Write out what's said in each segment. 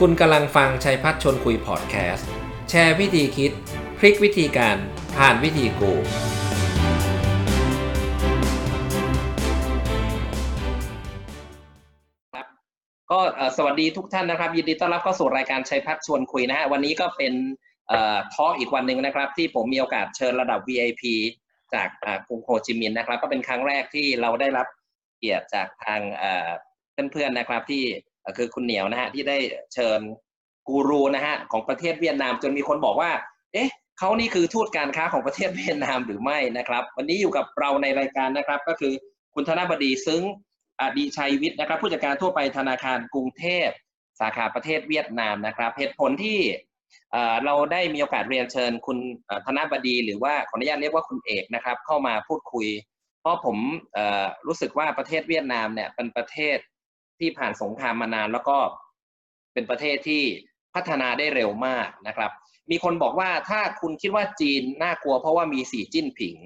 คุณกำลังฟังชัยพัฒชนคุยพอดแคสต์ แชร์วิธีคิด พลิกวิธีการผ่านวิธีกูครับก็สวัสดีทุกท่านนะครับ ยินดีต้อนรับเข้าสู่รายการชัยพัฒชวนคุยนะฮะวันนี้ก็เป็นเอ่อทออีกวันหนึ่งนะครับ ที่ผมมีโอกาสเชิญระดับ VIP จากอ่ากรุงโฮจิมินห์นะครับ ก็เป็นครั้งแรกที่เราได้รับเกียรติจากทางเอ่อเพื่อนๆนะครับที่ คือคุณเหนียวนะฮะที่ได้เชิญกูรูนะฮะของประเทศเวียดนามจนมีคนบอกว่า เอ๊ะเขานี่คือทูตการค้าของประเทศเวียดนามหรือไม่นะครับ วันนี้อยู่กับเราในรายการนะครับ ก็คือคุณธนบดีซึ้งอดีชัยวิทย์นะครับ ผู้จัดการทั่วไปธนาคารกรุงเทพ สาขาประเทศเวียดนามนะครับเหตุผลที่เราได้มีโอกาสเรียนเชิญคุณธนบดีหรือว่าขออนุญาตเรียกว่าคุณเอกนะครับ เข้ามาพูดคุย เพราะผมรู้สึกว่าประเทศเวียดนามเนี่ยเป็นประเทศ ที่ผ่านสงครามมานาน แล้วก็เป็นประเทศที่พัฒนาได้เร็วมากนะครับ มีคนบอกว่าถ้าคุณคิดว่าจีนน่ากลัวเพราะว่ามีสีจิ้นผิง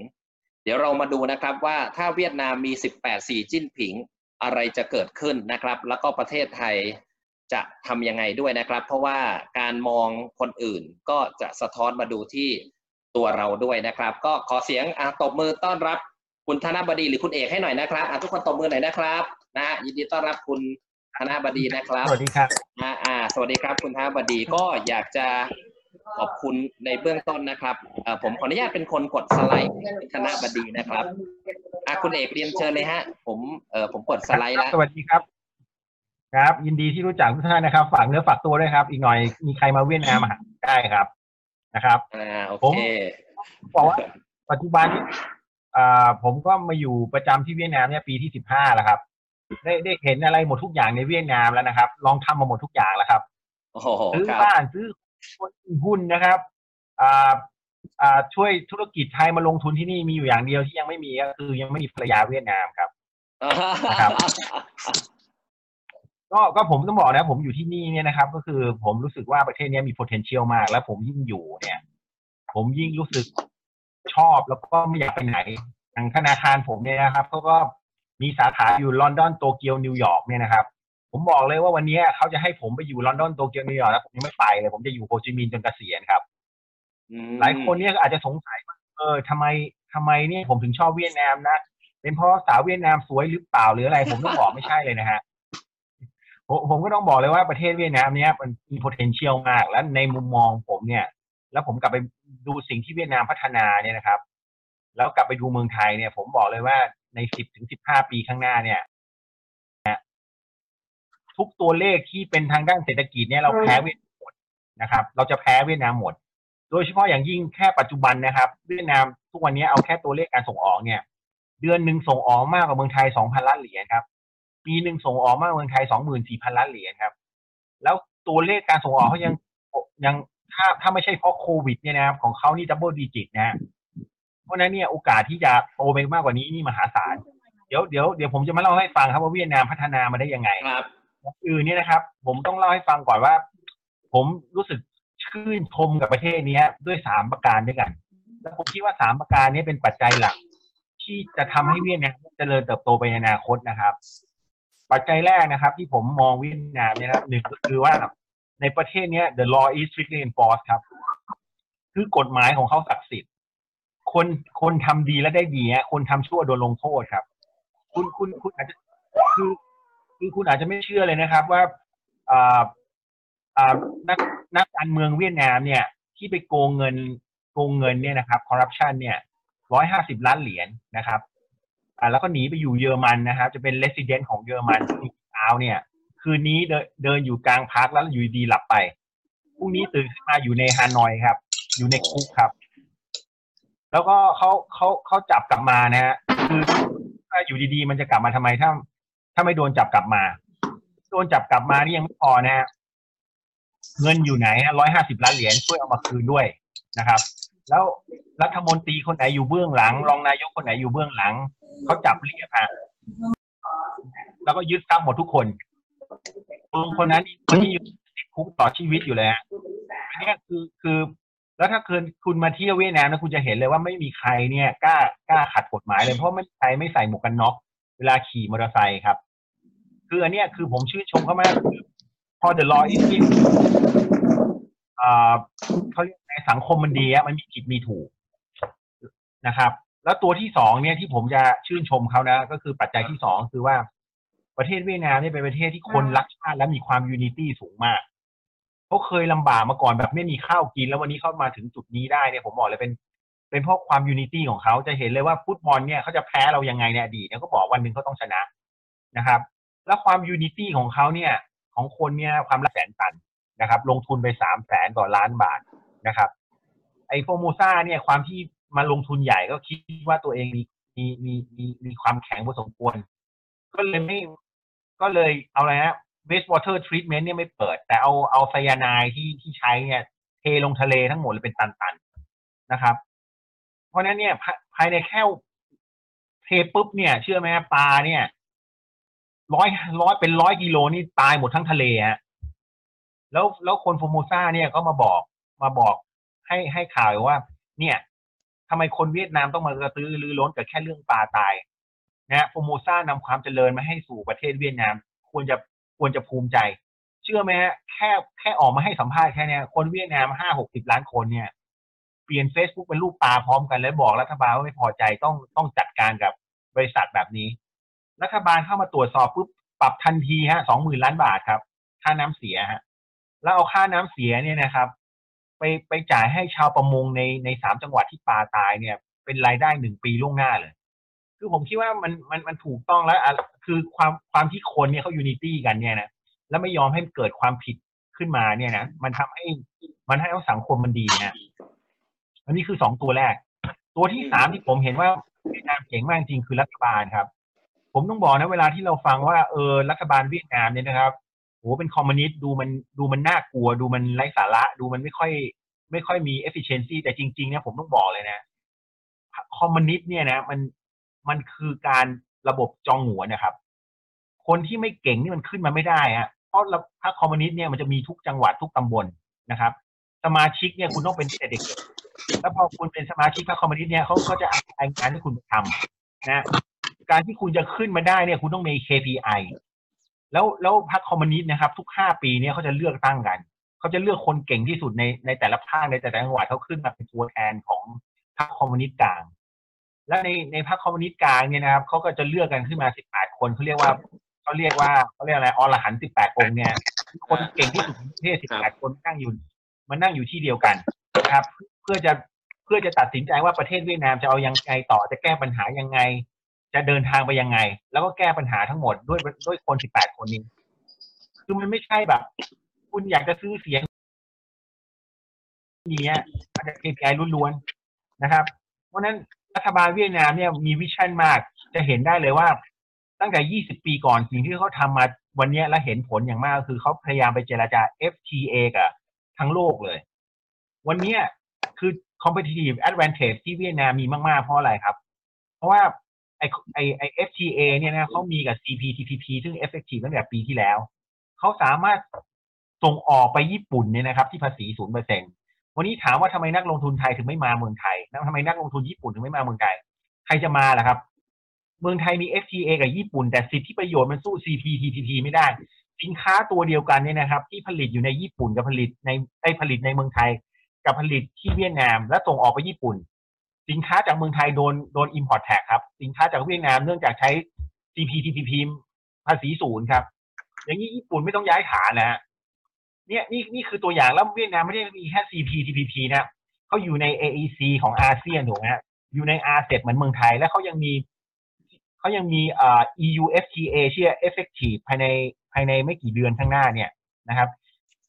เดี๋ยวเรามาดูนะครับว่าถ้าเวียดนามมี 18 สีจิ้นผิงอะไรจะเกิดขึ้นนะครับ แล้วก็ประเทศไทยจะทำยังไงด้วยนะครับ เพราะว่าการมองคนอื่นก็จะสะท้อนมาดูที่ตัวเราด้วยนะครับ ก็ขอเสียงอะตบมือต้อนรับคุณธนบดีหรือคุณเอกให้หน่อยนะครับทุกคนตบมือหน่อยนะครับ นะฮะยินดีต้อนรับคุณธนบดีนะครับสวัสดีครับอ่าอ่า สวัสดีครับ คุณท้าบดีก็อยากจะขอบคุณในเบื้องต้นนะครับเอ่อผมขออนุญาตเป็นคนกดสไลด์คณะบดีนะครับอ่าคุณเอกเรียนเชิญเลยฮะ ผมเอ่อผมกดสไลด์แล้ว สวัสดีครับ ครับ ยินดีที่รู้จักทุกท่านนะครับ ฝากเนื้อฝากตัวด้วยครับ อีกหน่อยมีใครมาเวียดนามมาหาได้ครับ นะครับอ่าโอผมเคบอกว่าปัจจุบันนี้อ่าผมก็มาอยู่ประจำที่เวียดนามเนี่ยปีที่สิบห้าแล้วครับ ได้ได้เห็นอะไรหมดทุกอย่างในเวียดนามแล้วนะครับ ลองทำมาหมดทุกอย่างแล้วครับโอ้โหซื้อครับบ้านซื้อหุ้นนะครับอ่าอ่าช่วยธุรกิจไทยมาลงทุนที่นี่มีอยู่อย่างเดียวที่ยังไม่มีก็คือยังไม่มีภรรยาเวียดนามครับนะครับก็ก็ผมต้องบอกนะ ผมอยู่ที่นี่เนี่ยนะครับ ก็คือผมรู้สึกว่าประเทศนี้มี potential มาก แล้วผมยิ่งอยู่เนี่ย ผมยิ่งรู้สึกชอบแล้วก็ไม่อยากไปไหนทางธนาคารผมเนี่ยนะครับเขาก็ มีสาขาอยู่ลอนดอนโตเกียวนิวยอร์กเนี่ยนะครับ ผมบอกเลยว่าวันนี้เขาจะให้ผมไปอยู่ลอนดอนโตเกียวนิวยอร์กแล้วผมยังไม่ไปเลยผมจะอยู่โฮจิมินห์จนเกษียณครับอืมหลายคนเนี่ยก็อาจจะสงสัยว่าเออทำไมทำไมเนี่ยผมถึงชอบเวียดนามนะเป็นเพราะสาวเวียดนามสวยหรือเปล่าหรืออะไร ผมต้องบอกไม่ใช่เลยนะฮะผมผมก็ต้องบอกเลยว่าประเทศเวียดนามเนี่ยมันมี potential มาก และในมุมมองผมเนี่ย แล้วผมกลับไปดูสิ่งที่เวียดนามพัฒนาเนี่ยนะครับ แล้วกลับไปดูเมืองไทยเนี่ย ผมบอกเลยว่าในสิบถึงสิบห้าปีข้างหน้าเนี่ยนะทุกตัวเลขที่เป็นทางด้านเศรษฐกิจเนี่ยเราแพ้เวียดนามหมดนะครับ เราจะแพ้เวียดนามหมด โดยเฉพาะอย่างยิ่งแค่ปัจจุบันนะครับ เวียดนามทุกวันนี้เอาแค่ตัวเลขการส่งออกเนี่ย เดือนหนึ่งส่งออกมากกว่าเมืองไทยสองพันล้านเหรียญครับ ปีหนึ่งส่งออกมากกว่าเมืองไทยสองหมื่นสี่พันล้านเหรียญครับ แล้วตัวเลขการส่งออกเขายังยังถ้าถ้าไม่ใช่เพราะโควิดเนี่ยนะครับของเขานี่ดับเบิลดิจิตนะฮะ เพราะฉะนั้นเนี่ยโอกาสที่จะโตไปมากกว่านี้นี่มหาศาลเดี๋ยวเดี๋ยวเดี๋ยวผมจะมาเล่าให้ฟังครับว่าเวียดนามพัฒนามาได้ยังไงครับอื่นเนี่ยนะครับ ผมต้องเล่าให้ฟังก่อนว่า ผมรู้สึกชื่นชมกับประเทศเนี้ยด้วยสามประการด้วยกัน แล้วผมคิดว่าสามประการนี้เป็นปัจจัยหลัก ที่จะทำให้เวียดนามเจริญเติบโตไปในอนาคตนะครับ ปัจจัยแรกนะครับ ที่ผมมองเวียดนามเนี่ยนะครับหนึ่งก็คือว่าในประเทศเนี้ย the law is strictly enforced ครับ คือกฎหมายของเขาศักดิ์สิทธิ์ คนคนทำดีและได้ดีฮะคนทำชั่วโดนลงโทษครับ คุณคุณคุณอาจจะคือคือคุณอาจจะไม่เชื่อเลยนะครับ ว่าอ่าอ่านักนักการเมืองเวียดนามเนี่ย ที่ไปโกงเงินโกงเงินเนี่ยนะครับคอร์รัปชันเนี่ยร้อยห้าสิบล้านเหรียญนะครับอ่าแล้วก็หนีไปอยู่เยอรมันนะครับจะเป็นเลส i เดนต์ของเยอรมันเช้าเนี่ย คืนนี้เดินเดินอยู่กลางพักแล้วอยู่ดีหลับไปพรุ่งนี้ตื่นขึ้นมาอยู่ในฮานอยครับ อยู่ในคุกครับ แล้วก็เขาเขาเขาจับกลับมานะฮะคือถ้าอยู่ดีๆมันจะกลับมาทำไมถ้า ถ้าไม่โดนจับกลับมา โดนจับกลับมานี่ยังไม่พอนะฮะเงินอยู่ไหนร้อยห้าสิบล้านเหรียญช่วยเอามาคืนด้วยนะครับ แล้วรัฐมนตรีคนไหนอยู่เบื้องหลัง รองนายกคนไหนอยู่เบื้องหลังเขาจับเรียกฮะแล้วก็ยึดทรัพย์หมดทุกคนคนคนนั้นคนที่อยู่ติดคุกต่อชีวิตอยู่เลยฮะอันนี้คือคือ แล้วถ้าคืนคุณมาเที่ยวเวียดนามนะคุณจะเห็นเลยว่าไม่มีใครเนี่ยกล้ากล้าขัดกฎหมายเลยเพราะไม่มีใครไม่ใส่หมวกกันน็อกเวลาขี่มอเตอร์ไซค์ครับ คืออันเนี้ยคือผมชื่นชมเขามากคือพอ the law is in อ่าเขาเรียกในสังคมมันดีอะมันมีผิดมีถูกนะครับ แล้วตัวที่สองเนี่ยที่ผมจะชื่นชมเขานะ ก็คือปัจจัยที่สองคือว่าประเทศเวียดนามเนี่ยเป็นประเทศที่คนรักชาติและมีความ unity สูงมาก เขาเคยลำบากมาก่อนแบบไม่มีข้าวกิน แล้ววันนี้เขามาถึงจุดนี้ได้เนี่ยผมบอกเลยเป็น เป็นเพราะความ unity ของเขาจะเห็นเลยว่าฟุตบอลเนี่ยเขาจะแพ้เรายังไงในอดีตเนี่ยก็บอกวันหนึ่งเขาต้องชนะนะครับ แล้วความ unity ของเขาเนี่ยของคนเนี่ยความรักแสนตันนะครับ ลงทุนไปสามแสนกว่าล้านบาทนะครับไอ้ Formosa เนี่ยความที่มาลงทุนใหญ่ก็คิดว่าตัวเองมีมีมีมีมีความแข็งพอสมควร ก็เลยไม่ก็เลยเอาอะไรนะ wastewater treatment เนี่ยไม่เปิด แต่เอาเอาไซยาไนด์ที่ที่ใช้เนี่ยเทลงทะเลทั้งหมดเลยเป็นตันๆนะครับ เพราะฉะนั้นเนี่ยภายในแค่เทปุ๊บเนี่ย เชื่อไหมปลาเนี่ยร้อยร้อยเป็นร้อยกิโลนี่ตายหมดทั้งทะเลฮะแล้วแล้วคนโฟโมซาเนี่ยก็มาบอกมาบอกให้ให้ข่าวว่า เนี่ยทำไมคนเวียดนามต้องมากระตือรือร้นกับแค่เรื่องปลาตายนะโฟโมซานำความเจริญมาให้สู่ประเทศเวียดนาม ควรจะ ควรจะภูมิใจ เชื่อไหมฮะแค่แค่ออกมาให้สัมภาษณ์แค่เนี้ยคนเวียดนามห้าหกสิบล้านคนเนี่ยเปลี่ยน Facebook เป็นรูปปลาพร้อมกันแล้วบอกรัฐบาลว่าไม่พอใจต้องต้องจัดการกับบริษัทแบบนี้ รัฐบาลเข้ามาตรวจสอบปุ๊บปรับทันทีฮะสองหมื่นล้านบาทครับ ค่าน้ำเสียฮะแล้วเอาค่าน้ำเสียเนี่ยนะครับ ไปไปจ่ายให้ชาวประมงในในสามจังหวัดที่ปลาตายเนี่ย เป็นรายได้หนึ่งปีล่วงหน้าเลย คือผมคิดว่ามันมันมันถูกต้องแล้วคือความความที่คนเนี่ยเขา unity กันเนี่ยนะแล้วไม่ยอมให้เกิดความผิดขึ้นมาเนี่ยนะมันทำให้มันให้สังคมมันดีนะอันนี้คือสองตัวแรก ตัวที่สามที่ผมเห็นว่าเวียดนามเก่งมากจริงคือรัฐบาลครับ ผมต้องบอกนะเวลาที่เราฟังว่าเออรัฐบาลเวียดนามเนี่ยนะครับโหเป็นคอมมิวนิสต์ดูมันดูมันน่ากลัว ดูมันไร้สาระ ดูมันไม่ค่อย ไม่ค่อยมี efficiency แต่จริงๆเนี่ยผมต้องบอกเลยนะคอมมิวนิสต์เนี่ยนะมัน มันคือการระบบจองหัวนะครับ คนที่ไม่เก่งนี่มันขึ้นมาไม่ได้ฮะเพราะพรรคคอมมิวนิสต์เนี่ยมันจะมีทุกจังหวัดทุกตำบลนะครับ สมาชิกเนี่ยคุณต้องเป็นเด็กแล้วพอคุณเป็นสมาชิกพรรคคอมมิวนิสต์เนี่ยเขาก็จะเอางานที่คุณทำนะการที่คุณจะขึ้นมาได้เนี่ยคุณต้องมี KPI แล้วแล้วพรรคคอมมิวนิสต์นะครับ ทุกห้าปีเนี่ยเขาจะเลือกตั้งกันเขาจะเลือกคนเก่งที่สุดในในแต่ละภาคในแต่ละจังหวัดเขาขึ้นมาเป็นตัวแทนของพรรคคอมมิวนิสต์กลาง และในในพรรคคอมมิวนิสต์กลางเนี่ยนะครับเขาก็จะเลือกกันขึ้นมาสิบแปดคนเขาเรียกว่าเขาเรียกว่าเขาเรียกอะไรอรหันสิบแปดองค์เนี่ย คนเก่งที่สุดในประเทศสิบแปดคนนั่งอยู่มันนั่งอยู่ที่เดียวกันนะครับ เพื่อจะเพื่อจะตัดสินใจว่าประเทศเวียดนามจะเอายังไงต่อจะแก้ปัญหายังไง จะเดินทางไปยังไง แล้วก็แก้ปัญหาทั้งหมดด้วยด้วยคนสิบแปดคนนี้ คือมันไม่ใช่แบบ คุณอยากจะซื้อเสียงนี้ยมันจะ KPI ล้วนๆนะครับ เพราะนั้น รัฐบาลเวียดนามเนี่ยมีวิชั่นมาก จะเห็นได้เลยว่า ตั้งแต่ 20 ปีก่อนสิ่งที่เขาทำมาวันนี้และเห็นผลอย่างมากคือเขาพยายามไปเจราจา FTA กับทั้งโลกเลย วันนี้คือ competitive advantage ที่เวียดนามมีมากๆ เพราะอะไรครับ เพราะว่าไอไอไอ FTA เนี่ยนะเขามีกับ CPTPP ซึ่ง effective ตั้งแต่ปีที่แล้ว เขาสามารถส่งออกไปญี่ปุ่นเนี่ยนะครับ ที่ภาษีศูนย์เปอร์เซ็น วันนี้ถามว่าทำไมนักลงทุนไทยถึงไม่มาเมืองไทยทำไมนักลงทุนญี่ปุ่นถึงไม่มาเมืองไทย ใครจะมาล่ะครับ เมืองไทยมี FTA กับญี่ปุ่น แต่สิทธิประโยชน์มันสู้ CPTPP ไม่ได้ สินค้าตัวเดียวกันเนี่ยนะครับ ที่ผลิตอยู่ในญี่ปุ่นกับผลิตในไอผลิตในเมืองไทย กับผลิตที่เวียดนาม และส่งออกไปญี่ปุ่น สินค้าจากเมืองไทยโดนโดน import tax ครับ สินค้าจากเวียดนามเนื่องจากใช้ CPTPP ภาษีศูนย์ครับ อย่างนี้ญี่ปุ่นไม่ต้องย้ายฐานนะฮะ เนี่ยนี่นี่คือตัวอย่างแล้วเวียดนามไม่ได้มีแค่ CPTPP นะเขาอยู่ใน AEC ของอาเซียนถูกไหมฮะอยู่ในอาเซียนเหมือนเมืองไทย และเขายังมีเขายังมีอ่า EU FTA เชื่อ effective ภายในภายในไม่กี่เดือนข้างหน้าเนี่ยนะครับ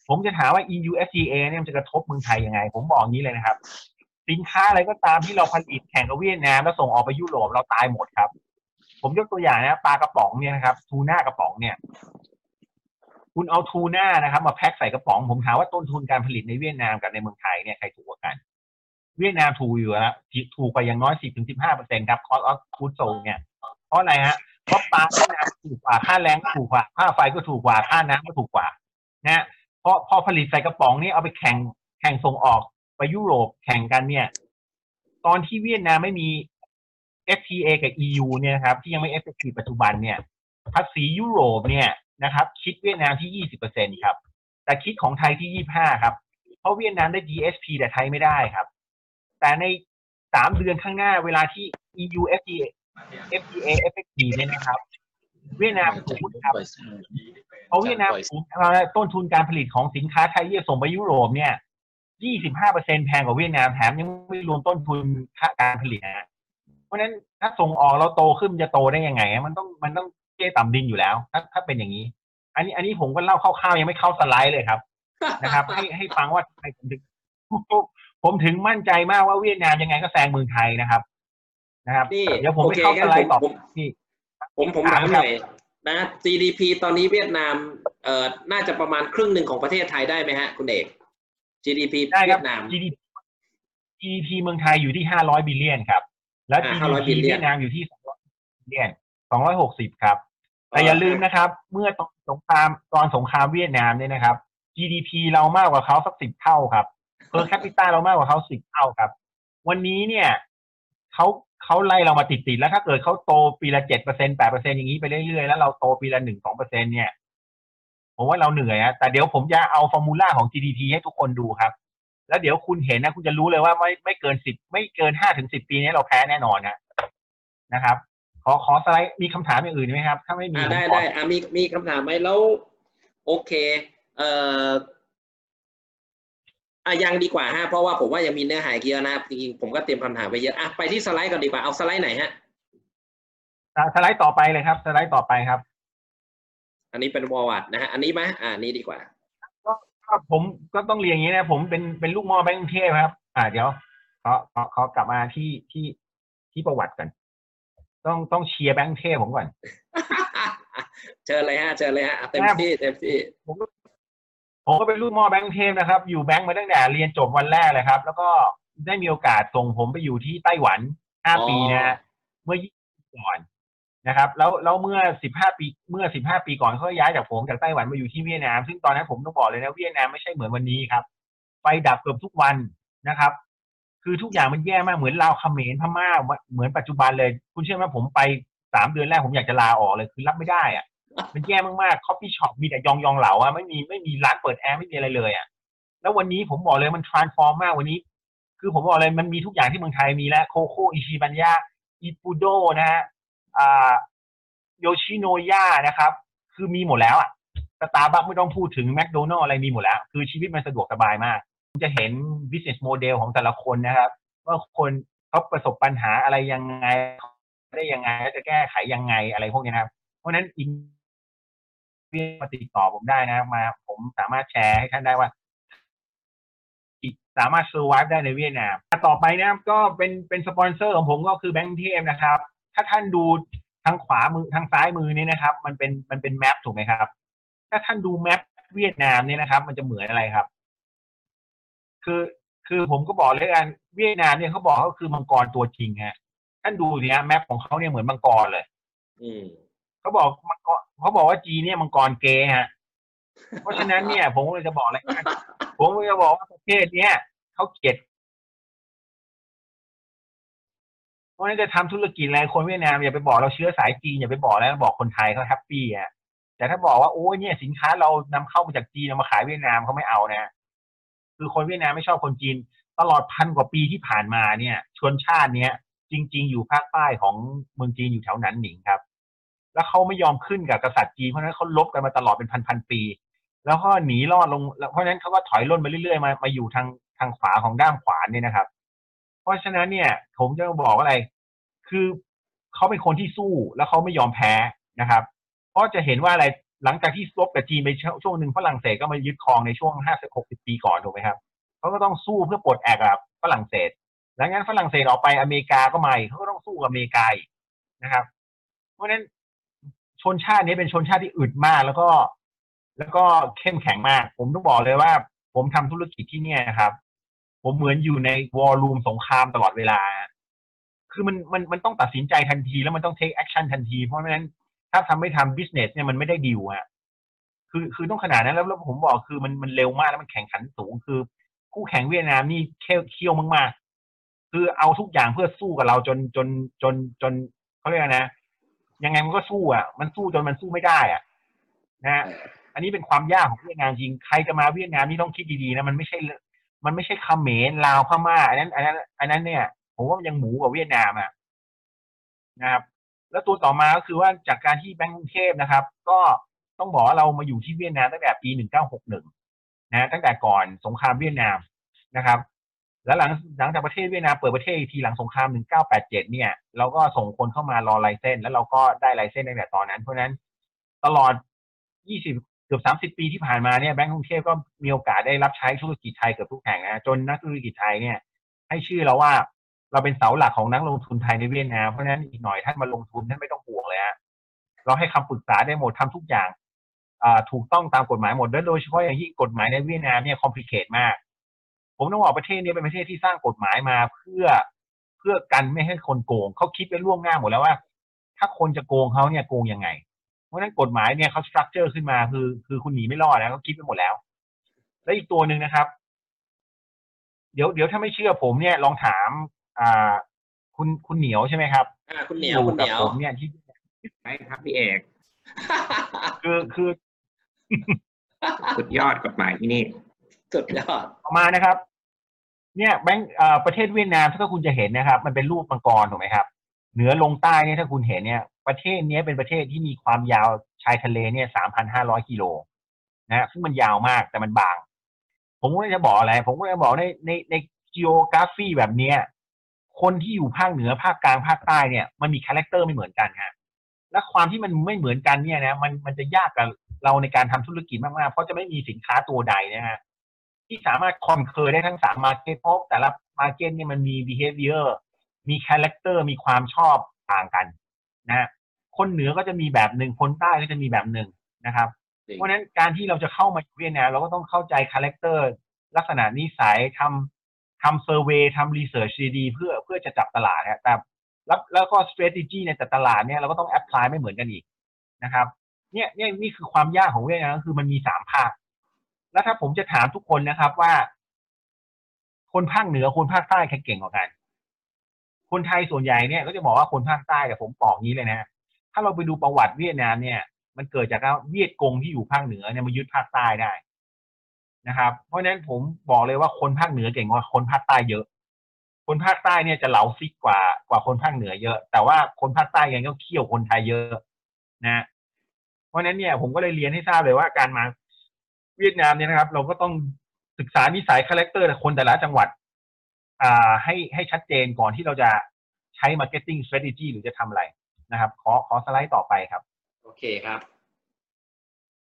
ผมจะถามว่า EU FTA เนี่ยมันจะกระทบเมืองไทยยังไง ผมบอกนี้เลยนะครับ สินค้าอะไรก็ตามที่เราผลิตแข่งกับเวียดนามแล้วส่งออกไปยุโรปเราตายหมดครับ ผมยกตัวอย่างนะปลากระป๋องเนี่ยนะครับทูน่ากระป๋องเนี่ย คุณเอาทูน่านะครับ มาแพ็คใส่กระป๋องผมถามว่าต้นทุนการผลิตในเวียดนามกับในเมืองไทยเนี่ยใครถูกกว่ากัน เวียดนามถูกอยู่แล้วถูกกว่าอย่างน้อยสิบถึงสิบห้าเปอร์เซ็นต์ครับ cost of goods sold เนี่ยเพราะอะไรฮะเพราะปลาเวียดนามถูกกว่าค่าแรงถูกกว่าค่าไฟก็ถูกกว่าค่าน้ำก็ถูกกว่านะฮะพอพอผลิตใส่กระป๋องนี่เอาไปแข่งแข่งส่งออกไปยุโรปแข่งกันเนี่ย ตอนที่เวียดนามไม่มี FTA กับ EU เนี่ยครับ ที่ยังไม่ effective ปัจจุบันเนี่ยภาษียุโรปเนี่ย นะครับ คิดเวียดนามที่ยี่สิบเปอร์เซ็นครับ แต่คิดของไทยที่ยี่ห้าครับ เพราะเวียดนามได้ GSP แต่ไทยไม่ได้ครับ แต่ในสามเดือนข้างหน้าเวลาที่ EU FTA FTA effective เนี่ยนะครับ เวียดนามสูงครับเพราะเวียดนามสูงต้นทุนการผลิตของสินค้าไทยที่ส่งไปยุโรปเนี่ยยี่สิบห้าเปอร์เซ็นแพงกว่าเวียดนามแถมยังไม่รวมต้นทุนค่าการผลิตนะเพราะฉะนั้นถ้าส่งออกเราโตขึ้นจะโตได้ยังไง มันต้องมันต้อง ต่ำดินอยู่แล้วถ้าถ้าเป็นอย่างนี้ อันนี้อันนี้ผมก็เล่าคร่าวๆยังไม่เข้าสไลด์เลยครับ นะครับ ให้ให้ฟังว่าทำไมผมถึงผมถึงมั่นใจมากว่าเวียดนามยังไงก็แซงเมืองไทยนะครับ นะครับนี่เดี๋ยวผมโอไปเคเข้าสงั้นไลผมด์ต่อผมนี่ผมผมถามหน่อยนะ GDP ตอนนี้เวียดนามเอ่อน่าจะประมาณครึ่งหนึ่งของประเทศไทยได้ไหมฮะ คุณเอก GDP ได้คเวีรับยดนาม GDP GDP เมืองไทยอยู่ที่ห้าร้อยบิลเลียนครับ แล้วอ่า GDP 500 billion เวียดนามอยู่ที่สองร้อยบิลเลียนสองร้อยหกสิบครับ แต่อย่าลืมนะครับ เมื่อตอนสงครามตอนสงครามเวียดนามเนี่ยนะครับ GDP เรามากกว่าเขาสักสิบเท่าครับ per capita เรามากกว่าเขาสิบเท่าครับ วันนี้เนี่ยเขาเขาไล่เรามาติดติดๆแล้วถ้าเกิดเขาโตปีละเจ็ดเปอร์เซ็นแปดเปอร์เซ็นอย่างนี้ไปเรื่อยๆแล้วเราโตปีละหนึ่งสองเปอร์เซ็นเนี่ยผมว่าเราเหนื่อยอะแต่เดี๋ยวผมจะเอาฟอร์มูลาของ GDP ให้ทุกคนดูครับ แล้วเดี๋ยวคุณเห็นนะ คุณจะรู้เลยว่าไม่ไม่เกินสิบไม่เกินห้าถึงสิบปีนี้เราแพ้แน่นอนนะนะครับข อขอสไลด์มีคำถามอย่างอื่นไหมครับ ถ้าไม่มีอ่าผมได้ขอได้อ่ามีมีคำถามไหมแล้ว โอเค เอ่ออะยังดีกว่าฮะเพราะว่าผมว่ายังมีเนื้อหาอีกเยอะนะจริงๆผมก็เตรียมคำถามไปเยอะอะไปที่สไลด์ก่อนดีกว่าเอาสไลด์ไหนฮะอ่าสไลด์ต่อไปเลยครับ สไลด์ต่อไปครับ อันนี้เป็นวอลวัดนะฮะอันนี้ไหมอ่านี้ดีกว่าก็ผมก็ต้องเรียนอย่างนี้นะผมเป็นเป็นลูกหม่อแบงก์กรุงเทพครับ อ่าเดี๋ยวขอขอขอกลับมาที่ที่ที่ประวัติก่อน ต้องต้องเชียร์แบงก์กรุงเทพผมก่อน เชิญเลยฮะเชิญเลยฮะเต็มที่เต็มที่ผมก็ผมก็เป็นลูกหม่อแบงก์กรุงเทพนะครับ อยู่แบงก์มาตั้งแต่เรียนจบวันแรกเลยครับ แล้วก็ได้มีโอกาสส่งผมไปอยู่ที่ไต้หวันห้าอ๋อปีนะฮะเมื่อยี่ปีก่อนนะครับ แล้วแล้วเมื่อสิบห้าปีเมื่อสิบห้าปีก่อนเขาก็ย้ายจากผมจากไต้หวันมาอยู่ที่เวียดนาม ซึ่งตอนนั้นผมต้องบอกเลยนะเวียดนามไม่ใช่เหมือนวันนี้ครับ ไฟดับเกือบทุกวันนะครับ คือทุกอย่างมันแย่มากเหมือนลาวเขมรพม่าเหมือนปัจจุบันเลย คุณเชื่อไหมผมไปสามเดือนแรกผมอยากจะลาออกเลยคือรับไม่ได้อะ มันแย่มากๆ coffee shop มีแต่ยองยองเหลาอะไม่มีไม่มีร้านเปิดแอร์ไม่มีอะไรเลยอะแล้ววันนี้ผมบอกเลยมัน transform มากวันนี้ คือผมบอกเลยมันมีทุกอย่างที่เมืองไทยมีแล้ว CoCo Ichibanya Ippudo นะฮะอ่า Yoshinoya นะครับ คือมีหมดแล้วอะสตาร์บัคไม่ต้องพูดถึงแมคโดนัลอะไรมีหมดแล้ว คือชีวิตมันสะดวกสบายมาก จะเห็น business model ของแต่ละคนนะครับ ว่าคนเขาประสบปัญหาอะไรยังไง ได้ยังไงแล้วจะแก้ไขยังไงอะไรพวกนี้นะครับเพราะฉะนั้นอินมาติดต่อผมได้นะมา ผมสามารถแชร์ให้ท่านได้ว่าสามารถ survive ได้ในเวียดนามต่อไปนะครับก็เป็นเป็นสปอนเซอร์ของผมก็คือแบงก์เทมนะครับ ถ้าท่านดูทางขวามือทางซ้ายมือนี้นะครับ มันเป็นมันเป็น map ถูกไหมครับ ถ้าท่านดู map เวียดนามเนี่ยนะครับ มันจะเหมือนอะไรครับ คือคือผมก็บอกเลยกันเวียดนามเนี่ยเขาบอกเขาคือมังกรตัวจริงฮะท่านดูเนี่ย map ของเขาเนี่ยเหมือนมังกรเลย อืมเขาบอกมังกรเขาบอกว่าจีนเนี่ยมังกรเก๊ฮะ เพราะฉะนั้นเนี่ย ผมก็เลยจะบอกอะไรกันผมก็จะบอกว่าประเทศเนี้ยเขาเกลียดเพราะฉะนั้นจะทำธุรกิจอะไรคนเวียดนามอย่าไปบอกเราเชื้อสายจีนอย่าไปบอกแล้วบอกคนไทยเขาแฮปปี้อะแต่ถ้าบอกว่าโอ้ยเนี่ยสินค้าเรานำเข้ามาจากจีนเอามาขายเวียดนามเขาไม่เอานะ คือคนเวียดนามไม่ชอบคนจีน ตลอดพันกว่าปีที่ผ่านมาเนี่ย ชนชาติเนี้ยจริง ๆ อยู่ภาคใต้ของเมืองจีนอยู่แถวนั้นหนิงครับ แล้วเขาไม่ยอมขึ้นกับกษัตริย์จีนเพราะนั้นเขาลบกันมาตลอดเป็นพันๆปี แล้วก็หนีรอดลง เพราะนั้นเขาก็ถอยร่นไปเรื่อยๆมามาอยู่ทางทางขวาของด้านขวาเนี่ยนะครับ เพราะฉะนั้นเนี่ยผมจะบอกว่าอะไร คือเขาเป็นคนที่สู้แล้วเขาไม่ยอมแพ้นะครับ เพราะจะเห็นว่าอะไร หลังจากที่ลบกับจีนไปช่วงหนึ่งฝรั่งเศสก็มายึดครองในช่วงห้าสิบหกสิบปีก่อนถูกไหมครับเขาก็ต้องสู้เพื่อปลดแอกกับฝรั่งเศสหลังจากนั้นฝรั่งเศสออกไปอเมริกาก็มาเขาก็ต้องสู้กับอเมริกานะครับ เพราะฉะนั้นชนชาตินี้เป็นชนชาติที่อึดมาก แล้วก็ แล้วก็เข้มแข็งมาก ผมต้องบอกเลยว่า ผมทำธุรกิจที่เนี่ยครับ ผมเหมือนอยู่ในวอลลุ่มสงครามตลอดเวลา คือมันมันมันต้องตัดสินใจทันทีแล้วมันต้อง take action ทันที เพราะฉะนั้น ถ้าทำไม่ทำ business เนี่ยมันไม่ได้ดีลอะคือคือต้องขนาดนั้นแล้วแล้วผมบอกคือมันมันเร็วมากแล้วมันแข่งขันสูงคือ คู่แข่งเวียดนามนี่เขี้ยวเขี้ยวมากๆ คือเอาทุกอย่างเพื่อสู้กับเราจนจนจนจนเขาเรียกนะยังไงมันก็สู้อะ มันสู้จนมันสู้ไม่ได้อะนะฮะอันนี้เป็นความยากของเวียดนามจริง ใครจะมาเวียดนามนี่ต้องคิดดีๆนะ มันไม่ใช่ มันไม่ใช่เขมรลาวพม่า อันนั้น อันนั้น อันนั้นเนี่ย ผมว่ามันยังหมูกว่าเวียดนามอะ นะครับ แล้วตัวต่อมาก็คือว่าจากการที่แบงก์กรุงเทพนะครับ ก็ต้องบอกว่าเรามาอยู่ที่เวียดนามตั้งแต่ปี 1961 นะตั้งแต่ก่อนสงครามเวียดนามนะครับ แล้วหลังหลังจากประเทศเวียดนามเปิดประเทศอีกทีหลังสงคราม 1987 เนี่ย เราก็ส่งคนเข้ามารอไลเซนส์แล้วเราก็ได้ไลเซนส์ตั้งแต่ตอนนั้น เพราะนั้นตลอด 20เกือบ 30 ปีที่ผ่านมาเนี่ยแบงก์กรุงเทพก็มีโอกาสได้รับใช้ธุรกิจไทยเกือบทุกแห่งนะจนนักธุรกิจไทยเนี่ยให้ชื่อเราว่า เราเป็นเสาหลักของนักลงทุนไทยในเวียดนามเพราะฉะนั้นอีกหน่อยท่านมาลงทุนท่านไม่ต้องห่วงเลยฮะเราให้คำปรึกษาได้หมดทำทุกอย่างถูกต้องตามกฎหมายหมดและโดยเฉพาะอย่างยิ่งกฎหมายในเวียดนามเนี่ยคอมพลีเคทมาก ผมต้องบอกประเทศนี้เป็นประเทศที่สร้างกฎหมายมาเพื่อเพื่อกันไม่ให้คนโกงเขาคิดไปล่วงหน้าหมดแล้วว่า ถ้าคนจะโกงเขาเนี่ยโกงยังไง เพราะฉะนั้นกฎหมายเนี่ยเขาสตรัคเจอร์ขึ้นมาคือ คือคุณหนีไม่รอดนะเขาคิดไปหมดแล้ว และอีกตัวหนึ่งนะครับ เดี๋ยวเดี๋ยวถ้าไม่เชื่อผมเนี่ยลองถาม อ่า คุณคุณเหนียวใช่ไหมครับอ่าคุณเหนียวคุณเหนียวผมเนี่ยที่ใช่ครับพี่เอกคือคือสุดยอดกฎหมายที่นี่สุดยอดต่อมานะครับ เนี่ยแบงก์ประเทศเวียดนามถ้าคุณจะเห็นนะครับ มันเป็นรูปมังกรถูกไหมครับ เหนือลงใต้เนี่ยถ้าคุณเห็นเนี่ย ประเทศนี้เป็นประเทศที่มีความยาวชายทะเลเนี่ยสามพันห้าร้อยกิโลนะฮะซึ่งมันยาวมากแต่มันบาง ผมก็จะบอกอะไร ผมก็จะบอกในในใน geography แบบเนี้ย คนที่อยู่ภาคเหนือภาคกลางภาคใต้เนี่ยมันมี character ไม่เหมือนกันฮะและความที่มันไม่เหมือนกันเนี่ยนะมันมันจะยากกับเราในการทำธุรกิจมากๆ เพราะจะไม่มีสินค้าตัวใดนะฮะที่สามารถ conquer ได้ทั้งสาม market เพราะแต่ละ market เนี่ยมันมี behavior มี character มีความชอบต่างกันนะคนเหนือก็จะมีแบบหนึ่งคนใต้ก็จะมีแบบหนึ่งนะครับ เพราะฉะนั้นการที่เราจะเข้ามาเวียดนามเราก็ต้องเข้าใจ character ลักษณะนิสัยทำ ทำ survey ทำ researchดีๆเพื่อเพื่อจะจับตลาดนะแต่แล้วแล้วก็ strategy ในแต่ตลาดเนี่ยเราก็ต้องแอพพลายไม่เหมือนกันอีกนะครับ เนี่ยเนี่ยนี่คือความยากของเวียดนามคือมันมีสามภาค แล้วถ้าผมจะถามทุกคนนะครับว่า คนภาคเหนือคนภาคใต้ใครเก่งกว่ากัน คนไทยส่วนใหญ่เนี่ยก็จะบอกว่าคนภาคใต้แต่ผมบอกงี้เลยนะถ้าเราไปดูประวัติเวียดนามเนี่ย มันเกิดจากเวียดกงที่อยู่ภาคเหนือเนี่ยมายึดภาคใต้ได้ นะครับเพราะฉะนั้นผมบอกเลยว่าคนภาคเหนือเก่งกว่าคนภาคใต้เยอะ คนภาคใต้เนี่ยจะเหลาซิกกว่ากว่าคนภาคเหนือเยอะ แต่ว่าคนภาคใต้ยังก็เคี่ยวคนไทยเยอะนะเพราะฉะนั้นเนี่ยผมก็เลยเรียนให้ทราบเลยว่าการมาเวียดนามเนี่ยนะครับ เราก็ต้องศึกษานิสัย character คนแต่ละจังหวัด อ่าให้ให้ชัดเจนก่อนที่เราจะใช้ marketing strategy หรือจะทำอะไรนะครับ ขอขอสไลด์ต่อไปครับ โอเคครับ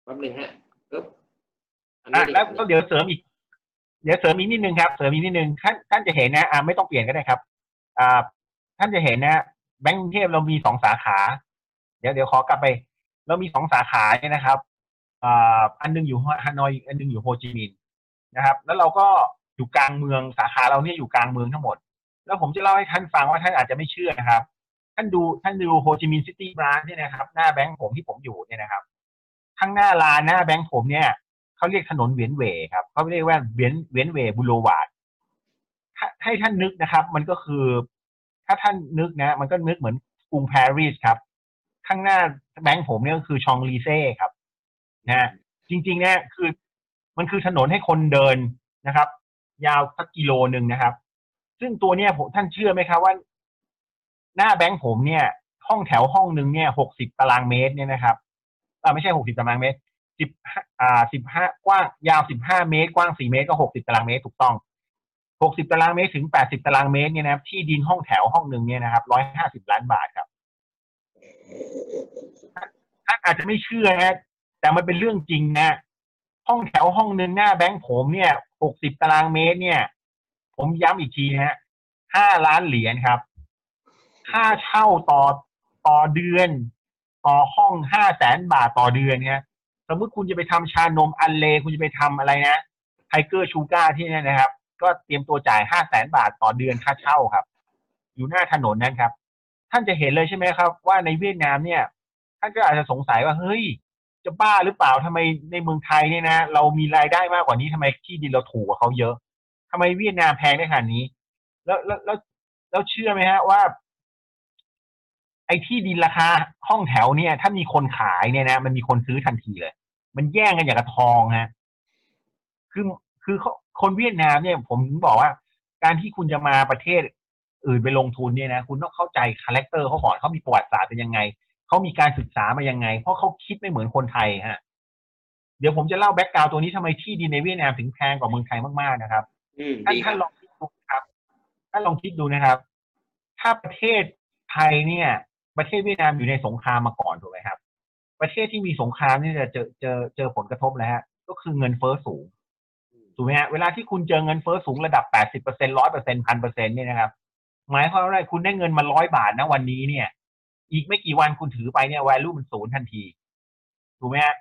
แป๊บหนึงฮะปึ๊บ อันอะนี้แล้วแล้วเดี๋ยวเสริมอีก เดี๋ยวเสริมอีกนิดนึงครับ เสริมอีกนิดนึงท่านท่านจะเห็นนะอ่าไม่ต้องเปลี่ยนก็ได้ครับ อ่า ท่านจะเห็นนะ แบงก์กรุงเทพเรามีสองสาขา เดี๋ยวเดี๋ยวขอกลับไป เรามีสองสาขาเนี่ยนะครับอ่าอันหนึงอยู่ฮานอยอีกอันหนึงอยู่โฮจิมินห์นะครับ แล้วเราก็อยู่กลางเมืองสาขาเราเนี่ยอยู่กลางเมืองทั้งหมด แล้วผมจะเล่าให้ท่านฟังว่าท่านอาจจะไม่เชื่อนะครับ ท่านดูท่านดูโฮจิมินห์ซิตี้ branch เนี่ยนะครับ หน้าแบงก์ผมที่ผมอยู่เนี่ยนะครับข้างหน้าลานหน้าแบงก์ผมเนี่ย เขาเรียกถนนเวียนเวครับเขาเรียกว่าเวียนเวียนเว boulevard ให้ท่านนึกนะครับ มันก็คือ ถ้าท่านนึกนะ มันก็นึกเหมือนกรุงปารีสครับ ข้างหน้าแบงก์ผมเนี่ยก็คือชองเซลิเซ่ครับนะจริงๆเนี่ยคือ มันคือถนนให้คนเดินนะครับ ยาวสักกิโลหนึ่งนะครับ ซึ่งตัวเนี้ยผมท่านเชื่อไหมครับว่า หน้าแบงก์ผมเนี่ย ห้องแถวห้องหนึ่งเนี่ยหกสิบตารางเมตรเนี่ยนะครับอ่าไม่ใช่หกสิบตารางเมตร สิบอ่าสิบห้ากว้างยาวสิบห้าเมตร กว้างสี่เมตรก็หกสิบตารางเมตรถูกต้องหกสิบตารางเมตรถึงแปดสิบตารางเมตรเนี่ยนะครับ ที่ดินห้องแถวห้องหนึ่งเนี่ยนะครับร้อยห้าสิบล้านบาทครับท่านอาจจะไม่เชื่อนะแต่มันเป็นเรื่องจริงนะห้องแถวห้องหนึ่งหน้าแบงก์ผมเนี่ยหกสิบตารางเมตร เนี่ย ผมย้ำอีกทีนะฮะห้าล้านเหรียญครับ ค่าเช่าต่อต่อเดือน ต่อห้องห้าแสนบาทต่อเดือนเนี่ย สมมติคุณจะไปทำชานมอันเล คุณจะไปทำอะไรนะ Tiger Sugar ที่นี่นะครับ ก็เตรียมตัวจ่ายห้าแสนบาทต่อเดือนค่าเช่าครับ อยู่หน้าถนนนั้นครับ ท่านจะเห็นเลยใช่ไหมครับ ว่าในเวียดนามเนี่ย ท่านก็อาจจะสงสัยว่าเฮ้ย จะบ้าหรือเปล่าทำไมในเมืองไทยเนี่ยนะ เรามีรายได้มากกว่านี้ทำไมที่ดินเราถูกกว่าเขาเยอะทำไมเวียดนามแพงได้ขนาดนี้ แล้วแล้วแล้วเชื่อไหมฮะว่า ไอ้ที่ดินราคาห้องแถวเนี่ย ถ้ามีคนขายเนี่ยนะมันมีคนซื้อทันทีเลย มันแย่งกันอย่างกระทองฮะคือคือเขาคนเวียดนามเนี่ย ผมถึงบอกว่า การที่คุณจะมาประเทศอื่นไปลงทุนเนี่ยนะคุณต้องเข้าใจคาแรคเตอร์เขาก่อนเขามีประวัติศาสตร์เป็นยังไงเขามีการศึกษามายังไง เพราะเขาคิดไม่เหมือนคนไทยฮะเดี๋ยวผมจะเล่า background ตัวนี้ทำไมที่ดินในเวียดนามถึงแพงกว่าเมืองไทยมากๆนะครับอืมท่านดีครัท่าบนลองคิดดูครับท่านลองคิดดูนะครับ ถ้าประเทศไทยเนี่ย ประเทศเวียดนามอยู่ในสงครามมาก่อนถูกไหมครับ ประเทศที่มีสงครามนี่จะเจอเจอเจอผลกระทบแล้วฮะก็คือเงินเฟ้อสูงถูกไหมฮะเวลาที่คุณเจอเงินเฟ้อสูงระดับแปดสิบเปอร์เซ็นร้อยเปอร์เซ็นพันเปอร์เซ็นเนี่ยนะครับหมายความว่าอะไรคุณได้เงินมาร้อยบาทนะวันนี้เนี่ย อีกไม่กี่วันคุณถือไปเนี่ย value มันศูนย์ทันทีถูกไหมฮะ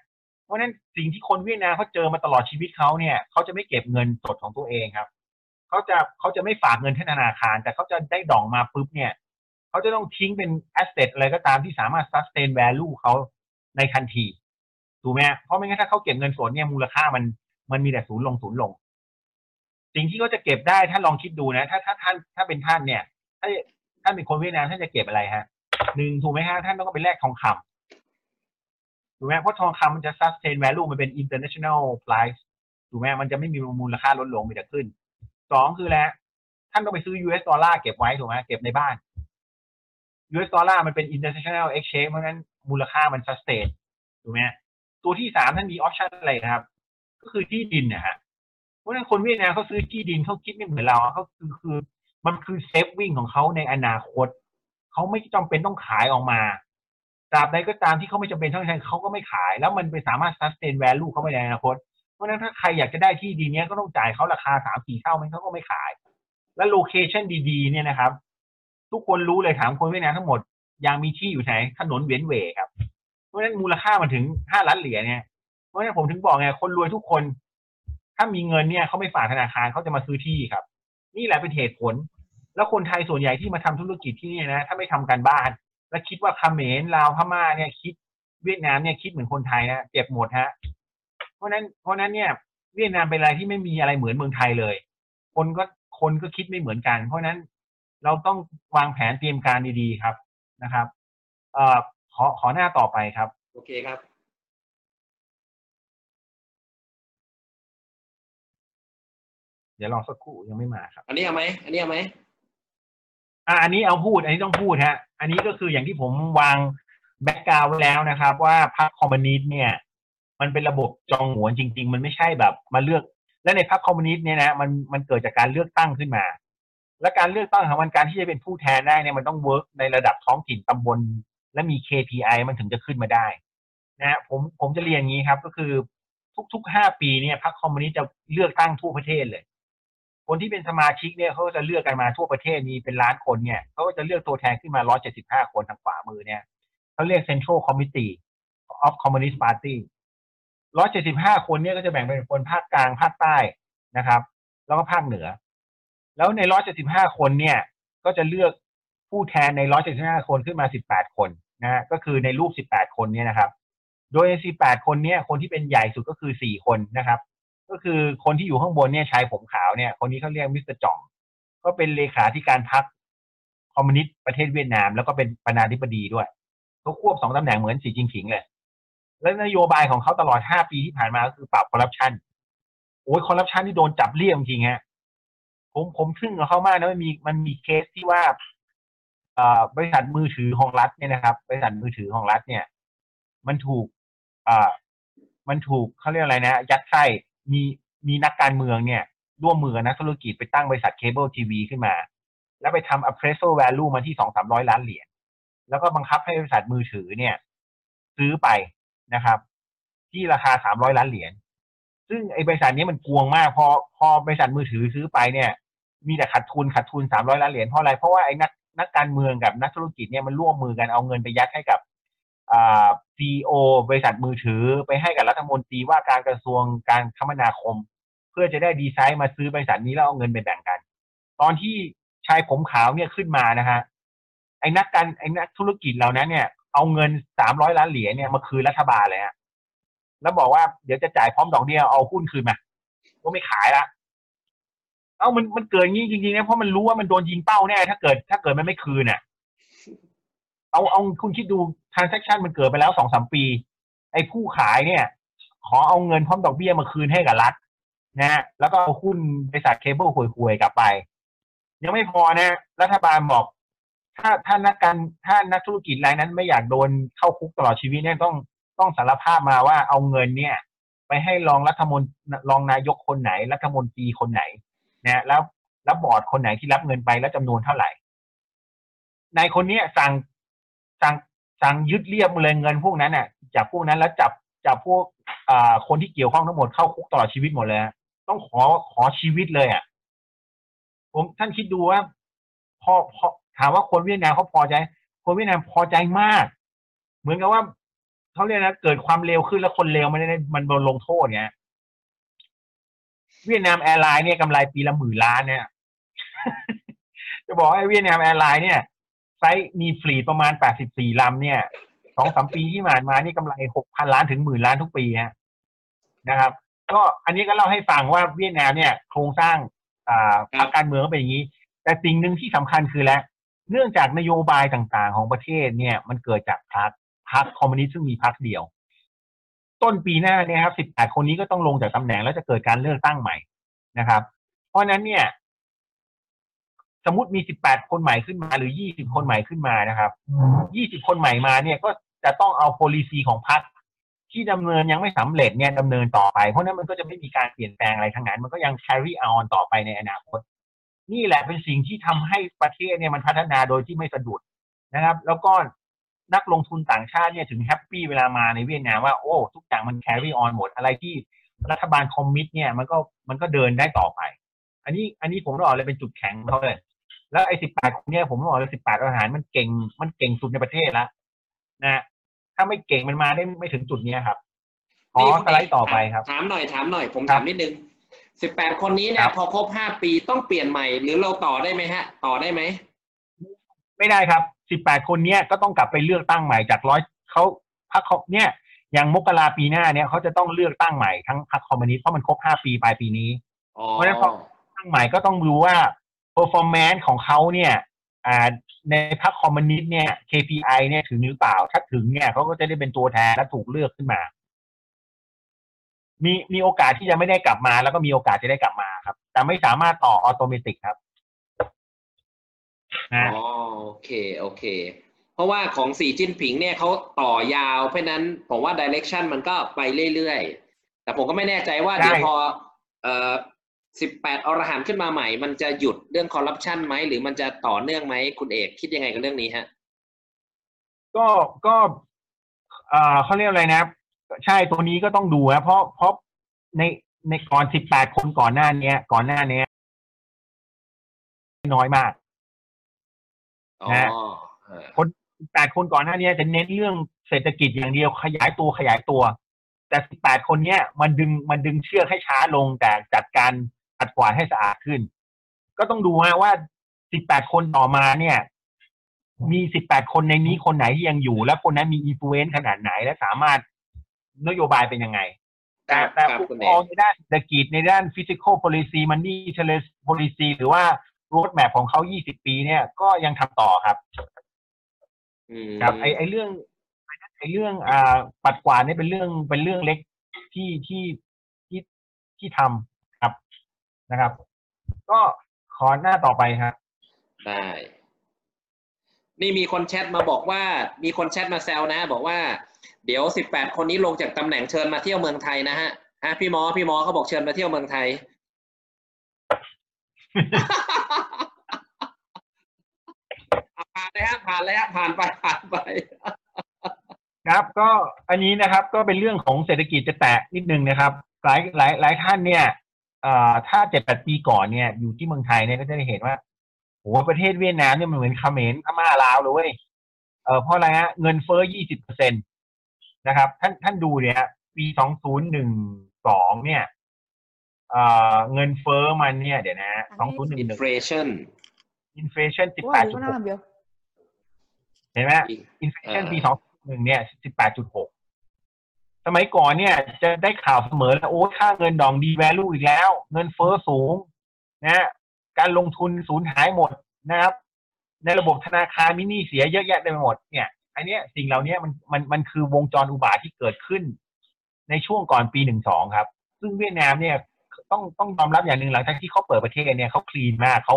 เพราะฉะนั้นสิ่งที่คนเวียดนามเขาเจอมาตลอดชีวิตเขาเนี่ยเขาจะไม่เก็บเงินสดของตัวเองครับเขาจะเขาจะไม่ฝากเงินที่ธนาคาร แต่เขาจะได้ดองมาปุ๊บเนี่ย เขาจะต้องทิ้งเป็น asset อะไรก็ตามที่สามารถ sustain value เขาในทันที ถูกไหมเพราะไม่งั้นถ้าเขาเก็บเงินสดเนี่ยมูลค่ามันมันมีแต่ศูนย์ลงศูนย์ลง สิ่งที่เขาจะเก็บได้ท่าลองคิดดูนะ ถ้าถ้าท่านถ้าเป็นท่านเนี่ย ถ้าท่านเป็นคนเวียดนามท่านจะเก็บอะไรฮะหนึ่งถูกไหมฮะท่านต้องไปแลกทองคำถูกไหมเพราะทองคำมันจะ sustain value มันเป็น international price ถูกไหมมันจะไม่มีมูลค่าลดลงมีแต่ขึ้นสองคือแล้วท่านต้องไปซื้อ US ดอลลาร์เก็บไว้ถูกไหมเก็บในบ้าน US ดอลลาร์มันเป็น international exchange เพราะฉะนั้นมูลค่ามัน sustain ถูกไหมตัวที่สามท่านมี option อะไรครับ ก็คือที่ดินนะฮะเพราะฉะนั้นคนเวียดนามเขาซื้อที่ดินเขาคิดไม่เหมือนเราเขาคือคือมันคือเซฟวิ่งของเขาในอนาคตเขาไม่จำเป็นต้องขายออกมาตราบใดก็ตามที่เขาไม่จำเป็นต้องใช้เขาก็ไม่ขาย แล้วมันไปสามารถ sustain value เขาไปในอนาคตเพราะนั้นถ้าใครอยากจะได้ที่ดินเนี้ยก็ต้องจ่ายเขาราคาสามสี่เท่าไม่เขาก็ไม่ขาย และโลเคชันดีๆเนี่ยนะครับ ทุกคนรู้เลยถามคนเวียดนามทั้งหมดยังมีที่อยู่ไหนถนนเวียนเวครับ เพราะฉะนั้นมูลค่ามันถึงห้าล้านเหรียญเนี่ยเพราะฉะนั้นผมถึงบอกไงคนรวยทุกคน ถ้ามีเงินเนี่ยเขาไม่ฝากธนาคารเขาจะมาซื้อที่ครับ นี่แหละเป็นเหตุผล แล้วคนไทยส่วนใหญ่ที่มาทำธุรกิจที่นี่นะถ้าไม่ทำการบ้าน และคิดว่าเขมรลาวพม่าเนี่ยคิดเวียดนามเนี่ยคิดเหมือนคนไทยนะเจ็บหมดฮะ เพราะนั้นเพราะนั้นเนี่ย เวียดนามเป็นอะไรที่ไม่มีอะไรเหมือนเมืองไทยเลย คนก็คนก็คิดไม่เหมือนกัน เพราะนั้น เราต้องวางแผนเตรียมการดีๆครับนะครับเอ่อขอขอหน้าต่อไปครับ โอเคครับ เดี๋ยวรอสักครู่ยังไม่มาครับ อันนี้เอาไหมอันนี้เอาไหมอะอันนี้เอาพูด อันนี้ต้องพูดฮะ อันนี้ก็คืออย่างที่ผมวาง background ไว้แล้วนะครับ ว่าพรรคคอมมิวนิสต์เนี่ย มันเป็นระบบจองหัวนจริง ๆ มันไม่ใช่แบบมาเลือก และในพรรคคอมมิวนิสต์เนี่ยนะมันมันเกิดจากการเลือกตั้งขึ้นมา และการเลือกตั้งของมันการที่จะเป็นผู้แทนได้เนี่ยมันต้อง work ในระดับท้องถิ่นตำบล และมี KPI มันถึงจะขึ้นมาได้นะฮะผมผมจะเรียนงี้ครับ ก็คือทุกๆห้าปีเนี่ยพรรคคอมมิวนิสต์จะเลือกตั้งทั่วประเทศเลย คนที่เป็นสมาชิกเนี่ยเขาก็จะเลือกกันมาทั่วประเทศมีเป็นล้านคนเนี่ยเขาก็จะเลือกตัวแทนขึ้นมา 175 คนทางขวามือเนี่ยเขาเรียก Central Committee of Communist Party 175 คนเนี่ยก็จะแบ่งเป็นคนภาคกลางภาคใต้นะครับ แล้วก็ภาคเหนือ แล้วใน175คนเนี่ย ก็จะเลือกผู้แทนใน175คนขึ้นมา18คนนะฮะก็คือในรูป18คนเนี่ยนะครับ โดยใน18คนเนี่ยคนที่เป็นใหญ่สุดก็คือ4คนนะครับ ก็คือคนที่อยู่ข้างบนเนี่ยชายผมขาวเนี่ย คนนี้เขาเรียกมิสเตอร์จ่องก็เป็นเลขาธิการพรรคคอมมิวนิสต์ประเทศเวียดนาม แล้วก็เป็นประธานาธิบดีด้วยเขาควบสองตำแหน่งเหมือนสีจิงผิงเลย และนโยบายของเขาตลอด5ปีที่ผ่านมาก็คือปราบคอร์รัปชันโอ้ยคอร์รัปชันที่โดนจับเรียบจริงฮะ ผมผมทึ่งกับเขามากนะมันมีมันมีเคสที่ว่าอบริษัทมือถือของรัฐเนี่ยนะครับ บริษัทมือถือของรัฐเนี่ย มันถูกอ่ามันถูกเขาเรียกอะไรนะ ยัดไส้มีมีนักการเมืองเนี่ย ร่วมมือกับนักธุรกิจไปตั้งบริษัทเคเบิลทีวีขึ้นมา แล้วไปทำ appraisal value มาที่สองสามร้อยล้านเหรียญแล้วก็บังคับให้บริษัทมือถือเนี่ย ซื้อไปนะครับ ที่ราคาสามร้อยล้านเหรียญซึ่งไอ้บริษัทนี้มันกวงมากพอพอบริษัทมือถือซื้อไปเนี่ย มีแต่ขาดทุนขาดทุนสามร้อยล้านเหรียญเพราะอะไร เพราะว่าไอ้นักนักการเมืองกับนักธุรกิจเนี่ยมันร่วมมือกันเอาเงินไปยัดให้กับอ่าซีอบริษัทมือถือไปให้กับรัฐมนตรีว่าการกระทรวงการคมนาคม เพื่อจะได้ดีไซน์มาซื้อบริษัทนี้แล้วเอาเงินไปแบ่งกัน ตอนที่ชายผมขาวเนี่ยขึ้นมานะฮะไอ้นักการไอ้นักธุรกิจเหล่านั้นเนี่ย เอาเงินสามร้อยล้านเหรียญเนี่ยมาคืนรัฐบาลเลยฮะแล้วบอกว่าเดี๋ยวจะจ่ายพร้อมดอกเบี้ยเอาหุ้นคืนมาก็ไม่ขายละ เอ้ามันมันเกิดอย่างนี้จริงๆนะเพราะมันรู้ว่ามันโดนยิงเป้าแน่ถ้าเกิด ถ้าเกิดมันไม่คืนอะเอาเอาคุณคิดดู transaction มันเกิดไปแล้วสองสามปี ไอ้ผู้ขายเนี่ย ขอเอาเงินพร้อมดอกเบี้ยมาคืนให้กับรัฐนะฮะแล้วก็เอาหุ้นบริษัทเคเบิลห่วยๆกลับไป ยังไม่พอนะ รัฐบาลบอก ถ้าถ้านักการถ้านักธุรกิจรายนั้นไม่อยากโดนเข้าคุกตลอดชีวิตเนี่ยต้องต้องสารภาพมาว่าเอาเงินเนี่ย ไปให้รองรัฐมนตรีรองนายกคนไหน รัฐมนตรีคนไหน นะแล้วแล้วบอร์ดคนไหนที่รับเงินไปแล้วจำนวนเท่าไหร่นายคนเนี้ยสั่งสั่งสั่งยึดเรียบเลยเงินพวกนั้นน่ะจากพวกนั้นแล้วจับจับพวกอ่าคนที่เกี่ยวข้องทั้งหมดเข้าคุกตลอดชีวิตหมดเลยต้องขอขอชีวิตเลยอะผมท่านคิดดูว่าพอพอถามว่าคนเวียดนามเขาพอใจ คนเวียดนามพอใจมาก เหมือนกับว่าเขาเรียกนะเกิดความเร็วขึ้นแล้วคนเร็วมันมันโดนลงโทษเนี่ย เวียดนามแอร์ไลน์เนี่ยกำไรปีละหมื่นล้านเนี่ย จะบอกไอ้เวียดนามแอร์ไลน์เนี่ยไซส์มี fleet ประมาณแปดสิบสี่ลำเนี่ยสองสามปีที่ผ่านมานี่กำไรหกพันล้านถึงหมื่นล้านทุกปีฮะนะครับ ก็อันนี้ก็เล่าให้ฟังว่าเวียดนามเนี่ย โครงสร้างอ่าครับพรรคการเมืองก็เป็นอย่างนี้ แต่สิ่งหนึ่งที่สำคัญคือแล้วเนื่องจากนโยบายต่างๆ ของประเทศเนี่ย มันเกิดจากพรรคพรรคคอมมิวนิสต์ซึ่งมีพรรคเดียว ต้นปีหน้าเนี่ยครับ18คนนี้ก็ต้องลงจากตำแหน่งแล้วจะเกิดการเลือกตั้งใหม่นะครับ เพราะฉะนั้นเนี่ย สมมติมี18คนใหม่ขึ้นมา หรือ20คนใหม่ขึ้นมานะครับ20คนใหม่มาเนี่ยก็จะต้องเอา policy ของพรรคที่ดำเนินยังไม่สำเร็จเนี่ยดำเนินต่อไป เพราะฉะนั้นมันก็จะไม่มีการเปลี่ยนแปลงอะไรทั้งนั้น มันก็ยัง carry on ต่อไปในอนาคต นี่แหละเป็นสิ่งที่ทำให้ประเทศเนี่ยมันพัฒนาโดยที่ไม่สะดุดนะครับ แล้วก็ นักลงทุนต่างชาติเนี่ยถึงแฮปปี้เวลามาในเวียดนามว่าโอ้ ทุกอย่างมัน carry on หมดอะไรที่รัฐบาลคอมมิตเนี่ยมันก็มันก็เดินได้ต่อไป อันนี้อันนี้ผมต้องบอกเลยเป็นจุดแข็งของเขาเลย แล้วไอ้สิบแปดคนเนี่ยผมต้องบอกเลยสิบแปดทหารมันเก่งมันเก่งสุดในประเทศแล้วนะถ้าไม่เก่งมันมาได้ไม่ถึงจุดเนี้ยครับขอนี่สไลด์ต่อไปครับ ถามหน่อยถามหน่อย ผมครัถาบมนิดนึงสิบแปดคนนี้เนี่คยรับพอครบห้าปีต้องเปลี่ยนใหม่ หรือเราต่อได้ไหมฮะ ต่อได้ไหม ไม่ได้ครับ สิบแปดคนเนี้ยก็ต้องกลับไปเลือกตั้งใหม่จากร้อยเขาพรรคเขาเนี่ยอย่างมกราปีหน้าเนี่ยเขาจะต้องเลือกตั้งใหม่ทั้งพรรคคอมมิวนิสต์เพราะมันครบห้าปีปลายปีนี้อ๋อเพราะฉะนั้นพอตั้งใหม่ก็ต้องดูว่า performance ของเขาเนี่ยอ่าในพรรคคอมมิวนิสต์เนี่ย KPI เนี่ยถึงหรือเปล่า ถ้าถึงเนี่ยเขาก็จะได้เป็นตัวแทนและถูกเลือกขึ้นมา มีมีโอกาสที่จะไม่ได้กลับมา แล้วก็มีโอกาสจะได้กลับมาครับ แต่ไม่สามารถต่อ automatic ครับอ๋ นะอโอเคโอเค เพราะว่าของสีจิ้นผิงเนี่ยเขาต่อยาว เพราะฉะนั้นผมว่าดิเรกชันมันก็ไปเรื่อยๆ แต่ผมก็ไม่แน่ใจว่าใช่เดี๋ยวพอเอ่อสิบแปดอรหันต์ขึ้นมาใหม่ มันจะหยุดเรื่องคอร์รัปชันไหม หรือมันจะต่อเนื่องไหมคุณเอกคิดยังไงกับเรื่องนี้ฮะ ก็ก็อ่าเขาเรียกอะไรนะ ใช่ตัวนี้ก็ต้องดูนะเพราะเพราะในในก่อนสิบแปดคนก่อนหน้าเนี้ย ก่อนหน้าเนี้ย น้อยมากอ๋อ นะเออคนแปดคนก่อนหน้านี้จะเน้นเรื่องเศรษฐกิจอย่างเดียวขยายตัวขยายตัว แต่สิบแปดคนเนี้ยมันดึงมันดึงเชือกให้ช้าลงแต่จัดการขัดกวาดให้สะอาดขึ้น ก็ต้องดูฮะว่าสิบแปดคนต่อมาเนี่ย มีสิบแปดคนในนี้คนไหนที่ยังอยู่ และคนนั้นมีอิ f ฟ u เ n น e ขนาดไหนและสามารถนโยบายเป็นยังไง แต่ครับแต่ครับผู้คุณปเอกครองในด้านเศรษฐกิจในด้าน physical policy money policy หรือว่า road map ของเขา 20 ปีเนี่ย ก็ยังทำต่อครับอืมครับไอไอเรื่องไอเรื่องอ่าปัดกวาดเนี่ยเป็นเรื่องเป็นเรื่องเล็กที่ที่ที่ที่ทำครับนะครับ ก็ขอหน้าต่อไปครับได้นี่มีคนแชทมาบอกว่า มีคนแชทมาแซวนะ บอกว่า เดี๋ยวสิบแปดคนนี้ลงจากตำแหน่งเชิญมาเที่ยวเมืองไทยนะฮะฮะพี่หมอพี่หมอเขาบอกเชิญมาเที่ยวเมืองไทย ผ่านเลยฮะผ่านเลยฮะผ่านไปผ่านไปครับ ก็อันนี้นะครับก็เป็นเรื่องของเศรษฐกิจจะแตะนิดนึงนะครับ หลายหลายหลายท่านเนี่ยถ้าเจ็ดแปดปีก่อนเนี่ยอยู่ที่เมืองไทยเนี่ยก็จะได้เห็นว่าโหประเทศเวียดนามเนี่ยมันเหมือนเขมรพม่าลาวเลยเว้ยเออเพราะอะไรฮะเงินเฟ้อยี่สิบเปอร์เซ็นตนะครับ ท่านท่านดูเนี่ยปีสองศูนย์หนึ่งสองเนี่ย เอ่อเงินเฟ้อมันเนี่ยเดี๋ยวนะสองศูนย์หนึ่งหนึ่ง inflation อินฟลชันสิบ Ủa, แปด gì จุ có ด nói หก làm việc เห็นไหมอินฟลชันปีสองหนึ่งเนี่ยสิบแปดจุดหกสมัยก่อนเนี่ย จะได้ข่าวเสมอแล้วโอ้ค่าเงินดอง devalue อีกแล้ว เงินเฟ้อสูงนะการลงทุนสูญหายหมดนะครับ ในระบบธนาคารมีหนี้เสียเยอะแยะเต็มไปหมดเนี่ยอันเนี้ยสิ่งเหล่านี้มันมันมันคือวงจรอุบาทที่เกิดขึ้น ในช่วงก่อนปีหนึ่งสองครับ ซึ่งเวียดนามเนี่ย ต้องต้องยอมรับอย่างหนึ่งหลังจากที่เขาเปิดประเทศเนี่ยเขาคลีนมากเขา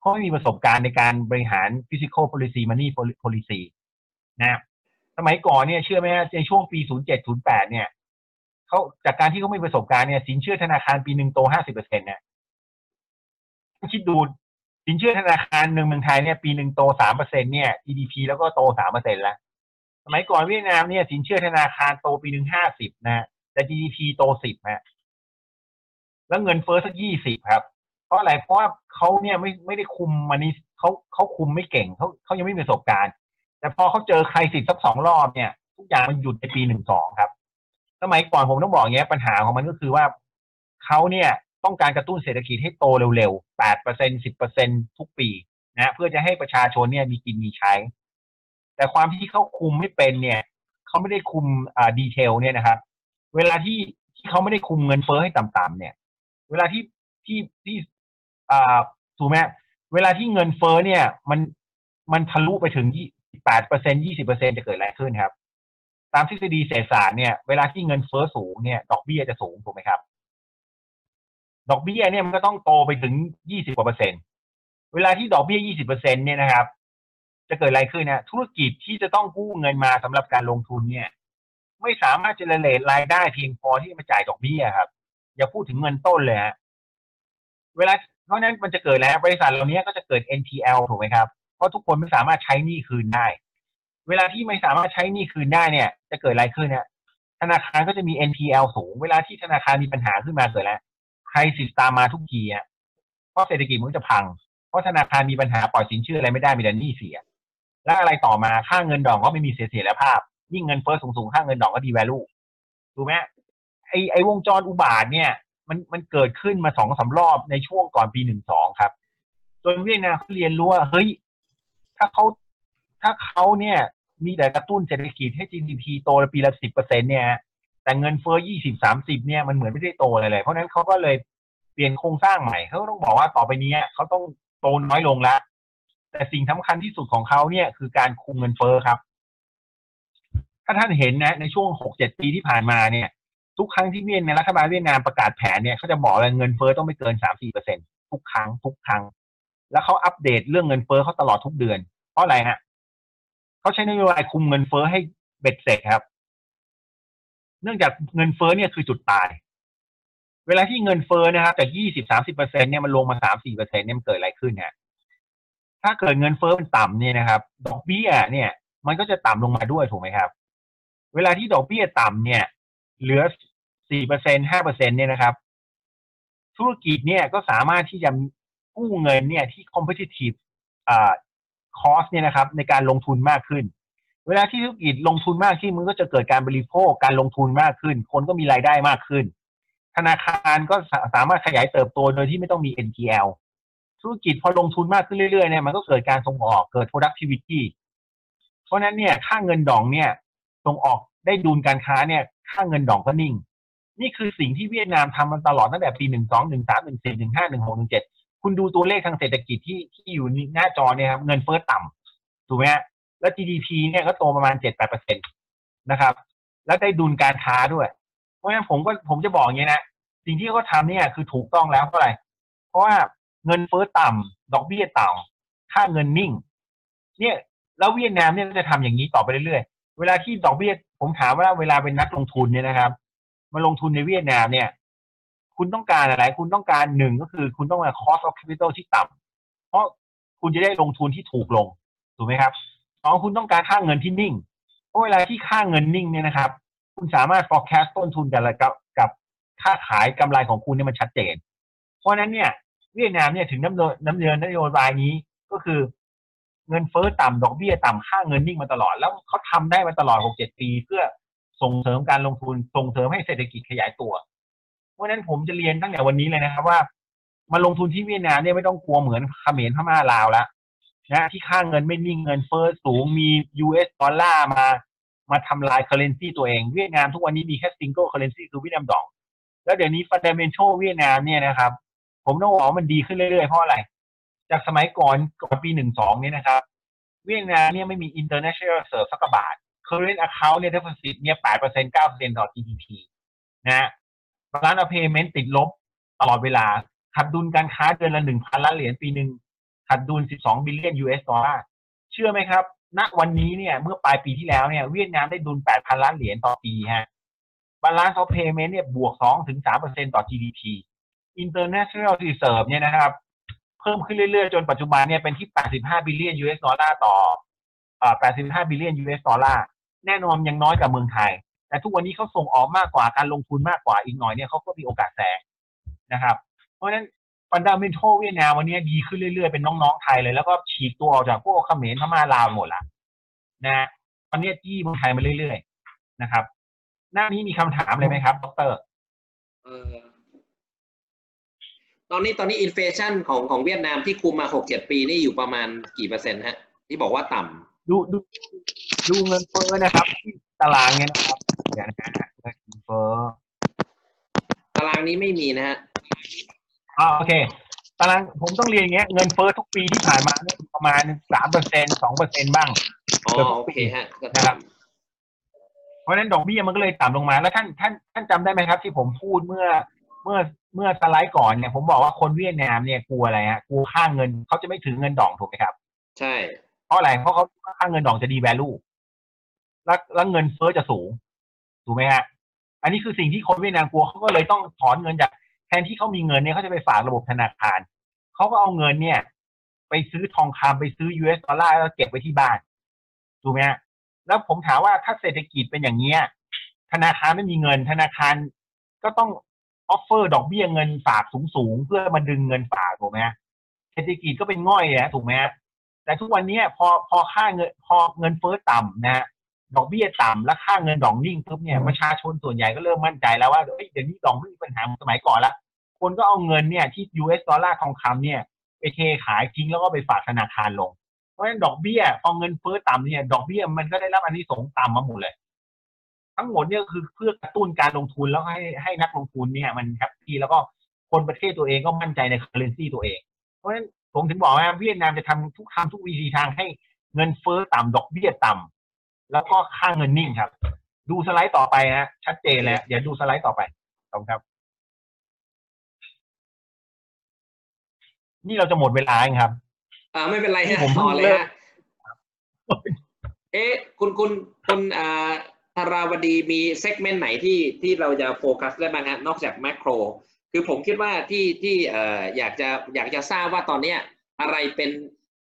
เขาไม่มีประสบการณ์ในการบริหาร physical policy money policy นะสมัยก่อนเนี่ยเชื่อไหมในช่วงปี 0708 เนี่ยเขาจากการที่เขาไม่มีประสบการณ์เนี่ยสินเชื่อธนาคารปีหนึ่งโต 50%เนี่ยคิดดูสินเชื่อธนาคารหนึ่งเมืองไทยเนี่ยปีหนึ่งโต 3%เนี่ย GDP แล้วก็โต 3%แล้วสมัยก่อนเวียดนามเนี่ยสินเชื่อธนาคารโตปีหนึ่ง50นะแต่ GDP โต10นะ แล้วเงินเฟ้อสัก20ครับ เพราะอะไรเพราะว่าเขาเนี่ยไม่ไม่ได้คุมมันนี่เขาเขาคุมไม่เก่งเขาเขายังไม่มีประสบการณ์ แต่พอเขาเจอใครสิทธ์สักสองรอบเนี่ย ทุกอย่างมันหยุดในปีหนึ่งสองครับ สมัยก่อนผมต้องบอกเงี้ยปัญหาของมันก็คือว่าเขาเนี่ยต้องการกระตุ้นเศรษฐกิจให้โตเร็วๆแปดเปอร์เซ็นสิบเปอร์เซ็นทุกปีนะเพื่อจะให้ประชาชนเนี่ยมีกินมีใช้ แต่ความที่เขาคุมไม่เป็นเนี่ยเขาไม่ได้คุมอ่า detail เนี่ยนะครับ เวลาที่ที่เขาไม่ได้คุมเงินเฟ้อให้ต่ำๆเนี่ย เวลาที่ที่ที่อ่าถูกไหมเวลาที่เงินเฟ้อเนี่ย มันมันทะลุไปถึงยี่แปดเปอร์เซ็นยี่สิบเปอร์เซ็นจะเกิดอะไรขึ้นครับ ตามทฤษฎีเศรษฐศาสตร์เนี่ยเวลาที่เงินเฟ้อสูงเนี่ย ดอกเบี้ยจะสูงถูกไหมครับ ดอกเบี้ยเนี่ยมันก็ต้องโตไปถึงยี่สิบกว่าเปอร์เซ็นต์เวลาที่ดอกเบี้ยยี่สิบเปอร์เซ็นเนี่ยนะครับ จะเกิดอะไรขึ้นนะธุรกิจที่จะต้องกู้เงินมาสำหรับการลงทุนเนี่ย ไม่สามารถจะเรเลตรายได้เพียงพอที่จะมาจ่ายดอกเบี้ยครับ อย่าพูดถึงเงินต้นเลยฮะเวลาเพราะนั้นมันจะเกิดแล้วบริษัทเหล่านี้ก็จะเกิด NPL ถูกไหมครับ เพราะทุกคนไม่สามารถใช้หนี้คืนได้ เวลาที่ไม่สามารถใช้หนี้คืนได้เนี่ย จะเกิดอะไรขึ้นเนี่ยธนาคารก็จะมี NPL สูง เวลาที่ธนาคารมีปัญหาขึ้นมาเกิดแล้วใครสิตามมาทุกทีอะเพราะเศรษฐกิจมันจะพัง เพราะธนาคารมีปัญหาปล่อยสินเชื่ออะไรไม่ได้มีแต่หนี้เสีย แล้วอะไรต่อมาค่าเงินดอกก็ไม่มีเสียเสียภาพ ยิ่งเงินเฟ้อสูงๆค่าเงินดอกก็ดีแวลูถูกไหม ไอไอวงจรอุบาทเนี่ย มันมันเกิดขึ้นมาสองสารอบในช่วงก่อนปีหนึ่งสองครับ จนเวียดนามเขาเรียนรู้ว่าเฮ้ย ถ้าเขาถ้าเขาเนี่ย มีแต่กระตุ้นเศรษฐกิจให้ GDP โตปีละสิบเปอร์เซ็นเนี่ย แต่เงินเฟ้อยี่สิบสามสิบเนี่ยมันเหมือนไม่ได้โตอะไรเลยเพราะนั้นเขาก็เลยเปลี่ยนโครงสร้างใหม่เขาต้องบอกว่าต่อไปนี้เขาต้องโตน้อยลงล้วแต่สิ่งสำคัญที่สุดของเขาเนี่ยคือการคุมเงินเฟ้อครับ ถ้าท่านเห็นนะ ในช่วงหกเจ็ดปีที่ผ่านมาเนี่ย ทุกครั้งที่เวียดนามรัฐบาลเวียดนามประกาศแผนเนี่ยเขาจะบอกเลยเงินเฟ้อต้องไม่เกินสามสี่เปอร์เซ็นทุกครั้งทุกครั้ง แล้วเขาอัปเดตเรื่องเงินเฟ้อเขาตลอดทุกเดือน เพราะอะไรฮะเขาใช้นโยบายคุมเงินเฟ้อให้เบ็ดเสร็จครับ เนื่องจากเงินเฟ้อเนี่ยคือจุดตาย เวลาที่เงินเฟ้อนะครับจากยี่สิบสามสิบเปอร์เซ็นเนี่ยมันลงมาสามสี่เปอร์เซ็นเนี่ยมันเกิดอะไรขึ้นฮะถ้าเกิดเงินเฟ้อมันต่ำเนี่ยนะครับ ดอกเบี้ยเนี่ย มันก็จะต่ำลงมาด้วยถูกไหมครับ เวลาที่ดอกเบี้ยต่ำเนี่ย เหลือสี่เปอร์เซ็นห้าเปอร์เซ็นเนี่ยนะครับ ธุรกิจเนี่ยก็สามารถที่จะกู้เงินเนี่ยที่ competitive อ่า cost เนี่ยนะครับ ในการลงทุนมากขึ้น เวลาที่ธุรกิจลงทุนมากขึ้นมันก็จะเกิดการบริโภคการลงทุนมากขึ้น คนก็มีรายได้มากขึ้น ธนาคารก็สามารถขยายเติบโตโดยที่ไม่ต้องมี NPL ธุรกิจพอลงทุนมากขึ้นเรื่อยๆเนี่ยมันก็เกิดการส่งออกเกิด productivity เพราะนั้นเนี่ยค่าเงินดองเนี่ยส่งออกได้ดุลการค้าเนี่ย ค่าเงินดองก็นิ่ง นี่คือสิ่งที่เวียดนามทำมาตลอดตั้งแต่ปีหนึ่งสองหนึ่งสามหนึ่งสี่หนึ่งห้าหนึ่งหกหนึ่งเจ็ดคุณดูตัวเลขทางเศรษฐกิจที่ที่อยู่หน้าจอเนี่ยครับเงินเฟ้อต่ำถูกไหมฮะแล้ว GDP เนี่ยก็โตประมาณเจ็ดแปดเปอร์เซ็นตนะครับ แล้วได้ดุลการค้าด้วย เพราะฉะนั้นผมก็ผมจะบอกอย่างนี้นะ สิ่งที่เขาทำเนี่ยคือถูกต้องแล้วเพราะอะไร เพราะว่าเงินเฟ้อต่ำดอกเบี้ยต่ำค่าเงินนิ่ง เนี่ย แล้วเวียดนามเนี่ยจะทำอย่างนี้ต่อไปเรื่อยๆ เวลาที่ดอกเบี้ย ผมถามว่าเวลาเป็นนักลงทุนเนี่ยนะครับมาลงทุนในเวียดนามเนี่ย คุณต้องการอะไร คุณต้องการหนึ่งก็คือ คุณต้องการ cost of capital ที่ต่ำเพราะคุณจะได้ลงทุนที่ถูกลงถูกไหมครับสองคุณต้องการค่าเงินที่นิ่ง เพราะเวลาที่ค่าเงินนิ่งเนี่ยนะครับ คุณสามารถ forecast ต้นทุนกับกับกับค่าขายกำไรของคุณเนี่ยมันชัดเจน เพราะนั้นเนี่ยเวียดนามเนี่ยถึงน้ำเนินน้ำเนินนโยบายนี้ก็คือ เงินเฟ้อต่ำดอกเบี้ยต่ำค่าเงินนิ่งมาตลอด แล้วเขาทำได้มาตลอดหกเจ็ดปี เพื่อส่งเสริมการลงทุนส่งเสริมให้เศรษฐกิจขยายตัวเพราะนั้นผมจะเรียนตั้งแต่วันนี้เลยนะครับว่ามาลงทุนที่เวียดนามเนี่ยไม่ต้องกลัวเหมือนเขมรพม่าลาวแล้วนะที่ค่าเงินไม่นิ่งเงินเฟ้อสูงมี US ดอลลาร์มา มาทำลาย currency ตัวเอง เวียดนามทุกวันนี้มีแค่ single currency คือเวียดนามดอง แล้วเดี๋ยวนี้ fundamental เวียดนามเนี่ยนะครับ ผมต้องบอกว่ามันดีขึ้นเรื่อยๆ เพราะอะไร จากสมัยก่อนก่อนปีหนึ่งสองเนี่ยนะครับ เวียดนามเนี่ยไม่มี international reserve สักบาท current account เนี่ย deficit เนี่ยแปดเปอร์เซ็นต์เก้าเปอร์เซ็นต์ต่อ GDP นะฮะ balance payment ติดลบตลอดเวลาขาดดุลการค้าเดือนละหนึ่งพันล้านเหรียญปีหนึ่งขาดดุล12บิลเลียน US ดอลลาร์เชื่อไหมครับ ณวันนี้เนี่ยเมื่อปลายปีที่แล้วเนี่ยเวียดนามได้ดุล8,000ล้านเหรียญต่อปีฮะ balance of payment เนี่ยบวก2ถึง3%ต่อ GDP international reserve เนี่ยนะครับ เพิ่มขึ้นเรื่อยๆ จนปัจจุบันเนี่ยเป็นที่ 85 billion US ดอลลาร์ต่ออ85 billion US ดอลลาร์แน่นอนยังน้อยกว่าเมืองไทย แต่ทุกวันนี้เขาส่งออกมากกว่าการลงทุนมากกว่าอีกหน่อยเนี่ยเขาก็มีโอกาสแซงนะครับ เพราะฉะนั้น fundamental เวียดนามวันนี้ดีขึ้นเรื่อยๆ เป็นน้องๆไทยเลย แล้วก็ฉีกตัวออกจากพวกเขมรพม่าลาวหมดละนะตอนนี้จี้เมืองไทยมาเรื่อยๆนะครับ หน้านี้มีคำถามเลยไหมครับดรเออ ตอนนี้ตอนนี้อินเฟชันของของเวียดนามที่คุมมาหกเจ็ดปีนี่อยู่ประมาณกี่เปอร์เซ็นต์ฮะ ที่บอกว่าต่ำดูดูดูเงินเฟ้อนะครับที่ตารางเนี่ยนะครับเดี๋ยวนะฮะเงินเฟ้อตารางนี้ไม่มีนะฮะอ่าโอเคตารางผมต้องเรียนอย่างเงี้ยเงินเฟ้อทุกปีที่ผ่านมาเนี่ยประมาณสามเปอร์เซ็นสองเปอร์เซ็นบ้างอ๋อเกือบทุโอกปีเคฮะก็นะครับต่ำเพราะฉะนั้นดอกเบี้ยมันก็เลยต่ำลงมาแล้วท่านท่านท่านจำได้ไหมครับ ที่ผมพูดเมื่อ เมื่อเมื่อสไลด์ก่อนเนี่ยผมบอกว่าคนเวียดนามเนี่ยกลัวอะไรฮะกลัวค่าเงินเขาจะไม่ถือเงินดองถูกไหมครับ ใช่ เพราะอะไรเพราะเขาคิดว่าค่าเงินดองจะดีแวลูแล้วแล้วเงินเฟ้อจะสูงถูกไหมฮะอันนี้คือสิ่งที่คนเวียดนามกลัวเขาก็เลยต้องถอนเงินจากแทนที่เขามีเงินเนี่ยเขาจะไปฝากระบบธนาคารเขาก็เอาเงินเนี่ย ไปซื้อทองคำไปซื้อ US ดอลลาร์แล้วเก็บไว้ที่บ้านถูกไหมฮะแล้วผมถามว่าถ้าเศรษฐกิจเป็นอย่างเนี้ยธนาคารไม่มีเงิน ธนาคารก็ต้อง offer ดอกเบี้ยเงินฝากสูงๆ เพื่อมาดึงเงินฝากถูกไหมเศรษฐกิจก็เป็นง่อยนะถูกไหมแต่ทุกวันนี้พอพอค่าเงินพอเงินเฟ้อต่ำนะดอกเบี้ยต่ำและค่าเงินดองนิ่งปุ๊บเนี่ยประชาชนส่วนใหญ่ก็เริ่มมั่นใจแล้วว่าเดี๋ยวนี้ดอกไม่มีปัญหาสมัยก่อนละคนก็เอาเงินเนี่ยที่ US ดอลลาร์ทองคำเนี่ยไปเทขายทิ้งแล้วก็ไปฝากธนาคารลง เพราะฉะนั้นดอกเบี้ยพอเงินเฟ้อต่ำเนี่ย ดอกเบี้ยมันก็ได้รับอันนี้สงต่ำมาหมดเลย ทั้งหมดเนี่ยคือเพื่อกระตุ้นการลงทุนแล้วให้ให้นักลงทุนเนี่ยมันแฮปปี้แล้วก็คนประเทศตัวเองก็มั่นใจใน currency ตัวเอง เพราะฉะนั้นผมถึงบอกว่าเวียดนามจะทำทุกทำทุกวิธีทางให้เงินเฟ้อต่ำดอกเบี้ยต่ำแล้วก็ค่าเงินนิ่งครับ ดูสไลด์ต่อไปนะชัดเจนแล้วเดี๋ยวดูสไลด์ต่อไปขอบคุณครับ นี่เราจะหมดเวลาเองครับ อ่าไม่เป็นไรที่ฮะผมเพิ่ต่งอเลยเริ่มฮะเอ๊ะคุณคุณคุณอ่า ธาราวดีมีเซกเมนต์ไหนที่ที่เราจะโฟกัสได้บ้างฮะนอกจากแมกโรคือผมคิดว่าที่ที่เอ่ออยากจะอยากจะทราบว่าตอนเนี้ยอะไรเป็น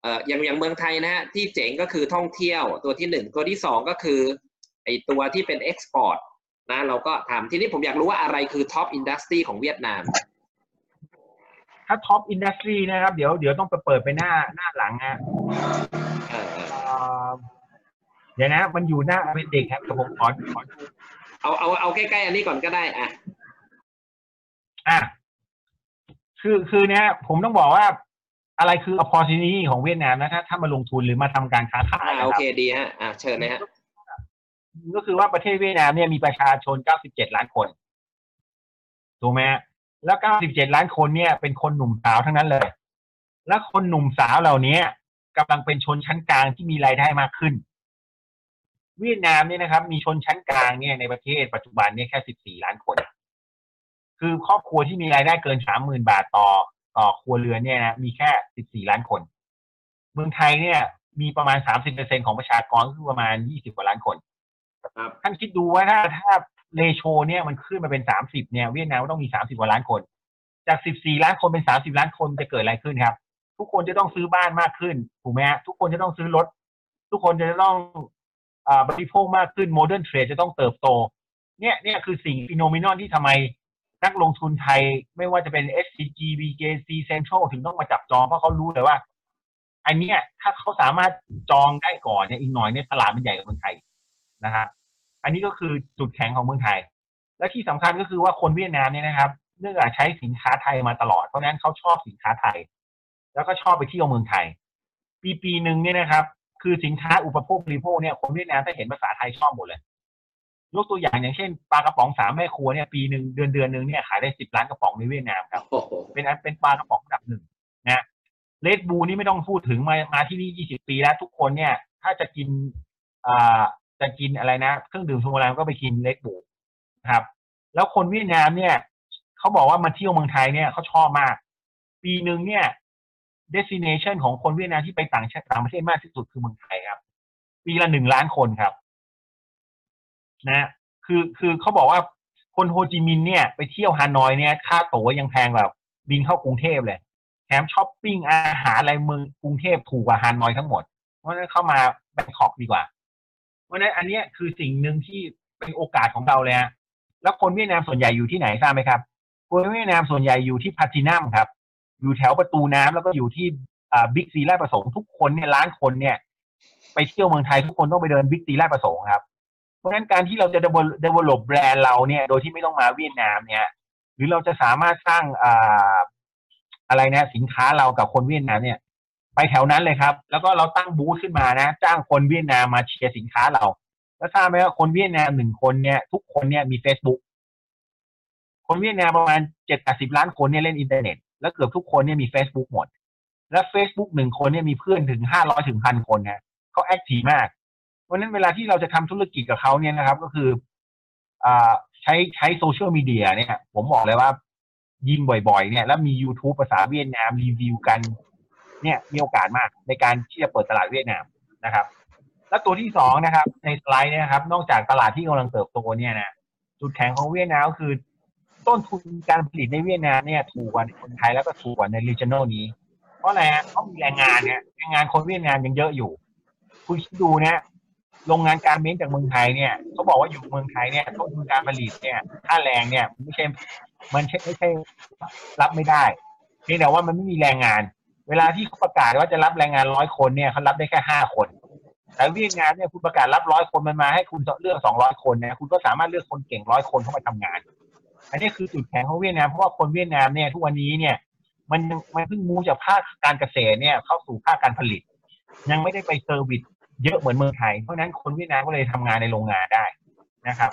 เอ่ออย่างอย่างเมืองไทยนะฮะที่เจ๋งก็คือท่องเที่ยวตัวที่หนึ่งตัวที่สองก็คือไอตัวที่เป็นเอ็กซ์พอร์ตนะเราก็ทำทีนี้ผมอยากรู้ว่าอะไรคือท็อปอินดัสทรีของเวียดนามถ้าท็อปอินดัสทรีนะครับ เดี๋ยวเดี๋ยวต้องไปเปิดไปหน้าหน้าหลังนะ เออเออเอ่อเดี๋ยวนะ มันอยู่หน้าเป็นเด็กครับแต่ผมขอขอดูเอาเอาเอาใกล้ๆอันนี้ก่อนก็ได้อะอะคือคือเนี่ยผมต้องบอกว่าอะไรคือ opportunity ของเวียดนามนะถ้าถ้ามาลงทุนหรือมาทำการค้าขายอ่านะโอครัเคบดีฮะอ่าเชิญเลยฮะก็คือว่าประเทศเวียดนามเนี่ยมีประชาชน 97 ล้านคนถูกไหมฮะแล้ว 97 ล้านคนเนี่ย เป็นคนหนุ่มสาวทั้งนั้นเลย และคนหนุ่มสาวเหล่านี้กำลังเป็นชนชั้นกลางที่มีรายได้มากขึ้น เวียดนามเนี่ยนะครับ มีชนชั้นกลางเนี่ยในประเทศปัจจุบันเนี่ยแค่ 14 ล้านคน คือครอบครัวที่มีรายได้เกิน 30,000 บาทต่อต่อครัวเรือนเนี่ยนะมีแค่ 14 ล้านคน เมืองไทยเนี่ย มีประมาณ 30%ของประชากรก็คือประมาณ 20 กว่าล้านคนครับท่านคิดดูว่าถ้าถ้า ratio เนี่ยมันขึ้นมาเป็น 30 เนี่ยเวียดนามก็ต้องมี 30 กว่าล้านคน จาก 14 ล้านคนเป็น 30 ล้านคนจะเกิดอะไรขึ้นครับ ทุกคนจะต้องซื้อบ้านมากขึ้นถูกไหมฮะทุกคนจะต้องซื้อรถทุกคนจะต้องอ่า บริโภคมากขึ้น modern trade จะต้องเติบโต เนี่ยเนี่ยคือสิ่ง phenomenon ที่ทำไมนักลงทุนไทยไม่ว่าจะเป็น SCG BJC Central ถึงต้องมาจับจอง เพราะเขารู้เลยว่า อันเนี้ยถ้าเขาสามารถจองได้ก่อนเนี่ยอีกหน่อยเนี่ยตลาดมันใหญ่กว่าเมืองไทยนะฮะอันนี้ก็คือจุดแข็งของเมืองไทย และที่สำคัญก็คือว่าคนเวียดนามเนี่ยนะครับเนื่องจากใช้สินค้าไทยมาตลอดเพราะฉะนั้นเขาชอบสินค้าไทย แล้วก็ชอบไปเที่ยวเมืองไทย ปีปีหนึ่งเนี่ยนะครับ คือสินค้าอุปโภคบริโภคเนี่ยคนเวียดนามถ้าเห็นภาษาไทยชอบหมดเลย ยกตัวอย่างอย่างเช่นปลากระป๋องสามแม่ครัวเนี่ยปีหนึ่งเดือนเดือนหนึ่งเนี่ยขายได้สิบล้านกระป๋องในเวียดนามครับโอ้โหเป็นอันเป็นปลากระป๋องอันดับหนึ่งนะเลดบูนี่ไม่ต้องพูดถึงมามาที่นี่ยี่สิบปีแล้วทุกคนเนี่ยถ้าจะกินอ่าจะกินอะไรนะเครื่องดื่มชูกำลังก็ไปกินเลดบูนะครับ แล้วคนเวียดนามเนี่ยเขาบอกว่ามาเที่ยวเมืองไทยเนี่ยเขาชอบมาก ปีหนึ่งเนี่ย destination ของคนเวียดนามที่ไปต่างชาติต่างประเทศมากที่สุดคือเมืองไทยครับปีละหนึ่งล้านคนครับ นะคือคือเขาบอกว่าคนโฮจิมินห์เนี่ย ไปเที่ยวฮานอยเนี่ย ค่าตั๋วยังแพงแบบบินเข้ากรุงเทพเลยแถมช้อปปิ้งอาหารอะไรเมืองกรุงเทพถูกกว่าฮานอยทั้งหมด เพราะฉะนั้นเข้ามาแบงคอกดีกว่า เพราะฉะนั้นอันเนี้ยคือสิ่งหนึ่งที่เป็นโอกาสของเราเลยฮะแล้วคนเวียดนามส่วนใหญ่อยู่ที่ไหนทราบไหมครับคนเวียดนามส่วนใหญ่อยู่ที่พาตินัมครับ อยู่แถวประตูน้ำแล้วก็อยู่ที่บิ๊กซีราชประสงค์ทุกคนเนี่ยล้านคนเนี่ย ไปเที่ยวเมืองไทยทุกคนต้องไปเดินบิ๊กซีราชประสงค์ครับ เพราะฉะนั้นการที่เราจะ develop แบรนด์เราเนี่ย โดยที่ไม่ต้องมาเวียดนามเนี่ย หรือเราจะสามารถสร้างอ่าอะไรนะ สินค้าเรากับคนเวียดนามเนี่ย ไปแถวนั้นเลยครับ แล้วก็เราตั้งบูธขึ้นมานะ จ้างคนเวียดนามมาเชียร์สินค้าเรา แล้วทราบไหมว่าคนเวียดนามหนึ่งคนเนี่ย ทุกคนเนี่ยมี Facebook คนเวียดนามประมาณเจ็ดสิบล้านคนเนี่ยเล่นอินเทอร์เน็ต แล้วเกือบทุกคนเนี่ยมี Facebook หมด และ Facebook หนึ่งคนเนี่ยมีเพื่อนถึงห้าร้อยถึงพันคนนะเขา active มาก เพราะฉะนั้นเวลาที่เราจะทำธุรกิจกับเขาเนี่ยนะครับ ก็คืออ่าใช้ใช้โซเชียลมีเดียเนี่ย ผมบอกเลยว่า ยิงบ่อยๆ เนี่ย แล้วมี YouTube ภาษาเวียดนามรีวิวกัน เนี่ยมีโอกาสมากในการที่จะเปิดตลาดเวียดนามนะครับ แล้วตัวที่สองนะครับ ในสไลด์นะครับ นอกจากตลาดที่กำลังเติบโตเนี่ยนะจุดแข็งของเวียดนามคือ ต้นทุนการผลิตในเวียดนามเนี่ยถูกกว่าในคนไทยแล้วก็ถูกกว่าใน regional นี้ เพราะอะไรฮะเขามีแรงงานเนี่ยแรงงานคนเวียดนามยังเยอะอยู่ คุณคิดดูนะโรงงานการเม้นจากเมืองไทยเนี่ยเขาบอกว่าอยู่เมืองไทยเนี่ยต้นทุนการผลิตเนี่ยค่าแรงเนี่ยไม่ใช่มันใช่ไม่ใช่รับไม่ได้เพียงแต่ว่ามันไม่มีแรงงาน เวลาที่เขาประกาศว่าจะรับแรงงานร้อยคนเนี่ยเขารับได้แค่ห้าคนแต่เวียดนามเนี่ยคุณประกาศรับร้อยคนมันมาให้คุณเลือกสองร้อยคนเนี่ยคุณก็สามารถเลือกคนเก่งร้อยคนเข้ามาทำงาน อันนี้คือจุดแข็งของเวียดนามเพราะว่าคนเวียดนามเนี่ยทุกวันนี้เนี่ย มันมันเพิ่ง move จากภาคการเกษตรเนี่ยเข้าสู่ภาคการผลิต ยังไม่ได้ไป service เยอะเหมือนเมืองไทยเพราะนั้นคนเวียดนามก็เลยทำงานในโรงงานได้นะครับ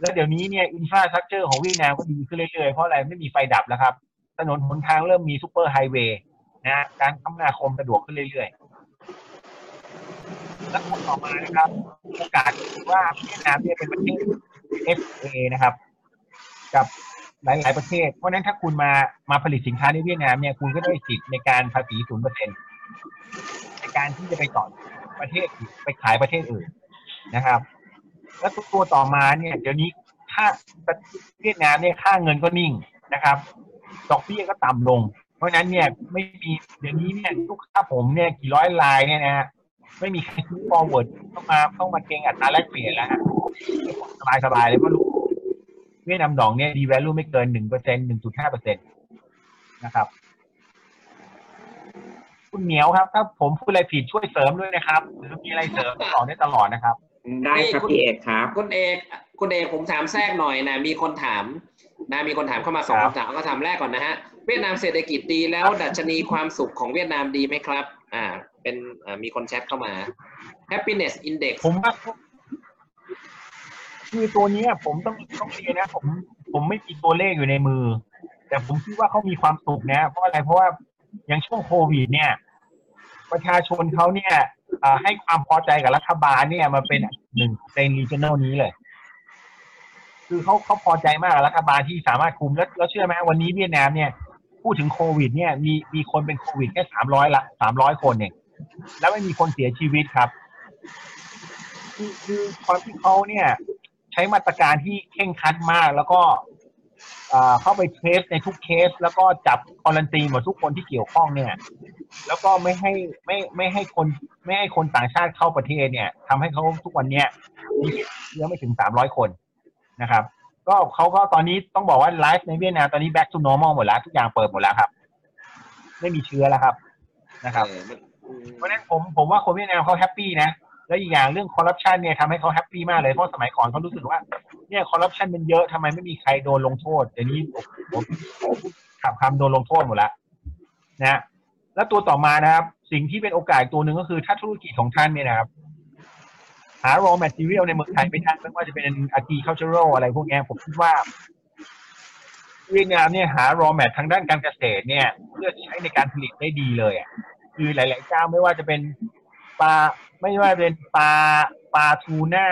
แล้วเดี๋ยวนี้เนี่ย infrastructure ของเวียดนามก็ดีขึ้นเรื่อยๆเพราะอะไรไม่มีไฟดับแล้วครับ ถนนหนทางเริ่มมี superhighwayนะการคมนาคมสะดวกขึ้นเรื่อยๆแล้วต่อมานะครับ โอกาสว่าเวียดนามเนี่ยเป็นประเทศ FTA นะครับ กับหลาย ๆ ประเทศ เพราะนั้นถ้าคุณมามาผลิตสินค้าในเวียดนามเนี่ยคุณก็ได้สิทธิ์ในการภาษีศูนย์เปอร์เซ็นในการที่จะไปต่อประเทศไปขายประเทศอื่นนะครับ แล้วตัวต่อมาเนี่ย เดี๋ยวนี้ค่าเวียดนามเนี่ยค่าเงินก็นิ่งนะครับ ดอกเบี้ยก็ต่ำลง เพราะนั้นเนี่ยไม่มีเดี๋ยวนี้เนี่ยลูกค้าผมเนี่ยกี่ร้อยรายเนี่ยนะฮะไม่มีใครซื้อ forward ต้องมาต้องมาเก็งอัตราแลกเปลี่ยนแล้วสบายสบายเลยเพราะ เวียดนามดองเนี่ยดีแวลูไม่เกินหนึ่งเปอร์เซ็นหนึ่งจุดห้าเปอร์เซ็นตนะครับคุณเหนียวครับ ถ้าผมพูดอะไรผิดช่วยเสริมด้วยนะครับหรือมีอะไรเสริมต่อได้ตลอดนะครับ ได้ครับพี่เอกครับคุณเอกคุณเอกผมถามแทรกหน่อยนะมีคนถามนะมีคนถามเข้ามาสองครับคำถามก็ถามแรกก่อนนะฮะเวียดนามเศรษฐกิจดีแล้วดัชนีความสุขของเวียดนามดีไหมครับ อ่า เป็นอ่ามีคนแชทเข้ามา happiness index ผมว่า คือตัวนี้ผมต้องต้องเรียนนะ ผมผมไม่มีตัวเลขอยู่ในมือ แต่ผมคิดว่าเขามีความสุขนะ เพราะอะไรเพราะว่าอย่างช่วงโควิด เนี่ย ประชาชนเขาเนี่ยให้ความพอใจกับรัฐบาลเนี่ยมาเป็นหนึ่งใน regional นี้เลย คือเขาเขาพอใจมากกับรัฐบาลที่สามารถคุมแล้วแล้วเชื่อไหมวันนี้เวียดนามเนี่ยพูดถึงโควิด เนี่ย มีมีคนเป็นโควิดแค่สามร้อยละสามร้อยคนเองแล้วไม่มีคนเสียชีวิตครับคือความที่เขาเนี่ย ช้มาตรการที่เข่งครัดมาก แล้วก็เอ่อเข้าไปเทสในทุกเคส แล้วก็จับควอลันตีหมดทุกคนที่เกี่ยวข้องเนี่ย แล้วก็ไม่ให้ไม่ไม่ให้คนไม่ให้คนต่างชาติเข้าประเทศเนี่ยทำให้เขาทุกวันเนี้ยมีเชื้อไม่ถึงสามร้อยคนนะครับ ก็เขาก็ตอนนี้ต้องบอกว่า life ในเวียดนามตอนนี้ back to normal หมดแล้ว ทุกอย่างเปิดหมดแล้วครับ ไม่มีเชื้อแล้วครับนะครับเออมันอืมเพราะฉะนั้นผมผมว่าคนเวียดนามเขา happy นะ แล้วอีกอย่างเรื่องคอร์รัปชันเนี่ยทำให้เขา happy มากเลยเพราะสมัยก่อนเขารู้สึกว่า เนี่ยคอร์รัปชันมันเยอะทำไมไม่มีใครโดนลงโทษเดี๋ยวนี้ขับคำโดนลงโทษหมดแล้วนะแล้วตัวต่อมานะครับ สิ่งที่เป็นโอกาสตัวหนึ่งก็คือถ้าธุรกิจของท่านเนี่ยนะครับหา raw material ในเมืองไทยไม่ได้ไม่ว่าจะเป็น agricultural อะไรพวกนี้ผมคิดว่าเวียดนามเนี่ยหา raw mat ทางด้านการเกษตรเนี่ย เพื่อใช้ในการผลิตได้ดีเลยอะคือหลาย ๆ เจ้าไม่ว่าจะเป็น ปลาไม่ว่าเป็นปลาปลาทูน่า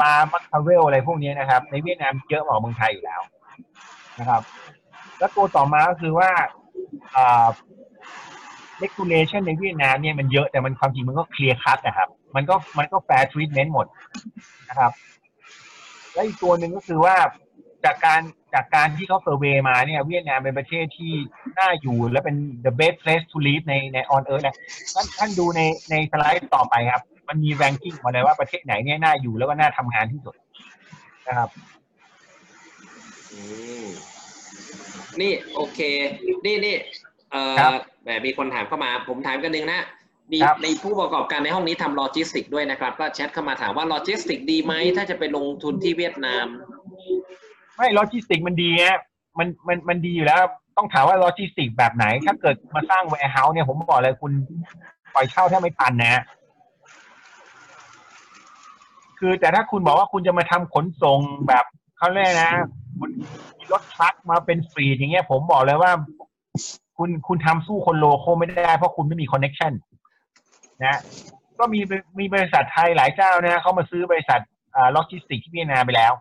ปลามัคคาเวลอะไรพวกนี้นะครับ ในเวียดนามเยอะกว่าเมืองไทยอยู่แล้วนะครับ แล้วตัวต่อมาก็คือว่าอ่า regulation ในเวียดนามเนี่ยมันเยอะแต่มันความจริงมันก็เคลียร์คัตนะครับ มันก็มันก็ fair treatment หมดนะครับ และอีกตัวหนึ่งก็คือว่าจากการ จากการที่เขาเซอร์เวย์มาเนี่ยเวียดนามเป็นประเทศที่น่าอยู่และเป็น the best place to live ในใน on earth นะท่านท่านดูในในสไลด์ต่อไปครับ มันมี ranking มาเลยว่าประเทศไหนเนี่ยน่าอยู่แล้วก็น่าทำงานที่สุดนะครับอืมนี่โอเค นี่นี่เอ่อครับแหมมีคนถามเข้ามา ผมถามกันหนึ่งนะมีครับในผู้ประกอบการในห้องนี้ทำโลจิสติกด้วยนะครับ ก็แชทเข้ามาถามว่าโลจิสติกดีไหมถ้าจะไปลงทุนที่เวียดนาม ไม่โลจิสติกมันดีฮะมันมันมันดีอยู่แล้ว ต้องถามว่าโลจิสติกแบบไหน ถ้าเกิดมาสร้าง warehouse เนี่ยผมบอกเลยคุณปล่อยเช่าแทบไม่ทันนะ คือแต่ถ้าคุณบอกว่าคุณจะมาทำขนส่งแบบเขาเรียกนะคุณมีรถ truck มาเป็นฟรีอย่างเงี้ย ผมบอกเลยว่า คุณคุณทำสู้คน local ไม่ได้เพราะคุณไม่มี connection นะก็มีมีบริษัทไทยหลายเจ้านะเขามาซื้อบริษัทอ่าโลจิสติกที่เวียดนามไปแล้ว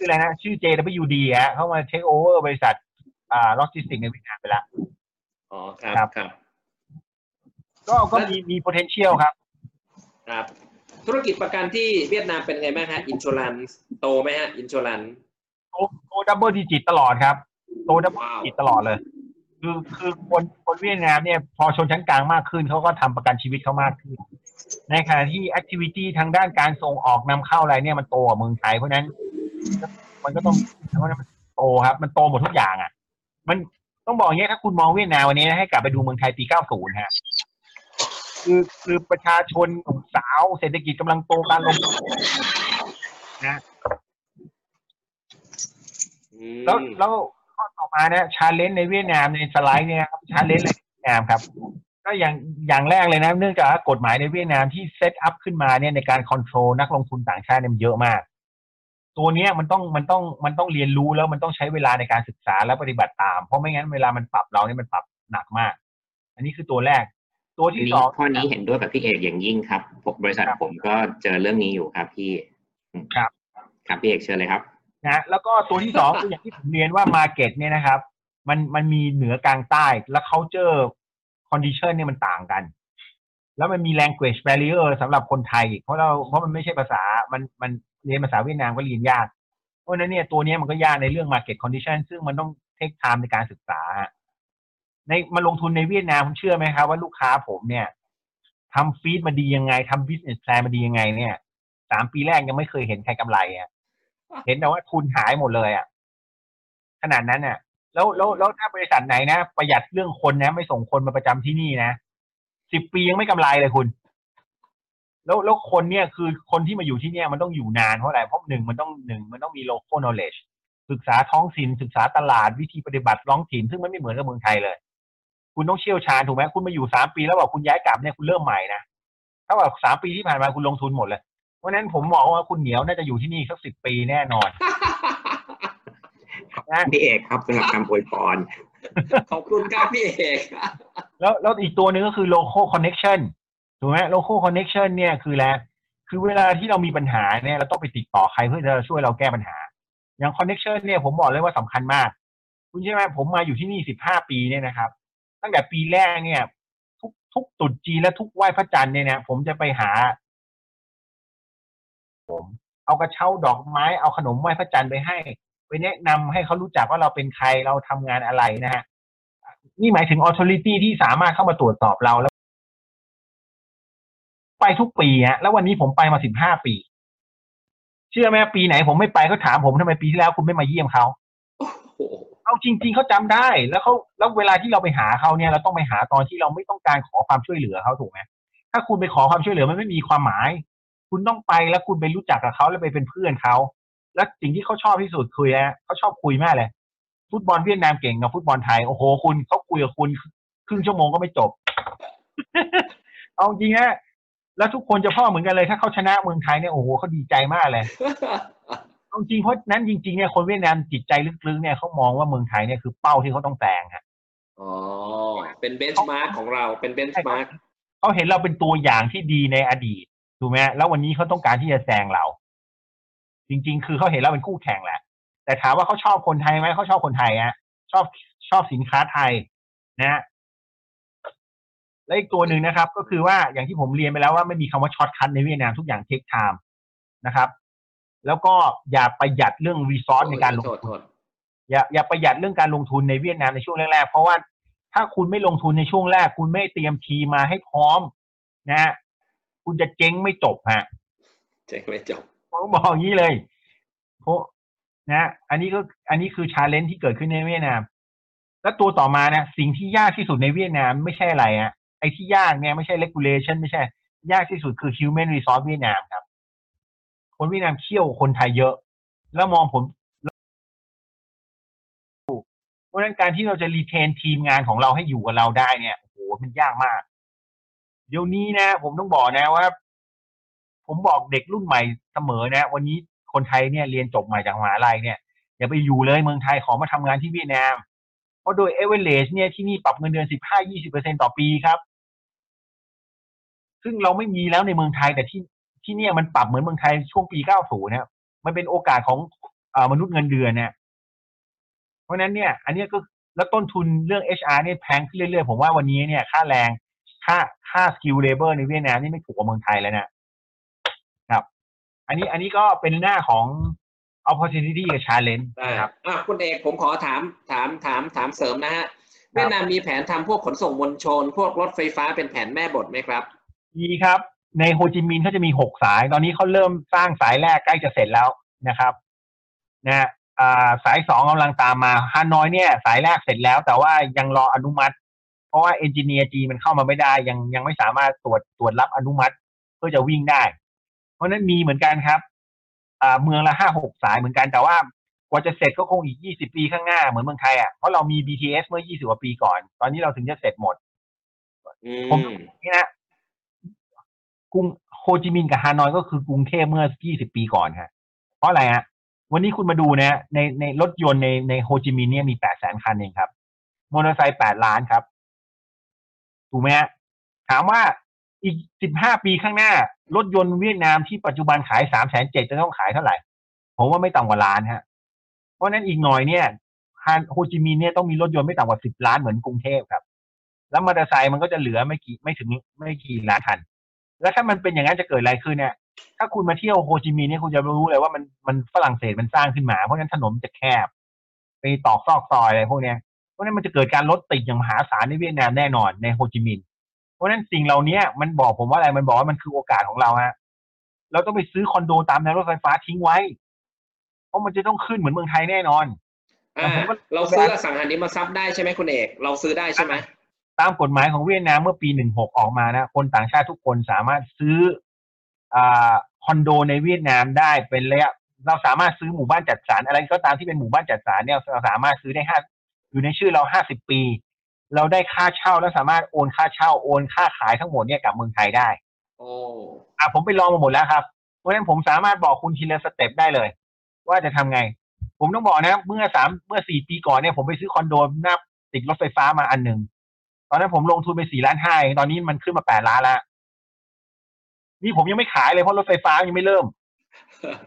ชื่ออะไรนะชื่อ JWD ฮะเขามาเทคโอเวอร์บริษัทอ่าโลจิสติกในเวียดนามไปแล้วอ๋อครับครับครับ ก็ก็มีมี potential ครับ ครับ ธุรกิจประกันที่เวียดนามเป็นไงบ้างฮะอินช r รันโตไหมฮะอินช r รันโตโตดับเบิลดิจิตตลอดครับ โต double ว้าว digit ตลอดเลย คือคือคนคนเวียดนามเนี่ยพอชนชั้นกลางมากขึ้นเขาก็ทำประกันชีวิตเขามากขึ้น ในขณะที่ activity ทางด้านการส่งออกนำเข้าอะไรเนี่ยมันโตกว่าเมืองไทยเพราะฉะนั้น มันก็ต้องเพราะฉะนั้นมันโตครับ มันโตหมดทุกอย่างอะ มันต้องบอกอย่างนี้ถ้าคุณมองเวียดนามวันนี้นะให้กลับไปดูเมืองไทยปี 90 ฮะ คือคือประชาชนหนุ่มสาวเศรษฐกิจกำลังโตการลงทุนนะอืมแล้วแล้วข้อต่อมาเนี่ย challenge ในเวียดนามในสไลด์เนี่ยครับ challenge ในเวียดนามครับ ก็อย่างอย่างแรกเลยนะ เนื่องจากว่ากฎหมายในเวียดนามที่ set up ขึ้นมาเนี่ยในการ control นักลงทุนต่างชาติเนี่ยมันเยอะมาก ตัวเนี้ยมันต้องมันต้องมันต้องเรียนรู้แล้วมันต้องใช้เวลาในการศึกษาและปฏิบัติตาม เพราะไม่งั้นเวลามันปรับเราเนี่ยมันปรับหนักมาก อันนี้คือตัวแรก ตัวอันที่นี้สองข้อนี้เห็นด้วยกับพี่เอกอย่างยิ่งครับผมบริษัทครับผมก็เจอเรื่องนี้อยู่ครับพี่อืมครับ ครับพี่เอกเชิญเลยครับนะแล้วก็ตัวที่สองคืออย่างที่ผมเรียนว่า Market เนี่ยนะครับ มันมันมีเหนือกลางใต้และ culture condition เนี่ยมันต่างกัน แล้วมันมี language barrier สำหรับคนไทยอีกเพราะเราเพราะมันไม่ใช่ภาษามันมันเรียนภาษาเวียดนามก็เรียนยาก เพราะฉะนั้นเนี่ยตัวเนี้ยมันก็ยากในเรื่อง market condition ซึ่งมันต้อง take time ในการศึกษา ในมาลงทุนในเวียดนามคุณเชื่อไหมครับว่าลูกค้าผมเนี่ยทำฟีดมาดียังไงทำ business plan มาดียังไงเนี่ยสามปีแรกยังไม่เคยเห็นใครกำไรอะเห็นแต่ว่าทุนหายหมดเลยอะขนาดนั้นอะแล้วแล้วแล้วถ้าบริษัทไหนนะ ประหยัดเรื่องคนนะ ไม่ส่งคนมาประจำที่นี่นะ สิบปียังไม่กำไรเลยคุณ แล้วแล้วคนเนี่ยคือคนที่มาอยู่ที่เนี่ยมันต้องอยู่นานเพราะอะไรเพราะหนึ่งมันต้องหนึ่งมันต้องมี local knowledge ศึกษาท้องถิ่นศึกษาตลาดวิธีปฏิบัติท้องถิ่นซึ่งมันไม่เหมือนกับเมืองไทยเลย คุณต้องเชี่ยวชาญถูกไหมคุณมาอยู่สามปีแล้วบอกคุณย้ายกลับเนี่ยคุณเริ่มใหม่นะถ้าว่าสามปีที่ผ่านมาคุณลงทุนหมดเลยเพราะฉะนั้นผมมองว่าคุณเหนียวน่าจะอยู่ที่นี่สักสิบปีแน่นอนนะพี่เอกครับสำหรับคำอวยพร ขอบคุณครับพี่เอกแล้วแล้วอีกตัวหนึ่งก็คือ local connection ถูกไหม local connection เนี่ยคืออะไรคือเวลาที่เรามีปัญหาเนี่ยเราต้องไปติดต่อใครเพื่อจะช่วยเราแก้ปัญหา อย่าง connection เนี่ยผมบอกเลยว่าสำคัญมาก คุณใช่ไหมผมมาอยู่ที่นี่สิบห้าปีเนี่ยนะครับ ตั้งแต่ปีแรกเนี่ย ทุกทุกตรุษจีนและทุกไหว้พระจันทร์เนี่ยนะผมจะไปหา ผม เอากระเช้าดอกไม้เอาขนมไหว้พระจันทร์ไปให้ ไปแนะนำให้เขารู้จักว่าเราเป็นใครเราทำงานอะไรนะฮะนี่หมายถึง authority ที่สามารถเข้ามาตรวจสอบเราแล้ว ไปทุกปีฮะแล้ววันนี้ผมไปมาสิบห้าปี เชื่อไหมปีไหนผมไม่ไปเขาถามผมทำไมปีที่แล้วคุณไม่มาเยี่ยมเขาโอ้โหเอาจริง ๆเขาจำได้แล้วเขาแล้วเวลาที่เราไปหาเขาเนี่ย เราต้องไปหาตอนที่เราไม่ต้องการขอความช่วยเหลือเขาถูกไหมถ้าคุณไปขอความช่วยเหลือมันไม่มีความหมาย คุณต้องไปแล้วคุณไปรู้จักกับเขาแล้วไปเป็นเพื่อนเขา แล้วสิ่งที่เขาชอบที่สุดคุยอะเขาชอบคุยมากเลย ฟุตบอลเวียดนามเก่งกับฟุตบอลไทย โอ้โห คุณเขาคุยกับคุณครึ่งชั่วโมงก็ไม่จบ เอาจริงนะแล้วทุกคนจะพูดเหมือนกันเลย ถ้าเขาชนะเมืองไทยเนี่ยโอ้โหเขาดีใจมากเลยเอาจริงเพราะนั้นจริงๆเนี่ยคนเวียดนามจิตใจลึกๆเนี่ยเขามองว่าเมืองไทยเนี่ยคือเป้าที่เขาต้องแซงฮะอ๋อเป็น benchmark ของเราเป็น benchmarkเขาเห็นเราเป็นตัวอย่างที่ดีในอดีตถูกไหมแล้ววันนี้เขาต้องการที่จะแซงเรา จริง ๆ คือเขาเห็นเราเป็นคู่แข่งแหละ แต่ถามว่าเขาชอบคนไทยไหมเขาชอบคนไทยฮะชอบชอบสินค้าไทยนะฮะและอีกตัวหนึ่งนะครับ ก็คือว่าอย่างที่ผมเรียนไปแล้วว่าไม่มีคำว่า shortcut ในเวียดนามทุกอย่าง take time นะครับ แล้วก็อย่าประหยัดเรื่อง resource ในการลงทุนอย่าอย่าประหยัดเรื่องการลงทุนในเวียดนามในช่วงแรกๆเพราะว่าถ้าคุณไม่ลงทุนในช่วงแรก คุณไม่เตรียมทีมมาให้พร้อม นะฮะคุณจะเจ๊งไม่จบฮะเจ๊งไม่จบ ผมบอกอย่างนี้เลยเพราะนะ อันนี้ก็อันนี้คือชาเลนจ์ที่เกิดขึ้นในเวียดนาม แล้วตัวต่อมานะสิ่งที่ยากที่สุดในเวียดนามไม่ใช่อะไรอะไอ้ที่ยากเนี่ยไม่ใช่ regulation ไม่ใช่ ยากที่สุดคือ human resource เวียดนามครับ คนเวียดนามเชี่ยวคนไทยเยอะ แล้วมองผมเพราะฉะนั้นการที่เราจะรีเทนทีมงานของเราให้อยู่กับเราได้เนี่ยโอ้โหมันยากมาก เดี๋ยวนี้นะ ผมต้องบอกนะว่า ผมบอกเด็กรุ่นใหม่เสมอนะ วันนี้คนไทยเนี่ยเรียนจบใหม่จากมหาลัยเนี่ยอย่าไปอยู่เลยเมืองไทยขอมาทำงานที่เวียดนาม เพราะโดยเอเวอเรจเนี่ยที่นี่ปรับเงินเดือนสิบห้ายี่สิบเปอร์เซ็นต่อปีครับ ซึ่งเราไม่มีแล้วในเมืองไทยแต่ที่ที่เนี่ยมันปรับเหมือนเมืองไทยช่วงปีเก้าศูนย์นะมันเป็นโอกาสของเออมนุษย์เงินเดือนเนี่ยเพราะฉะนั้นเนี่ย อันนี้ก็แล้วต้นทุนเรื่อง HR เนี่ยแพงขึ้นเรื่อยๆ ผมว่าวันนี้เนี่ย ค่าแรงค่าค่า skilled labor ในเวียดนามนี่ไม่ถูกกว่าเมืองไทยแล้วนะ อันนี้อันนี้ก็เป็นหน้าของ opportunity กับ challenge ได้นะครับอะคุณเอกผมขอถามถามถามถามเสริมนะฮะเวียดนามมีแผนทำพวกขนส่งมวลชน พวกรถไฟฟ้าเป็นแผนแม่บทไหมครับมีครับ ในโฮจิมินห์เขาจะมีหกสาย ตอนนี้เขาเริ่มสร้างสายแรกใกล้จะเสร็จแล้วนะครับนะฮะอ่าสายสองกำลังตามมาฮานอยเนี่ย สายแรกเสร็จแล้ว แต่ว่ายังรออนุมัติ เพราะว่าเอนจิเนียร์จีมันเข้ามาไม่ได้ ยังยังไม่สามารถตรวจตรวจรับอนุมัติ เพื่อจะวิ่งได้ เพราะฉะนั้นมีเหมือนกันครับอ่าเมืองละห้าหกสายเหมือนกันแต่ว่ากว่าจะเสร็จก็คงอีกยี่สิบปีข้างหน้าเหมือนเมืองไทยอะเพราะเรามี BTS เมื่อยี่สิบกว่าปีก่อน ตอนนี้เราถึงจะเสร็จหมดอืผมมนี่นะกรุงโฮจิมินห์กับฮานอยก็คือกรุงเทพเมื่อ20ปีก่อนฮะ เพราะอะไรฮะวันนี้คุณมาดูนะในในรถยนต์ในในโฮจิมินห์เนี่ยมี8แสนคันเองครับมอเตอร์ไซค์8ล้านครับ ถูกไหมฮะถามว่า อีก15ปีข้างหน้า รถยนต์เวียดนามที่ปัจจุบันขาย3แสนเจ็ดจะต้องขายเท่าไหร่ ผมว่าไม่ต่ำกว่าล้านฮะ เพราะฉะนั้นอีกหน่อยเนี่ยฮานโฮจิมินห์เนี่ยต้องมีรถยนต์ไม่ต่ำกว่า10ล้านเหมือนกรุงเทพครับ แล้วมอเตอร์ไซค์มันก็จะเหลือไม่กี่ไม่ถึงไม่กี่ล้านคัน แล้วถ้ามันเป็นอย่างนั้นจะเกิดอะไรขึ้นเนี่ย ถ้าคุณมาเที่ยวโฮจิมินห์เนี่ยคุณจะรู้เลยว่ามันมันฝรั่งเศสมันสร้างขึ้นมา เพราะฉะนั้นถนนจะแคบ ไปตรอกซอกซอยอะไรพวกเนี้ย เพราะฉะนั้นมันจะเกิดการรถติดอย่างมหาศาลในเวียดนามแน่นอนในโฮจิมินห์ เพราะฉะนั้นสิ่งเหล่านี้มันบอกผมว่าอะไรมันบอกว่ามันคือโอกาสของเราฮะเราต้องไปซื้อคอนโดตามแนวรถไฟฟ้าทิ้งไว้ เพราะมันจะต้องขึ้นเหมือนเมืองไทยแน่นอนอ่าผมก็เราซื้ออสังหาริมทรัพย์ได้ใช่ไหมคุณเอก เราซื้อได้ใช่ไหมตามกฎหมายของเวียดนามเมื่อปี16ออกมานะคนต่างชาติทุกคนสามารถซื้ออ่าคอนโดในเวียดนามได้เป็นระยะเราสามารถซื้อหมู่บ้านจัดสรรอะไรก็ตามที่เป็นหมู่บ้านจัดสรรเนี่ยเราสามารถซื้อได้ห้าอยู่ในชื่อเรา50ปี เราได้ค่าเช่าแล้วสามารถโอนค่าเช่าโอนค่าขายทั้งหมดเนี่ยกลับเมืองไทยได้ โอ้อะผมไปลองมาหมดแล้วครับ เพราะฉะนั้นผมสามารถบอกคุณทีละสเต็ปได้เลย ว่าจะทำไง ผมต้องบอกนะเมื่อสามเมื่อสี่ปีก่อนเนี่ยผมไปซื้อคอนโดหน้าติดรถไฟฟ้ามาอันหนึ่งตอนนั้นผมลงทุนไปสี่ล้านห้าเองตอนนี้มันขึ้นมาแปดล้านแล้วนี่ผมยังไม่ขายเลยเพราะรถไฟฟ้ายังไม่เริ่ม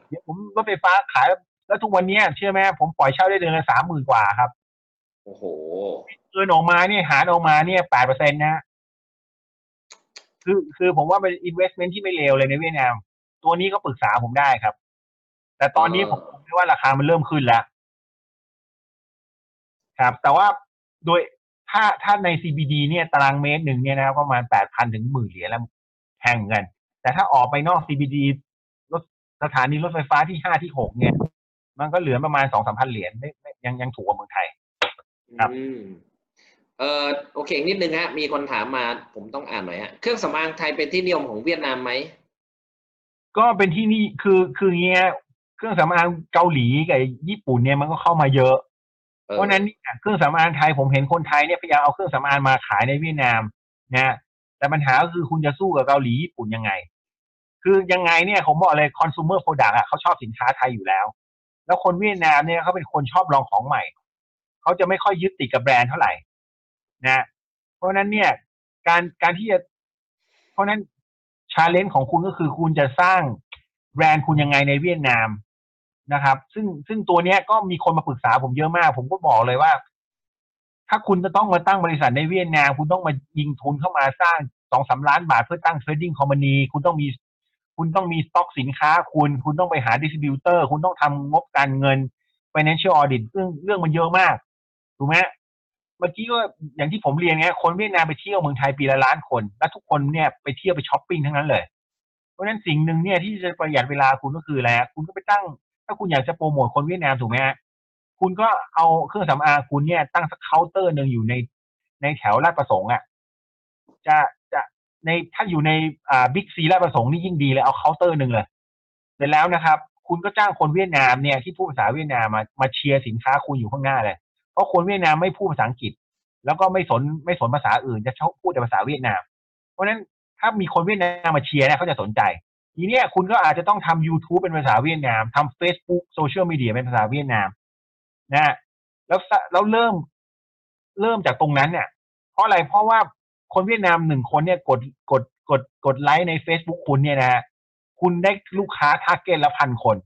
เดี๋ยวผมรถไฟฟ้าขายแล้วทุกวันเนี้ยเชื่อไหมผมปล่อยเช่าได้เดือนละสามหมื่นกว่าครับ โอ้โห เงินออกมาเนี่ยหารออกมาเนี่ยแปดเปอร์เซ็นต์นะคือคือผมว่าเป็น investment ที่ไม่เลวเลยในเวียดนาม ตัวนี้ก็ปรึกษาผมได้ครับ แต่ตอนนี้เออผมคิดว่าราคามันเริ่มขึ้นแล้ว ครับ แต่ว่าโดยถ้าถ้าใน CBD เนี่ยตารางเมตรหนึ่งเนี่ยนะครับประมาณแปดพันถึงหมื่นเหรียญแล้วแพงเหมือนกันแต่ถ้าออกไปนอก CBD รถสถานีรถไฟฟ้าที่ห้าที่หกเนี่ย มันก็เหลือประมาณสองสามพันเหรียญไม่ไม่ยังยังถูกกว่าเมืองไทย ครับอืม เออโอเคนิดนึงฮะ มีคนถามมาผมต้องอ่านหน่อยฮะ เครื่องสำอางไทยเป็นที่นิยมของเวียดนามไหม ก็เป็นที่นี่คือคืออย่างเงี้ยเครื่องสำอางเกาหลีกับญี่ปุ่นเนี่ยมันก็เข้ามาเยอะเออเพราะฉะนั้นเนี่ยเครื่องสำอางไทยผมเห็นคนไทยเนี่ยพยายามเอาเครื่องสำอางมาขายในเวียดนามนะแต่ปัญหาก็คือคุณจะสู้กับเกาหลีญี่ปุ่นยังไง คือยังไงเนี่ยผมบอกเลย consumer product อะเขาชอบสินค้าไทยอยู่แล้ว แล้วคนเวียดนามเนี่ยเขาเป็นคนชอบลองของใหม่ เขาจะไม่ค่อยยึดติดกับแบรนด์เท่าไหร่ นะเพราะฉะนั้นเนี่ย การการที่จะ เพราะนั้น challenge ของคุณก็คือคุณจะสร้างแบรนด์คุณยังไงในเวียดนามนะครับ ซึ่งซึ่งตัวเนี้ยก็มีคนมาปรึกษาผมเยอะมาก ผมก็บอกเลยว่า ถ้าคุณจะต้องมาตั้งบริษัทในเวียดนาม คุณต้องมายิงทุนเข้ามาสร้างสองสามล้านบาทเพื่อตั้ง trading company คุณต้องมี คุณต้องมีสต็อกสินค้า คุณคุณต้องไปหา distributor คุณต้องทำงบการเงิน financial audit เรื่องเรื่องมันเยอะมากถูกไหม เมื่อกี้ก็อย่างที่ผมเรียนไงคนเวียดนามไปเที่ยวเมืองไทยปีละล้านคน และทุกคนเนี่ยไปเที่ยวไปช้อปปิ้งทั้งนั้นเลย เพราะฉะนั้นสิ่งหนึ่งเนี่ยที่จะประหยัดเวลาคุณก็คืออะไรคุณก็ไปตั้ง ถ้าคุณอยากจะโปรโมทคนเวียดนามถูกไหมฮะคุณก็เอาเครื่องสำอางคุณเนี่ยตั้งสักเคาน์เตอร์หนึ่งอยู่ในในแถวราชประสงค์อะจะจะในถ้าอยู่ในอ่าบิ๊กซีราชประสงค์นี่ยิ่งดีเลยเอาเคาน์เตอร์หนึ่งเลยเสร็จแล้วนะครับ คุณก็จ้างคนเวียดนามเนี่ยที่พูดภาษาเวียดนามมามาเชียร์สินค้าคุณอยู่ข้างหน้าเลย เพราะคนเวียดนามไม่พูดภาษาอังกฤษ แล้วก็ไม่สนไม่สนภาษาอื่นจะชอบพูดแต่ภาษาเวียดนาม เพราะฉะนั้นถ้ามีคนเวียดนามมาเชียร์เนี่ยเขาจะสนใจ ทีเนี้ยคุณก็อาจจะต้องทำ YouTube เป็นภาษาเวียดนามทำ Facebook โซเชียลมีเดียเป็นภาษาเวียดนามนะแล้วแล้วเริ่มเริ่มจากตรงนั้นเนี่ย เพราะอะไรเพราะว่าคนเวียดนามหนึ่งคนเนี่ยกดกดกดกดไลค์ใน Facebook คุณเนี่ยนะคุณได้ลูกค้าทาร์เก็ตละพันคน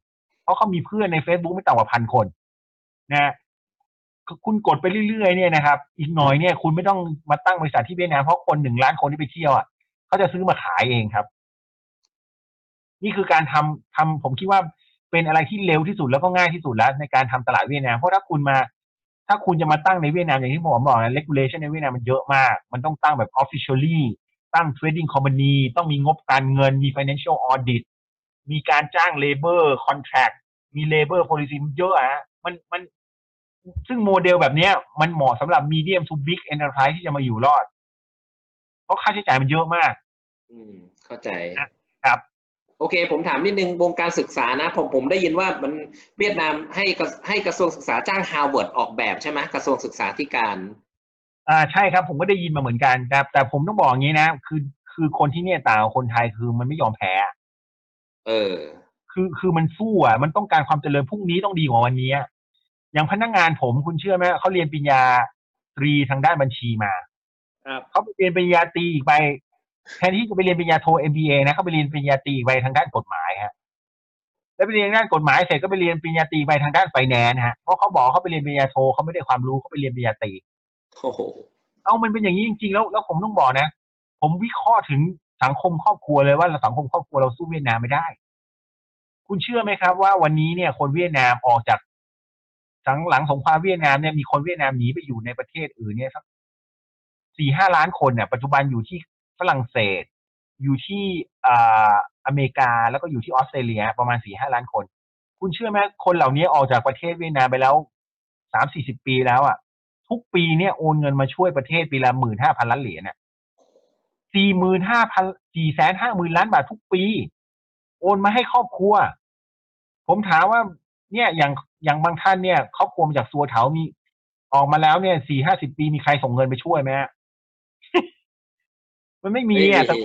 เพราะเขามีเพื่อนใน Facebook ไม่ต่ำกว่าพันคน นะ คุณกดไปเรื่อยๆเนี่ยนะครับอีกหน่อยเนี่ยคุณไม่ต้องมาตั้งบริษัทที่เวียดนามเพราะคนหนึ่งล้านคนที่ไปเที่ยวอะเขาจะซื้อมาขายเองครับ นี่คือการทำทำผมคิดว่าเป็นอะไรที่เร็วที่สุดแล้วก็ง่ายที่สุดแล้ว ในการทำตลาดเวียดนามเพราะถ้าคุณมา ถ้าคุณจะมาตั้งในเวียดนามอย่างที่ผมบอกนะ regulation ในเวียดนามมันเยอะมาก มันต้องตั้งแบบ officially ตั้ง trading company ต้องมีงบการเงินมี financial audit มีการจ้าง labor contract มี labor policy เยอะอะมันมัน ซึ่งโมเดลแบบนี้มันเหมาะสำหรับ medium to big enterprise ที่จะมาอยู่รอด เพราะค่าใช้จ่ายมันเยอะมาก อืม เข้าใจครับ โอเค ผมถามนิดนึงวงการศึกษานะ ผมผมได้ยินว่ามันเวียดนามให้ให้กระทรวงศึกษาจ้างฮาร์วาร์ดออกแบบใช่ไหมกระทรวงศึกษาธิการอ่าใช่ครับ ผมก็ได้ยินมาเหมือนกันแต่แต่ผมต้องบอกอย่างนี้นะคือคือคนที่เนี่ยต่างคนไทยคือมันไม่ยอมแพ้ เออ คือคือมันสู้อะ มันต้องการความเจริญพรุ่งนี้ต้องดีกว่าวันนี้ อย่างพนักงงานผมคุณเชื่อไหมเขาเรียนปริญญาตรีทางด้านบัญชีมาครับเขาไปเรียนปริญญาตรีอีกไปแทนที่จะไปเรียนปริญญาโท MBA นะเขาไปเรียนปริญญาตรีไปทางด้านกฎหมายฮะแล้วไปเรียนด้านกฎหมายเสร็จก็ไปเรียนปริญญาตรีไปทางด้านไฟแนนซ์ฮะเพราะเขาบอกเขาไปเรียนปริญญาโทเขาไม่ได้ความรู้เขาไปเรียนปริญญาตรีโอ้โหเอามันเป็นอย่างนี้จริงๆแล้วแล้วผมต้องบอกนะ ผมวิเคราะห์ถึงสังคมครอบครัวเลยว่าสังคมครอบครัวเราสู้เวียดนามไม่ได้ คุณเชื่อไหมครับว่าวันนี้เนี่ย คนเวียดนามออกจาก หลังหลังสงครามเวียดนามเนี่ยมีคนเวียดนามหนีไปอยู่ในประเทศอื่นเนี่ยสักสี่ห้าล้านคนเนี่ย ปัจจุบันอยู่ที่ฝรั่งเศส อยู่ที่อ่าอเมริกาแล้วก็อยู่ที่ออสเตรเลีย ประมาณสี่ห้าล้านคน คุณเชื่อไหมคนเหล่านี้ออกจากประเทศเวียดนามไปแล้วสามสี่สิบปีแล้วอะ ทุกปีเนี่ยโอนเงินมาช่วยประเทศปีละหมื่นห้าพันล้านเหรียญเนี่ยสี่หมื่นห้าพันสี่แสนห้าหมื่นล้านบาททุกปี โอนมาให้ครอบครัว ผมถามว่าเนี่ยอย่าง อย่างบางท่านเนี่ยครอบครัวมาจากซัวเถามี ออกมาแล้วเนี่ยสี่ห้าสิบปีมีใครส่งเงินไปช่วยไหมมันไม่มีอะแต่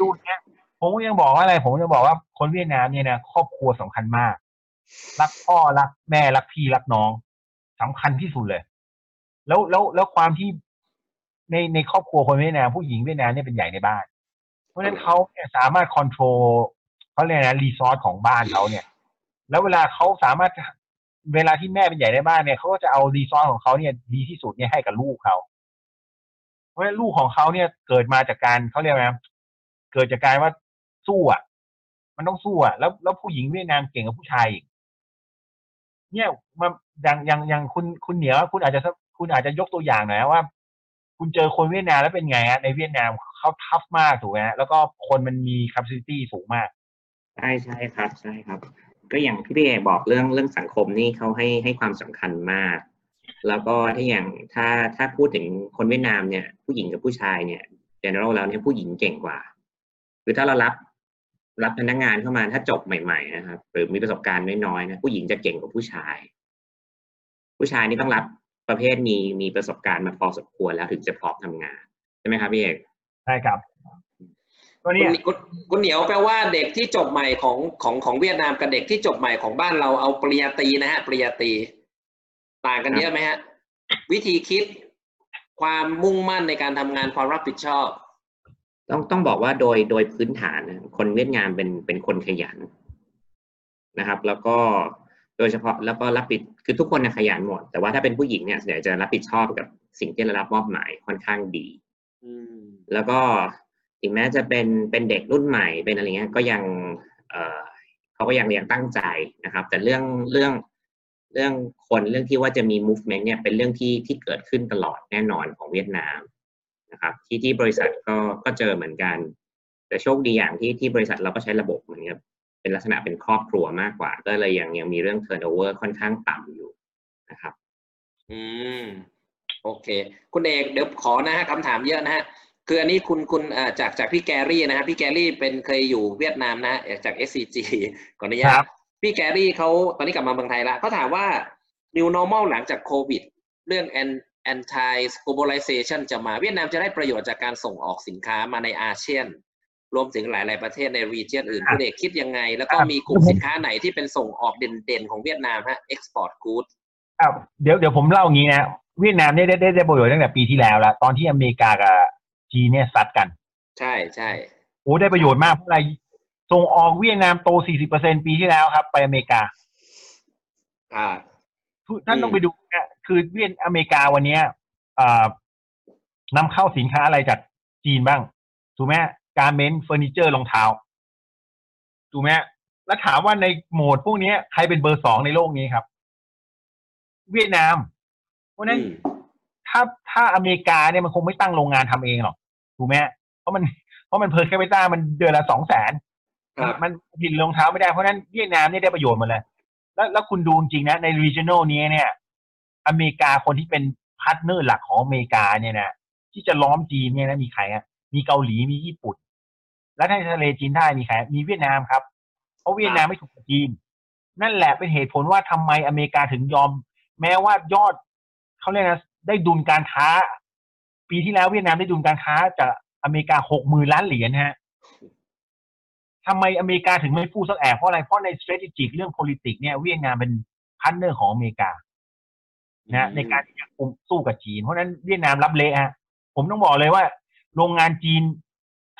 ดูเนี่ยผมก็ยังบอกว่าอะไร ผมยังบอกว่าคนเวียดนามเนี่ยนะครอบครัวสำคัญมาก รักพ่อรักแม่รักพี่รักน้องสำคัญที่สุดเลย แล้วแล้วแล้วความที่ในในครอบครัวคนเวียดนามผู้หญิงเวียดนามเนี่ยเป็นใหญ่ในบ้าน เพราะฉะนั้นเขาเนี่ยสามารถควบคุมเขาเรียกนะรีซอสของบ้านเขาเนี่ย แล้วเวลาเขาสามารถ เวลาที่แม่เป็นใหญ่ในบ้านเนี่ยเขาก็จะเอารีซอสของเขาเนี่ย ดีที่สุดเนี่ยให้กับลูกเขาเพราะลูกของเขาเนี่ยเกิดมาจากการเขาเรียกนะเกิดจากการว่าสู้อะ มันต้องสู้อะแล้วแล้วผู้หญิงเวียดนามเก่งกับผู้ชายอีกเนี่ยมาอย่างอย่างอย่างคุณคุณเหนียวคุณอาจจะคุณอาจจะยกตัวอย่างหน่อยว่า คุณเจอคนเวียดนามแล้วเป็นไงฮะในเวียดนามเขาทัฟมากถูกไหมฮะแล้วก็คนมันมี capacity สูงมาก ใช่ใช่ครับ ใช่ครับ ก็อย่างที่พี่เอบอกเรื่องเรื่องสังคมนี่เขาให้ให้ความสำคัญมาก แล้วก็ถ้าอย่างถ้าถ้าพูดถึงคนเวียดนามเนี่ย ผู้หญิงกับผู้ชายเนี่ย general แล้วเนี่ยผู้หญิงเก่งกว่า คือถ้าเรารับรับพนักงานเข้ามาถ้าจบใหม่ๆนะครับหรือมีประสบการณ์น้อยๆนะผู้หญิงจะเก่งกว่าผู้ชาย ผู้ชายนี่ต้องรับประเภทมีมีประสบการณ์มาพอสมควรแล้วถึงจะพร้อมทำงานใช่ไหมครับพี่เอกใช่ครับ ก็คุเนี่ณยคุณคุณเหนียวแปลว่าเด็กที่จบใหม่ของของของเวียดนามกับเด็กที่จบใหม่ของบ้านเราเอาปริญญาตรีนะฮะปริญญาตรีต่างกันเยอะไหมฮะ วิธีคิดความมุ่งมั่นในการทำงานความรับผิดชอบ ต้องต้องบอกว่าโดยโดยพื้นฐานนะคนเวียดนามเป็นเป็นคนขยันนะครับ แล้วก็โดยเฉพาะแล้วก็รับผิดคือทุกคนนะขยันหมด แต่ว่าถ้าเป็นผู้หญิงเนี่ยส่วนใหญ่จะรับผิดชอบกับสิ่งที่ได้รับมอบหมายค่อนข้างดีอืมแล้วก็ ถึงแม้จะเป็นเป็นเด็กรุ่นใหม่เป็นอะไรเงี้ยก็ยังเเขาก็ยังยังตั้งใจนะครับ แต่เรื่องเรื่องเรื่องคนเรื่องที่ว่าจะมี movement เนี่ยเป็นเรื่องที่ที่เกิดขึ้นตลอดแน่นอนของเวียดนามนะครับ ที่ที่บริษัทก็ก็เจอเหมือนกัน แต่โชคดีอย่างที่ที่บริษัทเราก็ใช้ระบบเหมือนกับเป็นลักษณะเป็นครอบครัวมากกว่า ก็เลยยังยังมีเรื่อง turnover ค่อนข้างต่ำอยู่นะครับ อืม โอเค คุณเอกเดี๋ยวขอนะฮะคำถามเยอะนะฮะ คืออันนี้คุณคุณเอ่อจากจากพี่แกรี่นะฮะพี่แกรี่เป็นเคยอยู่เวียดนามนะฮะจาก SCG ก่อนอนุญาครัตบพี่แกรี่เขาตอนนี้กลับมาเมืองไทยแล้วเขาถามว่า new normal หลังจากโควิด เรื่อง an- anti globalization จะมาเวียดนามจะได้ประโยชน์จากการส่งออกสินค้ามาในอาเซียน รวมถึงหลาย ๆ ประเทศในรีเจียนอื่นครับคุณเอกคิดยังไง แล้วก็ครับมีกลุ่มสินค้าไหนที่เป็นส่งออกเด่น ๆ ของเวียดนามฮะ export good ครับเดี๋ยวเดี๋ยวผมเล่าอย่างนี้นะเวียดนามเนี่ยได้ได้ได้ประโยชน์ตั้งแต่ปีที่แล้วแล้วตอนที่อเมริกากับ จีนเนี่ยซัดกัน ใช่ใช่โอ้ได้ประโยชน์มากเพราะอะไรส่งออกเวียดนามโต 40%ปีที่แล้วครับ ไปอเมริกา อ่าทุกท่านอืมต้องไปดูนะคือเวียดอเมริกาวันเนี้ยอ่านำเข้าสินค้าอะไรจากจีนบ้างถูกไหมการเมนต์เฟอร์นิเจอร์รองเท้าถูกไหมแล้วถามว่าในโหมดพวกเนี้ยใครเป็นเบอร์สองในโลกนี้ครับ เวียดนาม เพราะฉะนั้นอืมถ้าถ้าอเมริกาเนี่ยมันคงไม่ตั้งโรงงานทำเองหรอก ถูกไหมเพราะมันเพราะมัน per capita มันเดือนละสองแสนครับมันผลิตรองเท้าไม่ได้เพราะฉะนั้นเวียดนามเนี่ยได้ประโยชน์หมดเลย แล้วแล้วคุณดูจริงๆนะใน regional นี้เนี่ย อเมริกาคนที่เป็น partner หลักของอเมริกาเนี่ยนะที่จะล้อมจีนเนี่ยนะมีใครฮะมีเกาหลีมีญี่ปุ่น แล้วในทะเลจีนใต้มีใครมีเวียดนามครับ เพราะเวียดนามไม่ถูกกับจีน นั่นแหละเป็นเหตุผลว่าทำไมอเมริกาถึงยอม แม้ว่ายอดเขาเรียกนะได้ดุลการค้า ปีที่แล้วเวียดนามได้ดุลการค้าจากอเมริกาหกหมื่นล้านเหรียญฮะทำไมอเมริกาถึงไม่พูดสักแอะเพราะอะไรเพราะใน strategic เรื่อง politics เนี่ยเวียดนามเป็น partner ของอเมริกานะในการที่จะสู้กับจีน เพราะฉะนั้นเวียดนามรับเละฮะผมต้องบอกเลยว่า โรงงานจีน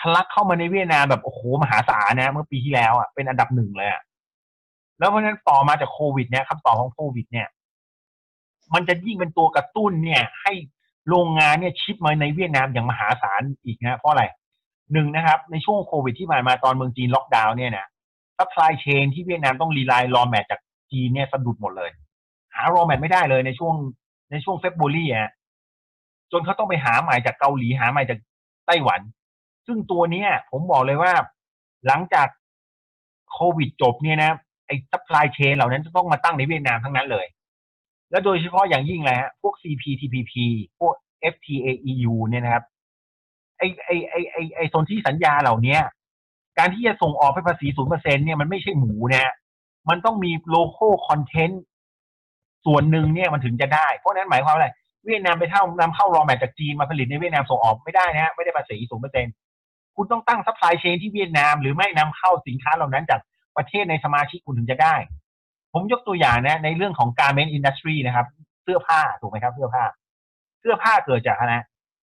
ทะลักเข้ามาในเวียดนามแบบโอ้โหมหาศาลนะ เมื่อปีที่แล้วอะเป็นอันดับหนึ่งเลยอะแล้วเพราะฉะนั้นต่อมาจากโควิดเนี่ยคำตอบของโควิด เนี่ย มันจะยิ่งเป็นตัวกระตุ้นเนี่ย ให้ โรงงานเนี่ย shift มาในเวียดนามอย่างมหาศาลอีกนะเพราะอะไรหนึ่งนะครับ ในช่วงโควิดที่ผ่านมาตอนเมืองจีนล็อกดาวน์เนี่ยนะ supply chain ที่เวียดนามต้อง rely raw mat จากจีนเนี่ยสะดุดหมดเลย หา raw mat ไม่ได้เลยในช่วงในช่วง February อะจนเขาต้องไปหาใหม่จากเกาหลีหาใหม่จากไต้หวัน ซึ่งตัวเนี้ย ผมบอกเลยว่าหลังจากโควิดจบเนี่ยนะไอ้ supply chain เหล่านั้นจะต้องมาตั้งในเวียดนามทั้งนั้นเลย และโดยเฉพาะอย่างยิ่งเลยฮะพวก CPTPP พวก FTA EU เนี่ยนะครับไอไอไอไอไอโซนที่สัญญาเหล่านี้การที่จะส่งออกไปภาษีศูนย์เปอร์เซ็นเนี่ยมันไม่ใช่หมูนะมันต้องมี local content ส่วนหนึ่งเนี่ยมันถึงจะได้ เพราะฉะนั้นหมายความว่าอะไร เวียดนามไปเท่านำเข้า raw mat จากจีนมาผลิตในเวียดนามส่งออกไม่ได้นะฮะไม่ได้ภาษีศูนย์เปอร์เซ็นคุณต้องตั้ง supply chain ที่เวียดนาม หรือไม่นำเข้าสินค้าเหล่านั้นจากประเทศในสมาชิกคุณถึงจะได้ ผมยกตัวอย่างนะในเรื่องของ garment industry นะครับ เสื้อผ้าถูกไหมครับ เสื้อผ้า เสื้อผ้าเกิดจากอะไร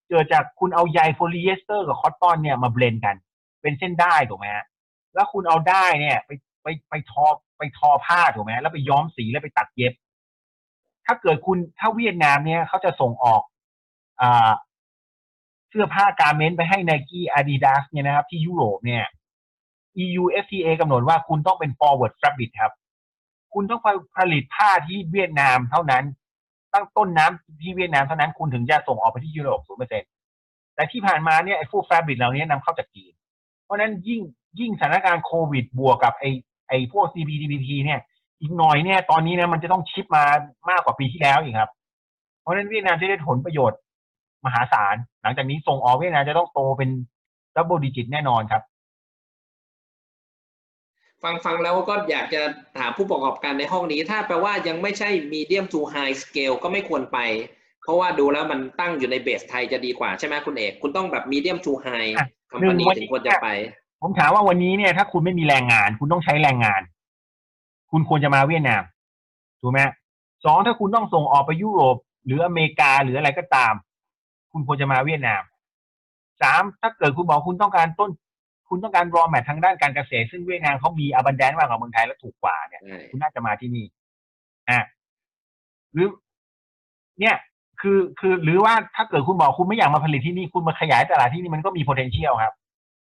เกิดจากคุณเอาใยโพลีเอสเตอร์กับ cotton เนี่ยมา blend กัน เป็นเส้นด้ายถูกไหมฮะแล้วคุณเอาด้ายเนี่ยไปไปไปทอไปทอผ้าถูกไหมแล้วไปย้อมสีแล้วไปตัดเย็บ ถ้าเกิดคุณถ้าเวียดนามเนี่ยเขาจะส่งออกอ่าเสื้อผ้าการเมนไปให้ไนกี้อาดิดาสเนี่ยนะครับ ที่ยุโรปเนี่ย EU FTA กำหนดว่าคุณต้องเป็น forward fabric ครับ คุณต้องผลิตผ้าที่เวียดนามเท่านั้น ตั้งต้นน้ำที่เวียดนามเท่านั้นคุณถึงจะส่งออกไปที่ยุโรปศูนย์เปอร์เซ็นแต่ที่ผ่านมาเนี่ยไอ้พวกแฟบริกเหล่านี้นำเข้าจากจีน เพราะนั้นยิ่งยิ่งสถานการณ์โควิดบวกกับไอ้ไอ้พวก CPTPP เนี่ยอีกหน่อยเนี่ยตอนนี้เนะมันจะต้องชิปมามากกว่าปีที่แล้วอีกครับ เพราะฉะนั้นเวียดนามจะได้ผลประโยชน์มหาศาล หลังจากนี้ส่งออกเวียดนามจะต้องโตเป็น double digit แน่นอนครับ ฟังฟังแล้วก็อยากจะถามผู้ประกอบการในห้องนี้ ถ้าแปลว่ายังไม่ใช่ medium to high scale ก็ไม่ควรไป เพราะว่าดูแล้วมันตั้งอยู่ใน base ไทยจะดีกว่าใช่ไหมคุณเอก คุณต้องแบบ medium to high อะคอมพานีหนึ่งวันถึงควรจะไป ผมถามว่าวันนี้เนี่ย ถ้าคุณไม่มีแรงงาน คุณต้องใช้แรงงาน คุณควรจะมาเวียดนามถูกไหมสองถ้าคุณต้องส่งออกไปยุโรป หรืออเมริกาหรืออะไรก็ตาม คุณควรจะมาเวียดนามสามถ้าเกิดคุณบอกคุณต้องการต้น คุณต้องการรอแมททางด้านการเกษตร ซึ่งเวียดนามเขามีอบันแดนมากกว่าเมืองไทยและถูกกว่าเนี่ยใช่คุณน่าจะมาที่นี่อะหรือ เนี่ย คือคือหรือว่าถ้าเกิดคุณบอกคุณไม่อยากมาผลิตที่นี่คุณมาขยายตลาดที่นี่มันก็มี potential ครับ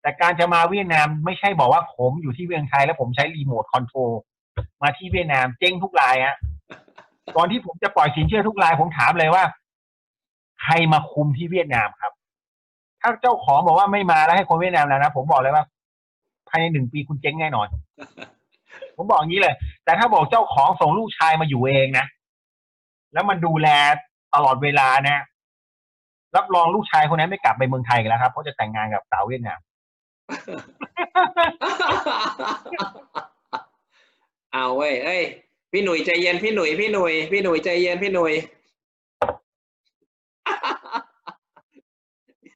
แต่การจะมาเวียดนามไม่ใช่บอกว่าผมอยู่ที่เวียงไทยแล้วผมใช้รีโมทคอนโทรลมาที่เวียดนามเจ๊งทุกรายฮะก่อนที่ผมจะปล่อยสินเชื่อทุกรายผมถามเลยว่า ใครมาคุมที่เวียดนามครับ ถ้าเจ้าของบอกว่าไม่มาแล้วให้คนเวียดนามแล้วนะผมบอกเลยว่า ภายในหนึ่งปีคุณเจ๊งแน่นอน ผมบอกอย่างนี้เลย แต่ถ้าบอกเจ้าของส่งลูกชายมาอยู่เองนะแล้วมันดูแลตลอดเวลานะรับรองลูกชายคนนั้นไม่กลับไปเมืองไทยอีกแล้วครับเพราะจะแต่งงานกับสาวเวียดนามเอาเว้ยเอ้ยพี่หนุ่ยใจเย็นพี่หนุ่ยพี่หนุ่ยพี่หนุ่ยใจเย็นพี่หนุ่ย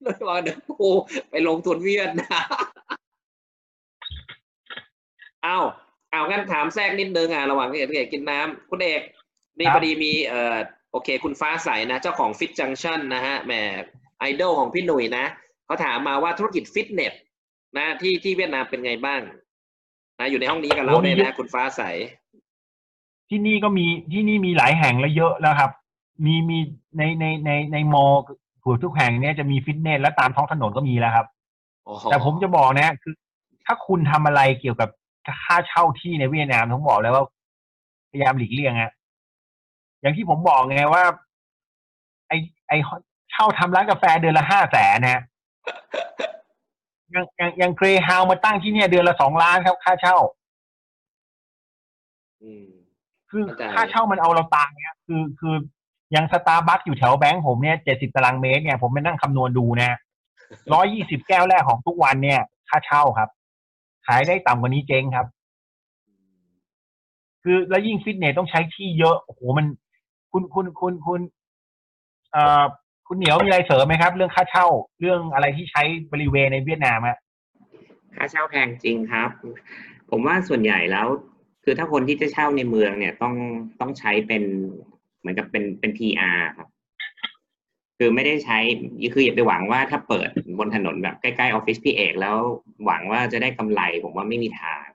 พี่หนุ่ยบอกเดี๋ยวกูไปลงทุนเวียดนามเอาเอางั้นถามแทรกนิดนึงอะระหว่างที่เอกกินน้ำคุณเอกนี่ครับพอดีมีเอ่อโอเค คุณฟ้าใสนะ เจ้าของฟิตจังชันนะฮะแหมไอดอลของพี่หนุ่ยนะเขาถามมาว่าธุรกิจฟิตเนสนะที่ที่เวียดนามเป็นไงบ้างนะอยู่ในห้องนี้กับเราเนี่ยนะคุณฟ้าใส ที่นี่ก็มีที่นี่มีหลายแห่งและเยอะแล้วครับ มีมีในในในในมอ ถัวทุกแห่งเนี่ยจะมีฟิตเนสและตามท้องถนนก็มีแล้วครับอ๋อแต่ผมจะบอกนะคือ ถ้าคุณทำอะไรเกี่ยวกับค่าเช่าที่ในเวียดนามผมบอกเลยว่าพยายามหลีกเลี่ยงฮะอย่างที่ผมบอกไงว่า ไอไอเช่าทำร้านกาแฟเดือนละห้าแสนนะยังยังยังเกรฮาวมาตั้งที่เนี่ย เดือนละสองล้านครับ ค่าเช่าอืมคือเข้าใจค่าเช่ามันเอาเราตายเนี่ยคือคืออ ย่างสตาร์บัคอยู่แถวแบงก์ผมเนี่ยเจ็ดสิบตารางเมตรเนี่ยผมไปนั่งคำนวณดูนะร้อยยี่สิบแก้วแรกของทุกวันเนี่ย ค่าเช่าครับ ขายได้ต่ำกว่านี้เจ๊งครับ คือแล้วยิ่งฟิตเนสต้องใช้ที่เยอะ โอ้โหมัน คุณคุณคุณคุณเอ่อคุณเหนียวมีอะไรเสริมไหมครับ เรื่องค่าเช่า เรื่องอะไรที่ใช้บริเวณในเวียดนามอะค่าเช่าแพงจริงครับ ผมว่าส่วนใหญ่แล้ว คือถ้าคนที่จะเช่าในเมืองเนี่ยต้องต้องใช้เป็น เหมือนกับเป็นเป็น PR ครับ คือไม่ได้ใช้คืออย่าไปหวังว่าถ้าเปิดบนถนนแบบใกล้ๆออฟฟิศพี่เอกแล้วหวังว่าจะได้กำไร ผมว่าไม่มีทาง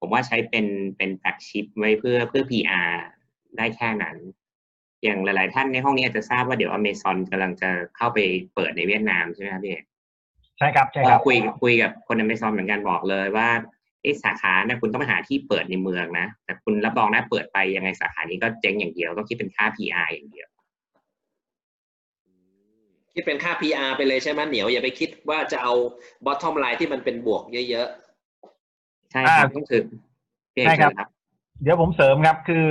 ผมว่าใช้เป็นเป็นแฟกชิปไว้เพื่อเพื่อ PR ได้แค่นั้น อย่างหลาย ๆ ท่านในห้องนี้อาจจะทราบว่าเดี๋ยวอเมซอนกำลังจะเข้าไปเปิดในเวียดนามใช่ไหมครับพี่เอกใช่ครับใช่คก็รับคุยคุยกับคนอเมซอนเหมือนกันบอกเลยว่าไอ้ สาขาเนี่ยคุณต้องไปหาที่เปิดในเมืองนะ แต่คุณรับรองนะเปิดไปยังไงสาขานี้ก็เจ๊งอย่างเดียวต้องคิดเป็นค่า PR อย่างเดียวคิดเป็นค่า PR ไปเลยใช่ไหมเหนียวอย่าไปคิดว่าจะเอา bottom line ที่มันเป็นบวกเยอะใช่ครับอ่าต้องถึงพี่เอกใช่ครับเชิญครับ เดี๋ยวผมเสริมครับคือ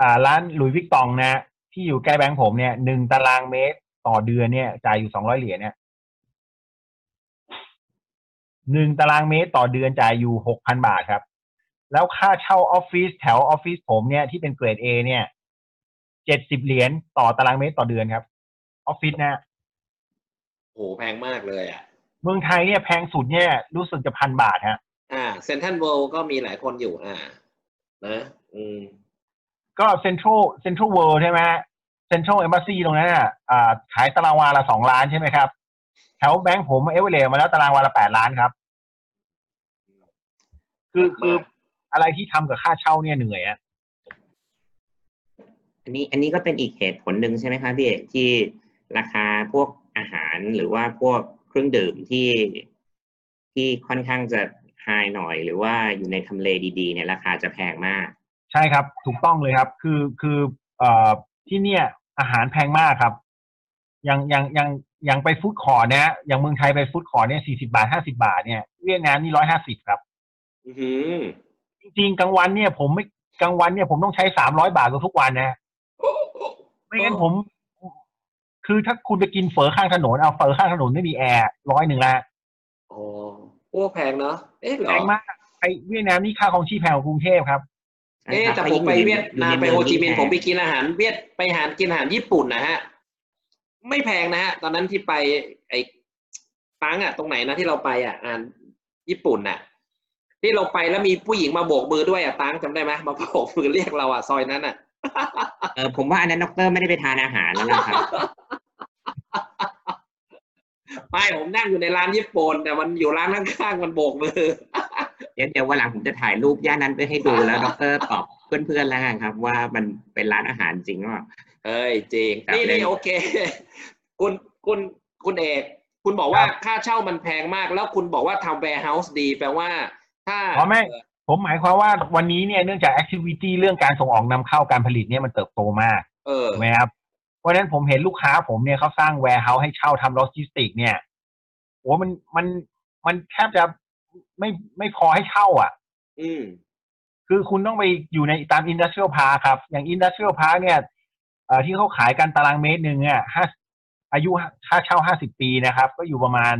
อ่าร้านหลุยส์วิกตองนะที่อยู่ใกล้แบงก์ผมเนี่ยหนึ่งตารางเมตรต่อเดือนเนี่ยจ่ายอยู่สองร้อยเหรียญเนี่ย หนึ่งตารางเมตรต่อเดือนจ่ายอยู่หกพันบาทครับ แล้วค่าเช่าออฟฟิศแถวออฟฟิศผมเนี่ยที่เป็นเกรด A เนี่ยเจ็ดสิบเหรียญต่อตารางเมตรต่อเดือนครับออฟฟิศนะๆโหแพงมากเลยอะ เมืองไทยเนี่ยแพงสุดเนี่ยรู้สึกจะพันบาทฮะ อ่าเซนทันเวิลด์ก็มีหลายคนอยู่อ่า นะ อืม ก็เซ็นทรัลเซ็นทรัลเวิลด์ใช่ไหมเซ็นทรัลเอมบ s ซีตรงนั้นอะอ่าขายตารางวาละสองล้านใช่ไหมครับ แถวแบงก์ผมเอเวอเรมาแล้วตารางวาละแปดล้านครับ คือคืออะไรที่ทำกับค่าเช่าเนี่ยเหนื่อยอะอันนี้อันนี้ก็เป็นอีกเหตุผลหนึ่งใช่ไหมครับพี่เอกที่ราคาพวกอาหารหรือว่าพวกเครื่องดื่มที่ที่ค่อนข้างจะ high หน่อย หรือว่าอยู่ในทำเลดีๆเนี่ยราคาจะแพงมาก ใช่ครับ ถูกต้องเลยครับ คือคือเอ่อที่เนี่ยอาหารแพงมากครับ อย่างอย่างอย่างอย่างไป food court นะอย่างเมืองไทยไป food court เนี่ยสี่สิบบาทห้าสิบบาทเนี่ยเวียดนามนี่ร้อยห้าสิบครับอือหือจริงๆกลางวันเนี่ย ผมไม่กลางวันเนี่ยผมต้องใช้สามร้อยบาทกับทุกวันนะ ไม่งั้นผม คือถ้าคุณไปกินเฝอข้างถนนเอาเฝอข้างถนนไม่มีแอร์ร้อยหนึ่งละอ๋อโอ้แพงเนาะเอ๊ะเหรแพองมากไอเวียดนามนี่ค่าของชีพแพงกว่ากรุงเทพครับเอ๊ะแต่ผมไปเวียดนามไปโฮจิมินห์ผมไปกินอาหารเวียดไปอาหารกินอาหารญี่ปุ่นนะฮะ ไม่แพงนะฮะตอนนั้นที่ไปไอ้ตังอะ ตรงไหนนะที่เราไปอะ อ่านญี่ปุ่นน่ะ ที่เราไปแล้วมีผู้หญิงมาโบกมือด้วยอะตังจำได้ไหมมาโบกมือเรียกเราอะซอยนั้นอะเออผมว่าอันนั้นดอกเตอรไม่ได้ไปทานอาหารแล้วนะครับไม่ผมนั่งอยู่ในร้านญี่ปุ่นแต่มันอยู่ร้านข้างๆมันโบกมือเดี๋ยวเดี๋ยววันหลังผมจะถ่ายรูปย่านนั้นไปให้ดูแล้วดอกเตอรตอบเพื่อนๆแล้วกันครับ ว่ามันเป็นร้านอาหารจริงหรือเปล่า เอ้ยจริงครับนี่เล่นี่นโอเค คุณคุณคุณเอกคุณบอกว่าครับค่าเช่ามันแพงมาก แล้วคุณบอกว่าทำ warehouse ดีแปลว่า ถ้าอ๋อไม่ผมหมายความว่าวันนี้เนี่ยเนื่องจาก activity เรื่องการส่งออกนำเข้าการผลิตเนี่ยมันเติบโตมากเออถูกไหมครับเพราะฉะนั้นผมเห็นลูกค้าผมเนี่ยเขาสร้าง warehouse ให้เช่าทำโลจิสติก เนี่ยโอ้มันมันมันแทบจะไม่ไม่พอให้เช่า อะ อืมคือคุณต้องไปอยู่ในตาม industrial park ครับ อย่าง industrial park เนี่ยเอ่อ ที่เขาขายกันตารางเมตรหนึ่งเนี่ยห้าอายุค่าเช่าห้าสิบปีนะครับ ก็อยู่ประมาณ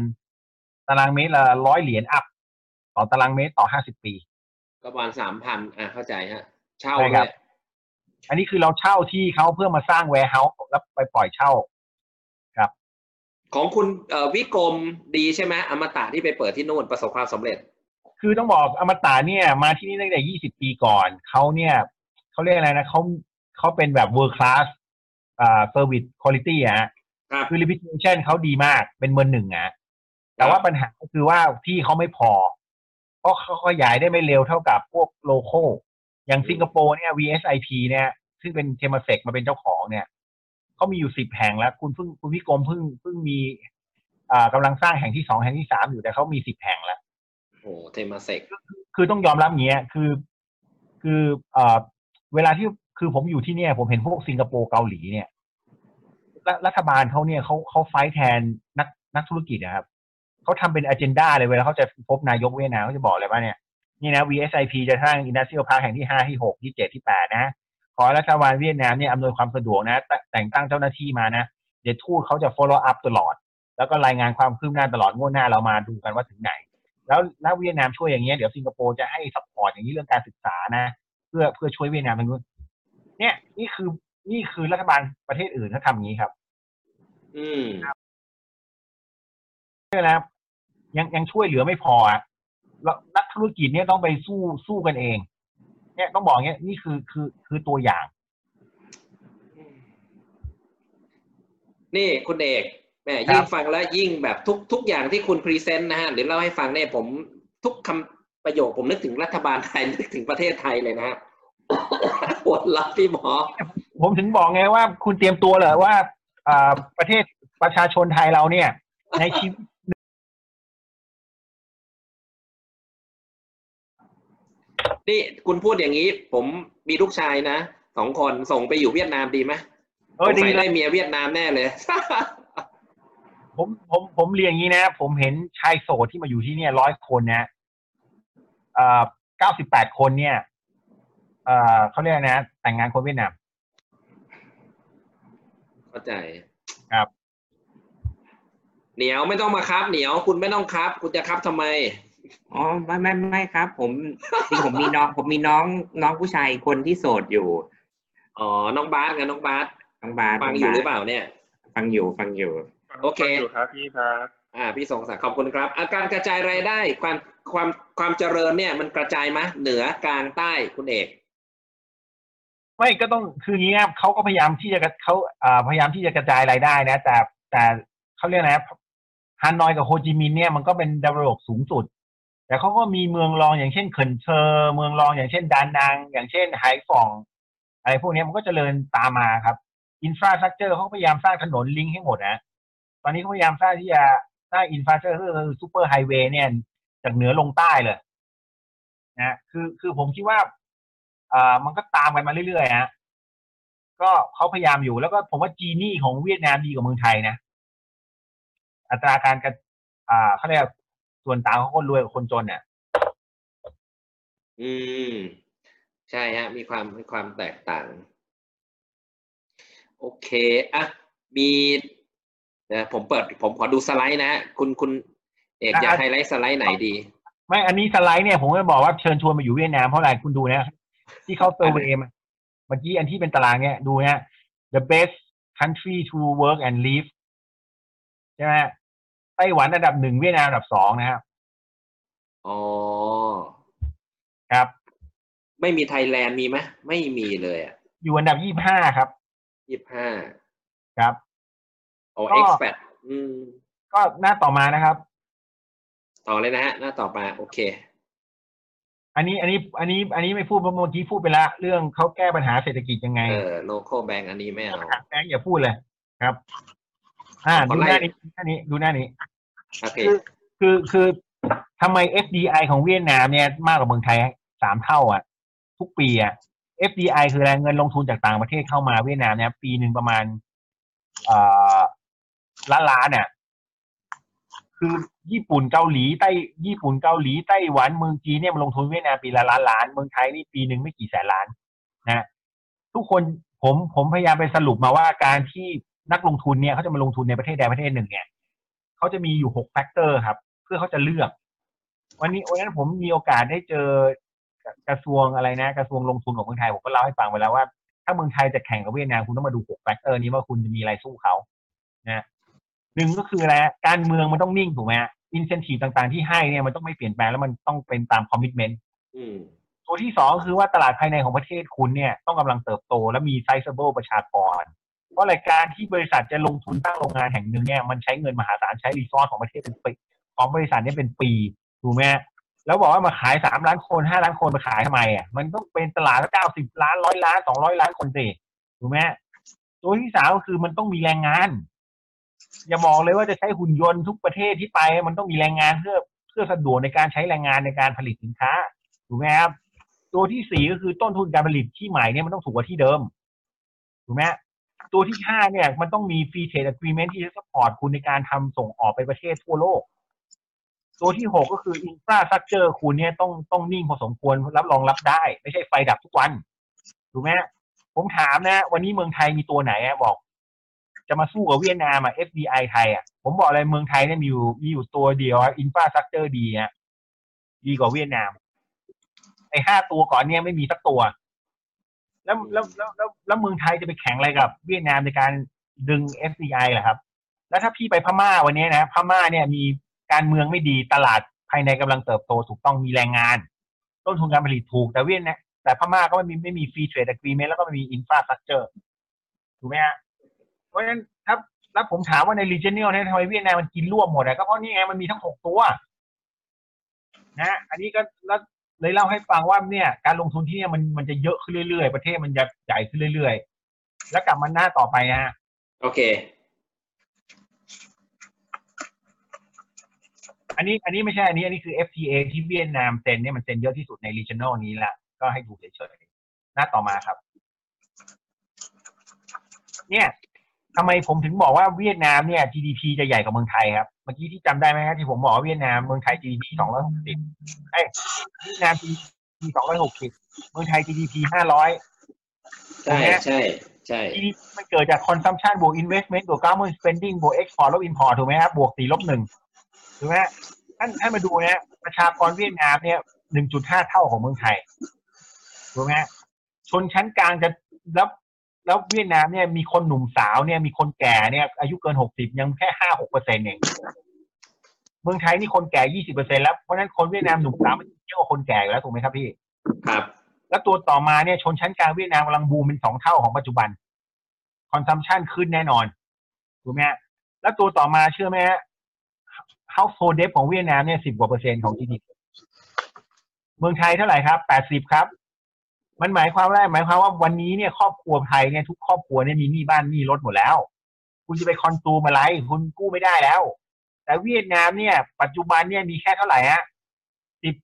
ตารางเมตรละร้อยเหรียญ up ต่อตารางเมตรต่อห้าสิบปี ก็ประมาณสามพันอะเข้าใจฮะ เช่าใช่ครับเลยอันนี้คือเราเช่าที่เขาเพื่อมาสร้าง warehouse แล้วไปปล่อยเช่าของคุณเอ่อวิกรมดีใช่ไหมอมตะที่ไปเปิดที่นู่นประสบความสำเร็จ คือต้องบอกอมตะเนี่ย มาที่นี่ตั้งแต่20ปีก่อนเขาเนี่ยเขาเรียกอะไรนะเขา เขาเป็นแบบ world class อ่า service quality อะฮะครับคือ reputation เขาดีมากเป็นเบอร์หนึ่งอะแต่ว่าปัญหาก็คือว่าที่เขาไม่พอ เพราะเขาขยายได้ไม่เร็วเท่ากับพวก local อย่างสิงคโปร์เนี่ย VSIP เนี่ยซึ่งเป็นเทมเซกมาเป็นเจ้าของเนี่ยเขามีอยู่สิบแห่งแล้ว คุณเพิ่งคุณวิกรมเพิ่งเพิ่งมีอ่ากำลังสร้างแห่งที่สองแห่งที่สามอยู่แต่เขามีสิบแห่งแล้วโอ้เทมาเซกคือต้องยอมรับอย่างเงี้ยคือ คือเอ่อเวลาที่ คือผมอยู่ที่เนี่ย ผมเห็นพวกสิงคโปร์เกาหลีเนี่ยรัฐรัฐบาลเขาเนี่ยเขาเขา fight แทนนักนักธุรกิจนะครับเขาทำเป็นอ g e n d a เลยเวลาเขาจะพบนายกเวียดนามเขาจะบอกเลยว่าเนี่ยนี่นะ VSIP จะสร้าง industrial park แห่งที่ห้าที่หกที่เจ็ดที่แปดนะขอรัฐบาลเวียดนามเนี่ยอำนวยความสะดวกนะ แต่งตั้งเจ้าหน้าที่มานะเดี๋ยวทูตเขาจะ follow up ตลอด แล้วก็รายงานความคืบหน้าตลอดงวดหน้าเรามาดูกันว่าถึงไหน แล้วแล้วเวียดนามช่วยอย่างเงี้ยเดี๋ยวสิงคโปร์จะให้ support อย่างนี้เรื่องการศึกษานะ เพื่อเพื่อช่วยเวียดนามทางนู้น นี่ยนี่คือนี่คือรัฐบาลประเทศอื่นเขาทำอย่างนี้ครับ อืมใช่แล้วยังยังช่วยเหลือไม่พออะแล้วนักธุรกิจเนี่ยต้องไปสู้สู้กันเอง เนี่ยต้องบอกเงี้ยนี่คือคือคือตัวอย่าง นี่คุณเอกแหมครับยิ่งฟังแล้วยิ่งแบบทุกทุกอย่างที่คุณพรีเซนต์นะฮะหรือเล่าให้ฟังเนี่ยผมทุกคำประโยคผมนึกถึงรัฐบาลไทยนึกถึงประเทศไทยเลยนะฮะ ปวดรับพี่หมอ ผมถึงบอกไงว่าคุณเตรียมตัวเลยว่าอ่าประเทศประชาชนไทยเราเนี่ย ในชีวิตนี่คุณพูดอย่างนี้ ผมมีลูกชายนะสองคนส่งไปอยู่เวียดนามดีไหมเออสงดีสัยเลได้ยเมียเวียดนามแน่เลย ผมผมผมเรียนอย่างนี้นะ ผมเห็นชายโสดที่มาอยู่ที่เนี่ยร้อยคนนะเอ่อเก้าสิบแปดคนเนี่ย เอ่อเขาเรียกอะไรนะแต่งงานคนเวียดนามเข้าใจครับ เหนียวไม่ต้องมาครับ เหนียวคุณไม่ต้องครับ คุณจะครับทำไมอ๋อไม่ไม่ไม่ครับ ผมจริงผมมีน้อง ผมมีน้องน้องผู้ชายคนที่โสดอยู่อ๋อน้องบาสกับน้องบาสน้องบาสฟังน้อยู่หรือบาสเปล่าเนี่ย ฟังอยู่ฟังอยู่โอเคฟังอยู่ครับพี่ครับอ่าพี่สงศักดิ์ขอบคุณครับ อาการกระจายรายได้ความความความเจริญเนี่ยมันกระจายมะเหนือกลางใต้คุณเอก ไม่ก็ต้องคืองี้ครับเขาก็พยายามที่จะเขาพยายามที่จะกระจายรายได้นะ แต่แต่เขาเรียกนะฮานอยกับโฮจิมินห์เนี่ยมันก็เป็นดาวโลกสูงสุด แต่เขาก็มีเมืองรองอย่างเช่นเกิ่นเทอเมืองรองอย่างเช่นดานัง อย่างเช่นไฮฟองอะไรพวกนี้มันก็เจริญตามมาครับ infrastructure เขาพยายามสร้างถนนลิงก์ให้หมดนะตอนนี้เขาพยายามสร้างที่จะสร้าง infrastructure คือ superhighway เนี่ยจากเหนือลงใต้เลยนะคือคือผมคิดว่า อ่ามันก็ตามกันมาเรื่อยๆฮะก็เขาพยายามอยู่แล้วก็ผมว่าจีนี่ของเวียดนามดีกว่าเมืองไทยนะ อัตราการกระอ่าเขาเรียกส่วนต่างของคนรวยกับคนจนเนี่ยอืม ใช่ฮะ มีความมีความแตกต่าง โอเคอะมีเดี๋ยวผมเปิด ผมขอดูสไลด์นะฮะคุณคุณเอกอยากอะไฮไลท์สไลด์ไหนดี ไม่อันนี้สไลด์เนี่ยผมก็บอกว่าเชิญชวนมาอยู่เวียดนามเพราะอะไรคุณดูนะ ที่เขา survey มาเมื่อกี้อันที่เป็นตารางเนี่ยดูนะ the best country to work and live ใช่ไหมไต้หวันอันดับหนึ่งเวียดนามอันดับสองนะครับอ๋อครับ ไม่มีไทยแลนด์มีไหมไม่มีเลยอะอยู่อันดับยี่ห้าครับยี่ห้าครับโอ้ก็ expat อืมก็หน้าต่อมานะครับ ต่อเลยนะฮะ หน้าต่อมา โอเค อันนี้อันนี้อันนี้อันนี้ไม่พูดเพราะเมื่อกี้พูดไปละเรื่องเขาแก้ปัญหาเศรษฐกิจยังไงเออ local bank อันนี้ไม่เอาแบงค์อย่าพูดเลยครับ อ่าขอดูไล่หน้านี้ดูหน้านี้ดูหน้านี้โอเคคือคือคือทำไม FDI ของเวียดนามเนี่ยมากกว่าเมืองไทยสามเท่าอะ ทุกปีอะ FDI คือแรงเงินลงทุนจากต่างประเทศเข้ามาเวียดนามเนี่ย ปีหนึ่งประมาณเอ่อล้านล้านเนี่ยคือ ญี่ปุ่นเกาหลีใต้ญี่ปุ่นเกาหลีไต้หวันเมืองจีนเนี่ยมันลงทุนเวียดนามปีละล้านล้านเมืองไทยนี่ปีหนึ่งไม่กี่แสนล้านนะทุกคนผมผมพยายามไปสรุปมาว่าการที่นักลงทุนเนี่ยเขาจะมาลงทุนในประเทศใดประเทศหนึ่งเนี่ยเขาจะมีอยู่หก factor ครับ เพื่อเขาจะเลือก วันนี้วันนั้นผมมีโอกาสได้เจอกระทรวงอะไรนะ กระทรวงลงทุนของเมืองไทยผมก็เล่าให้ฟังไปแล้วว่าถ้าเมืองไทยจะแข่งกับเวียดนามคุณต้องมาดูหก factor นี้ว่าคุณจะมีอะไรสู้เขานะ หนึ่งก็คืออะไรการเมืองมันต้องนิ่งถูกไหม incentive ต่างๆที่ให้เนี่ยมันต้องไม่เปลี่ยนแปลงแล้วมันต้องเป็นตาม commitment ตัวที่สองคือว่าตลาดภายในของประเทศคุณเนี่ยต้องกำลังเติบโตและมี sizable ประชากรเพราะรายการที่บริษัทจะลงทุนตั้งโรงงานแห่งหนึ่งเนี่ยมันใช้เงินมหาศาลใช้ resource ของประเทศเป็นปีของบริษัทเนี่ยเป็นปีถูกไหมแล้วบอกว่ามาขายสามล้านคนห้าล้านคนมาขายทำไมอะมันต้องเป็นตลาดเก้าสิบล้านร้อยล้านสองร้อยล้านคนสิถูกไหมตัวที่สามก็คือมันต้องมีแรงงาน อย่าบอกเลยว่าจะใช้หุ่นยนต์ทุกประเทศที่ไป มันต้องมีแรงงานเพื่อเพื่อสะดวกในการใช้แรงงานในการผลิตสินค้าถูกไหมครับตัวที่สี่ก็คือต้นทุนการผลิตที่ใหม่เนี่ยมันต้องถูกกว่าที่เดิมถูกไหมตัวที่ห้าเนี่ยมันต้องมี free trade agreement ที่จะ support คุณในการทำส่งออกไปประเทศทั่วโลก ตัวที่หกก็คือ infrastructure คุณเนี่ยต้องต้องนิ่งพอสมควรรับรองรับได้ ไม่ใช่ไฟดับทุกวันถูกไหมผมถามนะ วันนี้เมืองไทยมีตัวไหนบอก จะมาสู้กับเวียดนามอะ FDI ไทยอะผมบอกเลยเมืองไทยเนี่ยมีอยู่มีอยู่ตัวเดียวอะ infrastructure ดีอะดีกว่าเวียดนามไอ้ห้าตัวก่อนเนี่ยไม่มีสักตัว แล้วแล้วแล้วแล้วแล้วเมืองไทยจะไปแข่งอะไรกับ เวียดนามในการดึง FDI เหรอครับ แล้วถ้าพี่ไปพม่าวันนี้นะพม่าเนี่ยมีการเมืองไม่ดีตลาดภายในกำลังเติบโตถูกต้องมีแรงงาน ต้นทุนการผลิตถูกแต่เวียดนะแต่พม่าก็ไม่มีไม่มี free trade agreement แล้วก็ไม่มี infrastructure ถูกไหมฮะ เพราะฉะนั้นถ้าแล้วผมถามว่าใน regional เนี่ยทำไมเวียดนามมันกินร่วมหมดอะก็เพราะนี่ไงมันมีทั้งหกตัวนะอันนี้ก็แล้วเลยเล่าให้ฟังว่าเนี่ย การลงทุนที่เนี่ยมันมันจะเยอะขึ้นเรื่อยๆ ประเทศมันจะใหญ่ขึ้นเรื่อยๆ แล้วกลับมาหน้าต่อไปนะฮะโอเค อันนี้อันนี้ไม่ใช่อันนี้อันนี้คือ FTA ที่เวียดนามเซ็นเนี่ยมันเซ็นเยอะที่สุดใน regional นี้แหละก็ให้ดูเฉยๆหน้าต่อมาครับ เนี่ย ทำไมผมถึงบอกว่าเวียดนามเนี่ย GDP จะใหญ่กว่าเมืองไทยครับ เมื่อกี้ที่จำได้ไหมครับที่ผมบอกว่าเวียดนามเมืองไทย GDP สองร้อยหกสิบเอ้ยเวียดนาม GDP สองร้อยหกสิบเมืองไทย GDP ห้าร้อยใช่ใช่ใช่ GDP มันเกิดจาก consumption บวก investment บวก government spending บวก export ลบ import ถูกไหมครับบวกสี่ลบหนึ่งถูกไหมท่านท่านมาดูเนี่ยประชากรเวียดนามเนี่ยหนึ่งจุดห้าเท่าของเมืองไทยถูกไหมชนชั้นกลางจะแล้ว แล้วเวียดนามเนี่ยมีคนหนุ่มสาวเนี่ยมีคนแก่เนี่ยอายุเกินหกสิบยังแค่ห้าหกเปอร์เซ็นต์เองเมืองไทยนี่คนแก่ยี่สิบเปอร์เซ็นต์แล้วเพราะฉะนั้นคนเวียดนามหนุ่มสาวมันเยอะกว่าคนแก่อยู่แล้วถูกไหมครับพี่ ครับ แล้วตัวต่อมาเนี่ยชนชั้นกลางเวียดนามกำลังบูมเป็นสองเท่าของปัจจุบัน consumption ขึ้นแน่นอนถูกไหมฮะแล้วตัวต่อมาเชื่อไหมฮะ household debt ของเวียดนามเนี่ยสิบกว่าเปอร์เซ็นต์ของ GDP เมืองไทยเท่าไหร่ครับแปดสิบครับ มันหมายความว่าหมายความว่าวันนี้เนี่ยครอบครัวไทยเนี่ยทุกครอบครัวเนี่ยมีหนี้บ้านหนี้รถหมดแล้ว คุณจะไปคอนซูมอะไรคุณกู้ไม่ได้แล้ว แต่เวียดนามเนี่ย ปัจจุบันเนี่ยมีแค่เท่าไหร่ฮะสิบ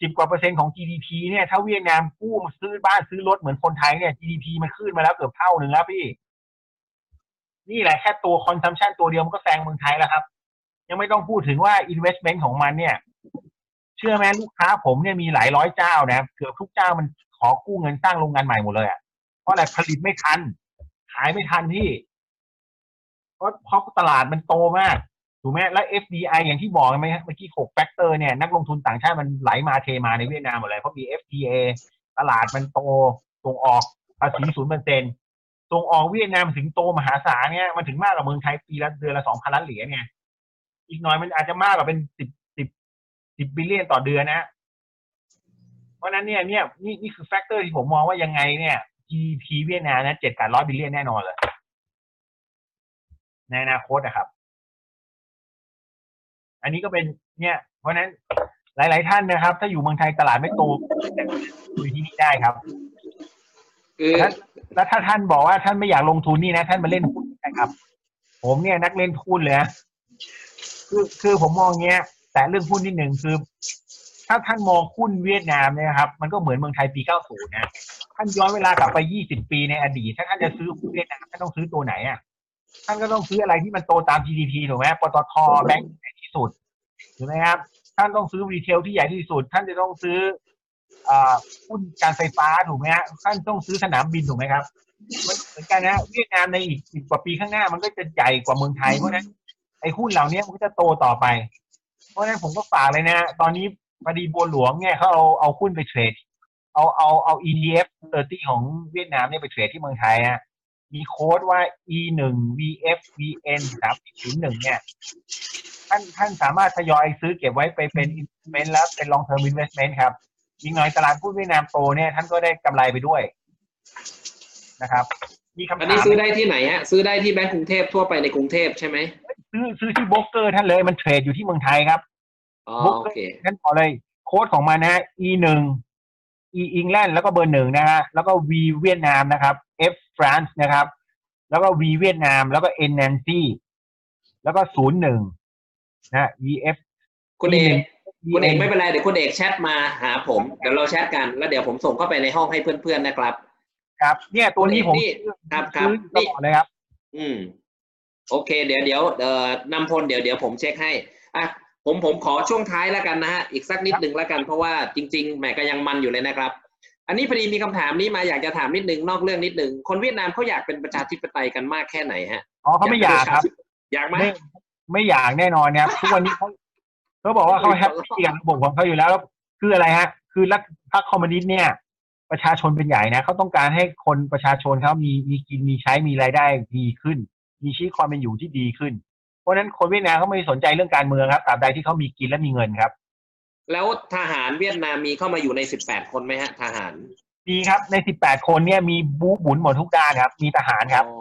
สิบกว่าเปอร์เซ็นต์ของ GDP เนี่ยถ้าเวียดนามกู้มาซื้อบ้านซื้อรถเหมือนคนไทยเนี่ย GDP มันขึ้นมาแล้วเกือบเท่าหนึ่งแล้วพี่ นี่แหละแค่ตัว consumption ตัวเดียวมันก็แซงเมืองไทยแล้วครับ ยังไม่ต้องพูดถึงว่า investment ของมันเนี่ยเชื่อไหมลูกค้าผมเนี่ยมีหลายร้อยเจ้านะเกือบทุกเจ้ามัน ขอกู้เงินสร้างโรงงานใหม่หมดเลยอะเพราะอะไรผลิตไม่ทัน ขายไม่ทันพี่เพราะเพราะตลาดมันโตมากถูกไหมแล้ว FDI อย่างที่บอกไหมเมื่อกี้หก factor เนี่ยนักลงทุนต่างชาติมันไหลมาเทมาในเวียดนามหมดเลยเพราะมี FTA ตลาดมันโตส่งออกภาษีศูนย์เปอร์เซ็นต์ส่งออกเวียดนามถึงโตมหาศาลเนี่ยมันถึงมากกว่าเมืองไทยปีละเดือนละสองพันล้านเหรียญไงอีกหน่อยมันอาจจะมากกว่าเป็นสิบสิบสิบ billion ต่อเดือนนะ เพราะฉะนั้นเนี่ยเนี่ยนี่นี่คือ factor ที่ผมมองว่ายังไงเนี่ย GDP เวียดนามนะเจ็ดแปดร้อย billion แน่นอนเลย ในอนาคตนะครับ อันนี้ก็เป็นเนี่ย เพราะฉะนั้นหลาย ๆ ท่านนะครับ ถ้าอยู่เมืองไทยตลาดไม่โตดูที่นี่ได้ครับคือแล้วแล้วถ้าท่านบอกว่าท่านไม่อยากลงทุนนี่นะ ท่านมาเล่นหุ้นนะครับ ผมเนี่ยนักเล่นหุ้นเลยนะคือคือผมมองเงี้ย แต่เรื่องหุ้นนิดหนึ่งคือ ถ้าท่านมองหุ้นเวียดนามเนี่ยครับ มันก็เหมือนเมืองไทยปี 90 นะ ท่านย้อนเวลากลับไป 20 ปีในอดีต ถ้าท่านจะซื้อหุ้นเวียดนามท่านต้องซื้อตัวไหนอะ ท่านก็ต้องซื้ออะไรที่มันโตตาม GDP ถูกไหมปตทแบงก์ใหญ่ที่สุดถูกไหมครับ ท่านต้องซื้อรีเทลที่ใหญ่ที่สุด ท่านจะต้องซื้ออหุ้นการไฟฟ้าถูกไหมฮะ ท่านต้องซื้อสนามบินถูกไหมครับ เหมือนกันนะเวียดนามในอีกสิบกว่าปีข้างหน้ามันก็จะใหญ่กว่าเมืองไทยเพราะฉะนั้นไอ้หุ้นเหล่านี้มันก็จะโตต่อไป เพราะฉะนั้นผมก็ฝากเลยนะ ตอนนี้ พอดีบัวหลวงเนี่ยเขาเอาเอาหุ้นไปเทรด เอาเอาเอา ETF 30ของเวียดนามเนี่ยไปเทรดที่เมืองไทยฮะมีโค้ดว่า E หนึ่ง VF VN สามศูนย์หนึ่งเนี่ย ท่านท่านสามารถทยอยซื้อเก็บไว้ไปเป็น investment แล้วเป็น long term investment ครับยิงหน่อยตลาดหุ้นเวียดนามโตเนี่ย ท่านก็ได้กำไรไปด้วยนะครับ มีคำอันถานี้มซื้อได้ที่ไหนฮะ ซื้อได้ที่แบงก์กรุงเทพทั่วไปในกรุงเทพใช่ไหมซื้อซื้อที่โบรกเกอร์ท่านเลยมันเทรดอยู่ที่เมืองไทยครับ อ๋อบุ๊กโอเคท่านบอกเลย โค้ดของมันนะฮะ E หนึ่ง E อังกฤษแล้วก็เบอร์หนึ่งนะฮะแล้วก็ V เวียดนามนะครับ F France นะครับ แล้วก็ V เวียดนาม แล้วก็ N Nancy แล้วก็ศูนย์หนึ่งนะ VF คุณเอก E คุณเอก VN ไม่เป็นไรเดี๋ยวคุณเอกแชทมาหาผมเดี๋ยวเราแชทกันแล้วเดี๋ยวผมส่งเข้าไปในห้องให้เพื่อนๆนะครับ ครับ เนี่ยตัวนี้ผมนี่ครับครับซื้อตนี่ลอดเลยครับ อืม โอเค เดี๋ยวเดี๋ยวเอ่อนำพลเดี๋ยวเดี๋ยวผมเช็คให้อะ ผมผมขอช่วงท้ายแล้วกันนะฮะ อีกสักนิดหนึ่งแล้วกัน เพราะว่าจริงๆแหมก็ยังมันอยู่เลยนะครับ อันนี้พอดีมีคำถามนี้มาอยากจะถามนิดนึงนอกเรื่องนิดนึงคนเวียดนามเขาอยากเป็นประชาธิปไตยกันมากแค่ไหนฮะอ๋อเขาไม่อยากครับ อยากไหมไม่ไม่อยากแน่นอนนะครับทุกวันนี้เขาเขาบอกว่าเขาแฮปปี้กับระบบของเขาอยู่แล้วแล้ว คืออะไรฮะ คือรัฐพรรคคอมมิวนิสต์เนี่ย ประชาชนเป็นใหญ่นะเขาต้องการให้คนประชาชนเขามีมีกินมีใช้มีรายได้ดีขึ้น มีชีวิตความเป็นอยู่ที่ดีขึ้น เพราะฉะนั้นคนเวียดนามเขาไม่สนใจเรื่องการเมืองครับตราบใดที่เขามีกินและมีเงินครับ แล้วทหารเวียดนามมีเข้ามาอยู่ในสิบแปดคนไหมฮะ ทหารมีครับใน18คนเนี่ยมีบู๊บุญหมดทุกด้านครับ มีทหารครับอ๋อ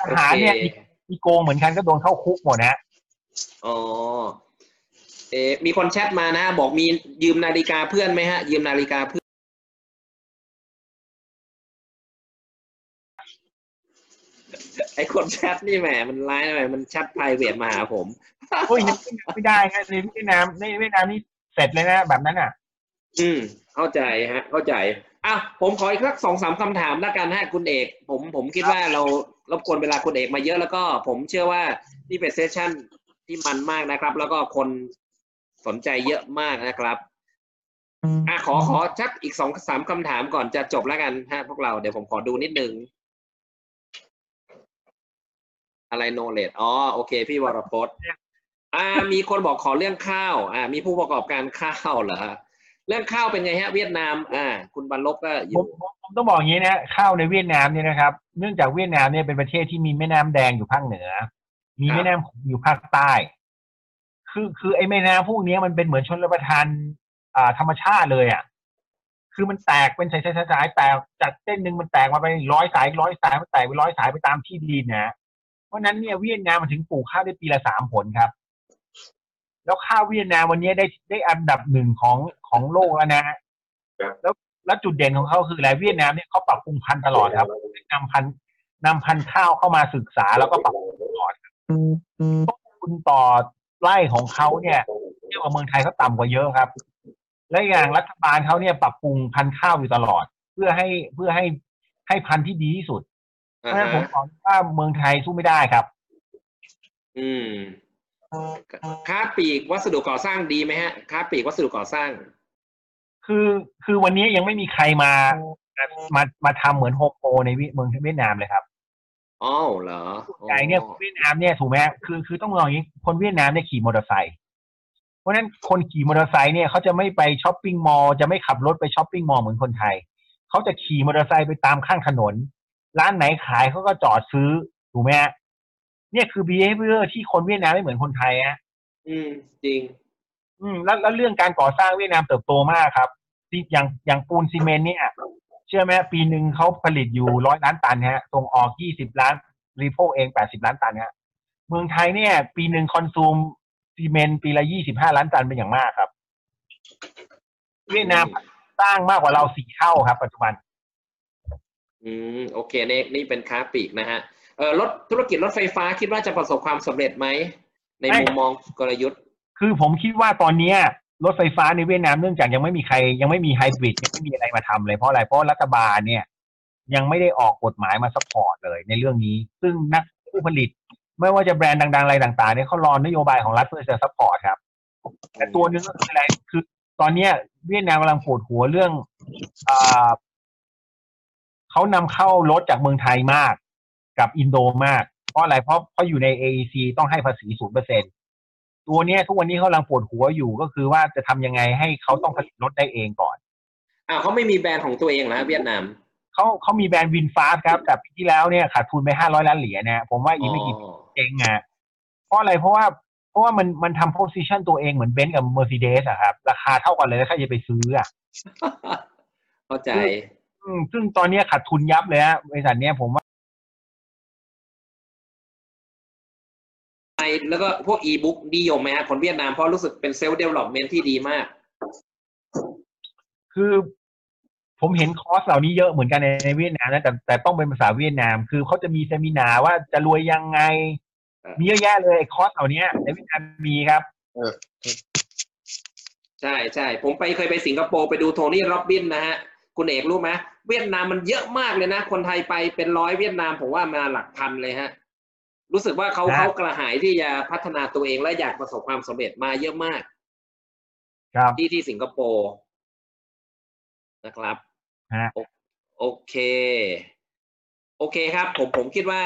ทหารเนี่ยโอมีเคมีโกงเหมือนกันก็โดนเข้าคุกหมดนะอ๋อเอ๊ะมีคนแชทมานะ บอกมียืมนาฬิกาเพื่อนไหมฮะ ยืมนาฬิกาเพื่อน ไอคนแชทนี่แหมมันร้ายหน่อยมันแชทไพรเวทมาหาผมโอ้ยไม่ได้ครับในเวียดนามในเวียดนามนี่เสร็จเลยนะแบบนั้นอะ อืม เข้าใจฮะ เข้าใจอะผมขออีกสักสองสามคำถามแล้วกันฮะคุณเอก ผมผมคิดว่าเรารบกวนเวลาคุณเอกมาเยอะแล้วก็ผมเชื่อว่านี่เป็นเซสชั่นที่มันมากนะครับ แล้วก็คนสนใจเยอะมากนะครับอะขอขอชักอีกสองสามคำถามก่อนจะจบแล้วกันฮะพวกเราเดี๋ยวผมขอดูนิดนึง อะไรโนเลดอ๋อโอเค พี่วรพจน์อ่า มีคนบอกขอเรื่องข้าว อ่า มีผู้ประกอบการข้าวเหรอฮะเรื่องข้าวเป็นไงฮะ เวียดนาม อ่า คุณบรรลบก็อผมยู่ผมผมต้องบอกอย่างนี้นะข้าวในเวียดนามเนี่ยนะครับ เนื่องจากเวียดนามเนี่ยเป็นประเทศที่มีแม่น้ำแดงอยู่ภาคเหนือ มีแม่น้ำอยู่ภาคใต้ คือคือไอ้แม่น้ำพวกเนี้ยมันเป็นเหมือนชนรับประทานอ่าธรรมชาติเลยอะคือมันแตกเป็นสายสายสายสายแตกจากเส้นหนึ่งมันแตกมาไปร้อยสายร้อยสายมันแตกไปร้อยสายไปตามที่ดินนะ เพราะฉะนั้นเนี่ยเวียดนามมันถึงปลูกข้าวได้ปีละสามผลครับ แล้วข้าวเวียดนามวันนี้ได้ได้อันดับหนึ่งของของโลกแล้วนะแล้วแล้วจุดเด่นของเขาคืออะไรเวียดนามเนี่ยเขาปรับปรุงพันธุ์ตลอดครับนำพันธุ์นำพันธุ์ข้าวเข้ามาศึกษาแล้วก็ปรับปรุงตลอดครับต้นทุนต่อไร่ของเขาเนี่ยเทียบกับเมืองไทยเขาต่ำกว่าเยอะครับ และอย่างรัฐบาลเขาเนี่ยปรับปรุงพันธุ์ข้าวอยู่ตลอด เพื่อให้เพื่อให้ให้พันธุ์ที่ดีที่สุด เพอ่าราะฉะนั้นผมฮะบอกว่าเมืองไทยสู้ไม่ได้ครับ อืมค้าปลีกวัสดุก่อสร้างดีไหมฮะค้าปลีกวัสดุก่อสร้าง คือคือวันนี้ยังไม่มีใครมามามาทำเหมือนโฮมโปรในเมืองเวียดนามเลยครับอ๋อเหรอใหญ่เนี่ยคนเวียดนามเนี่ยถูกไหมฮะคือคือต้องลองอย่างนี้คนเวียดนามเนี่ยขี่มอเตอร์ไซค์เพราะฉะนั้นคนขี่มอเตอร์ไซค์เนี่ยเขาจะไม่ไปช้อปปิ้งมอลล์จะไม่ขับรถไปช้อปปิ้งมอลล์เหมือนคนไทยเขาจะขี่มอเตอร์ไซค์ไปตามข้างถนน ร้านไหนขายเขาก็จอดซื้อถูกไหมฮะเนี่ยคือ behavior ที่คนเวียดนามไม่เหมือนคนไทยฮะอืมจริง อืม แล้วแล้วเรื่องการก่อสร้างเวียดนามเติบโตมากครับที่อย่างอย่างปูนซีเมนต์เนี่ยเชื่อไหมปีหนึ่งเขาผลิตอยู่ร้อยล้านตันฮะส่งออกยี่สิบล้านรีโพกเองแปดสิบล้านตันฮะเมืองไทยเนี่ย ปีหนึ่งคอนซูมซีเมนต์ปีละยี่สิบห้าล้านตันเป็นอย่างมากครับ เวียดนามสร้างมากกว่าเราสี่เท่าครับ ปัจจุบัน อืมโอเคนี่นี่เป็นค้าปลีกนะฮะเออรถธุรกิจรถไฟฟ้าคิดว่าจะประสบความสำเร็จไหม ในไม่มุมมองกลยุทธ์ คือผมคิดว่าตอนเนี้ยรถไฟฟ้าในเวียดนามเนื่องจากยังไม่มีใคร ยังไม่มีไฮบริดยังไม่มีอะไรมาทำเลยเพราะอะไรเพราะรัฐบาลเนี่ย ยังไม่ได้ออกกฎหมายมา support เลยในเรื่องนี้ ซึ่งนักผู้ผลิต ไม่ว่าจะแบรนด์ดังๆอะไรต่างๆเนี่ยเขารอนโยบายของรัฐเพื่อจะ support ครับแต่ตัวหนึ่งก็คืออะไรคือ ตอนเนี้ยเวียดนามกำลังปวดหัวเรื่องอ่า เขานำเข้ารถจากเมืองไทยมาก กับอินโดมาก เพราะอะไรเพราะเพราะอยู่ใน AEC ต้องให้ภาษีศูนย์เปอร์เซ็นต์ตัวเนี้ยทุกวันนี้เขากำลังปวดหัวอยู่ก็คือว่าจะทำยังไงให้เขาต้องผลิตรถได้เองก่อนอ่าเขาไม่มีแบรนด์ของตัวเองนะเวียดนามเขาเขามีแบรนด์ VinFast ครับแต่ปีที่แล้วเนี่ยขาดทุนไปห้าร้อยล้านเหรียญนะผมว่าอีกไม่กี่ปีอ๋อเจ๊งอะเพราะอะไรเพราะว่าเพราะว่ามันมันทำ position ตัวเองเหมือนเบนซ์กับเมอร์เซเดสอะครับ ราคาเท่ากันเลยแล้วใครจะไปซื้ออะเข้าใจ อืมซึ่งตอนเนี้ยขาดทุนยับเลยฮะบริษัทเนี้ยผมว่าไอแล้วก็พวกอีบุ๊กนิยมไหมฮะคนเวียดนามเพราะรู้สึกเป็น self development ที่ดีมาก คือผมเห็นคอร์สเหล่านี้เยอะเหมือนกันในในเวียดนามนะแต่แต่ต้องเป็นภาษาเวียดนาม คือเขาจะมี seminar ว่าจะรวยยังไงเออมีเยอะแยะเลยไอ้คอร์สเหล่านี้ในเวียดนามมีครับใช่ใช่ผมไปเคยไปสิงคโปร์ไปดู Tony Robbins นะฮะ คุณเอกรู้ไหมเวียดนามมันเยอะมากเลยนะ คนไทยไปเป็นร้อยเวียดนามผมว่ามาหลักพันเลยฮะ รู้สึกว่าเขานะเขากระหายที่จะพัฒนาตัวเองและอยากประสบความสำเร็จมาเยอะมาก ครับที่ที่สิงคโปร์นะครับฮะโอเค โอเคครับ ผมผมคิดว่า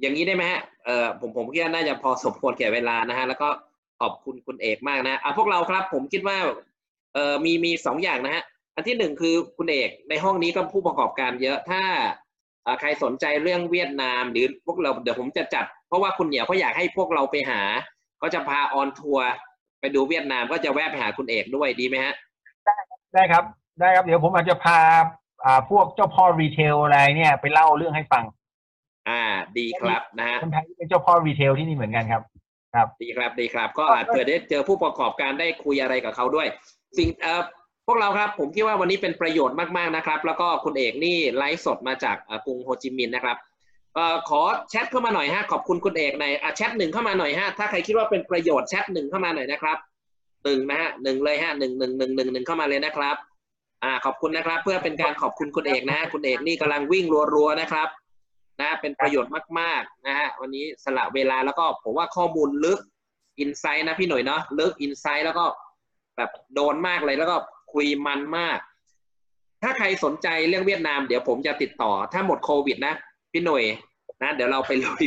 อย่างนี้ได้ไหมฮะเออผมผมคิดว่าน่าจะพอสมควรแก่เวลานะฮะ แล้วก็ขอบคุณคุณเอกมากนะอะพวกเราครับ ผมคิดว่า เออมีมีสองอย่างนะฮะ อันที่หนึ่งคือคุณเอกในห้องนี้ก็ผู้ประกอบการเยอะถ้าอ่าใครสนใจเรื่องเวียดนาม หรือพวกเราเดี๋ยวผมจะจัด เพราะว่าคุณเหนียวเขาอยากให้พวกเราไปหา ก็จะพา on tour ไปดูเวียดนามก็จะแวะไปหาคุณเอกด้วยดีไหมฮะ ได้ครับได้ครับ เดี๋ยวผมอาจจะพาอ่าพวกเจ้าพ่อ retail อะไรเนี่ยไปเล่าเรื่องให้ฟัง อ่า ดีครับนะฮะคนไทยเป็นเจ้าพ่อ retail ที่นี่เหมือนกันครับ ครับ ดีครับดีครับ ก็อาจเผื่อได้เจอผู้ประกอบการได้คุยอะไรกับเขาด้วย สิ่งเอ่อ พวกเราครับผมคิดว่าวันนี้เป็นประโยชน์มากๆนะครับ แล้วก็คุณเอกนี่ไลฟ์สดมาจากกรุงโฮจิมินห์นะครับอขอแชทเข้ามาหน่อยฮะขอบคุณคุณเอกในแชทหนึ่งเข้ามาหน่อยฮะถ้าใครคิดว่าเป็นประโยชน์แชทหนึ่งเข้ามาหน่อยนะครับหนึ่งนะฮะหนึ่งเลยฮะหนึ่งหนึ่งหนึ่งหนึ่งหนึ่งเข้ามาเลยนะครับ อ่าขอบคุณนะครับ เพื่อเป็นการขอบคุณคุณเอกนะฮะคุณเอกนี่กำลังวิ่งรัวๆนะครับนะเป็นประโยชน์มากๆนะฮะวันนี้สละเวลาแล้วก็ผมว่าข้อมูลลึกอินไซต์นะพี่หน่อยเนาะลึกอินไซต์แล้วก็แบบโดนมากเลยแล้วก็ คุยมันมาก ถ้าใครสนใจเรื่องเวียดนาม เดี๋ยวผมจะติดต่อ ถ้าหมดโควิดนะพี่หน่อยนะเดี๋ยวเราไปลุย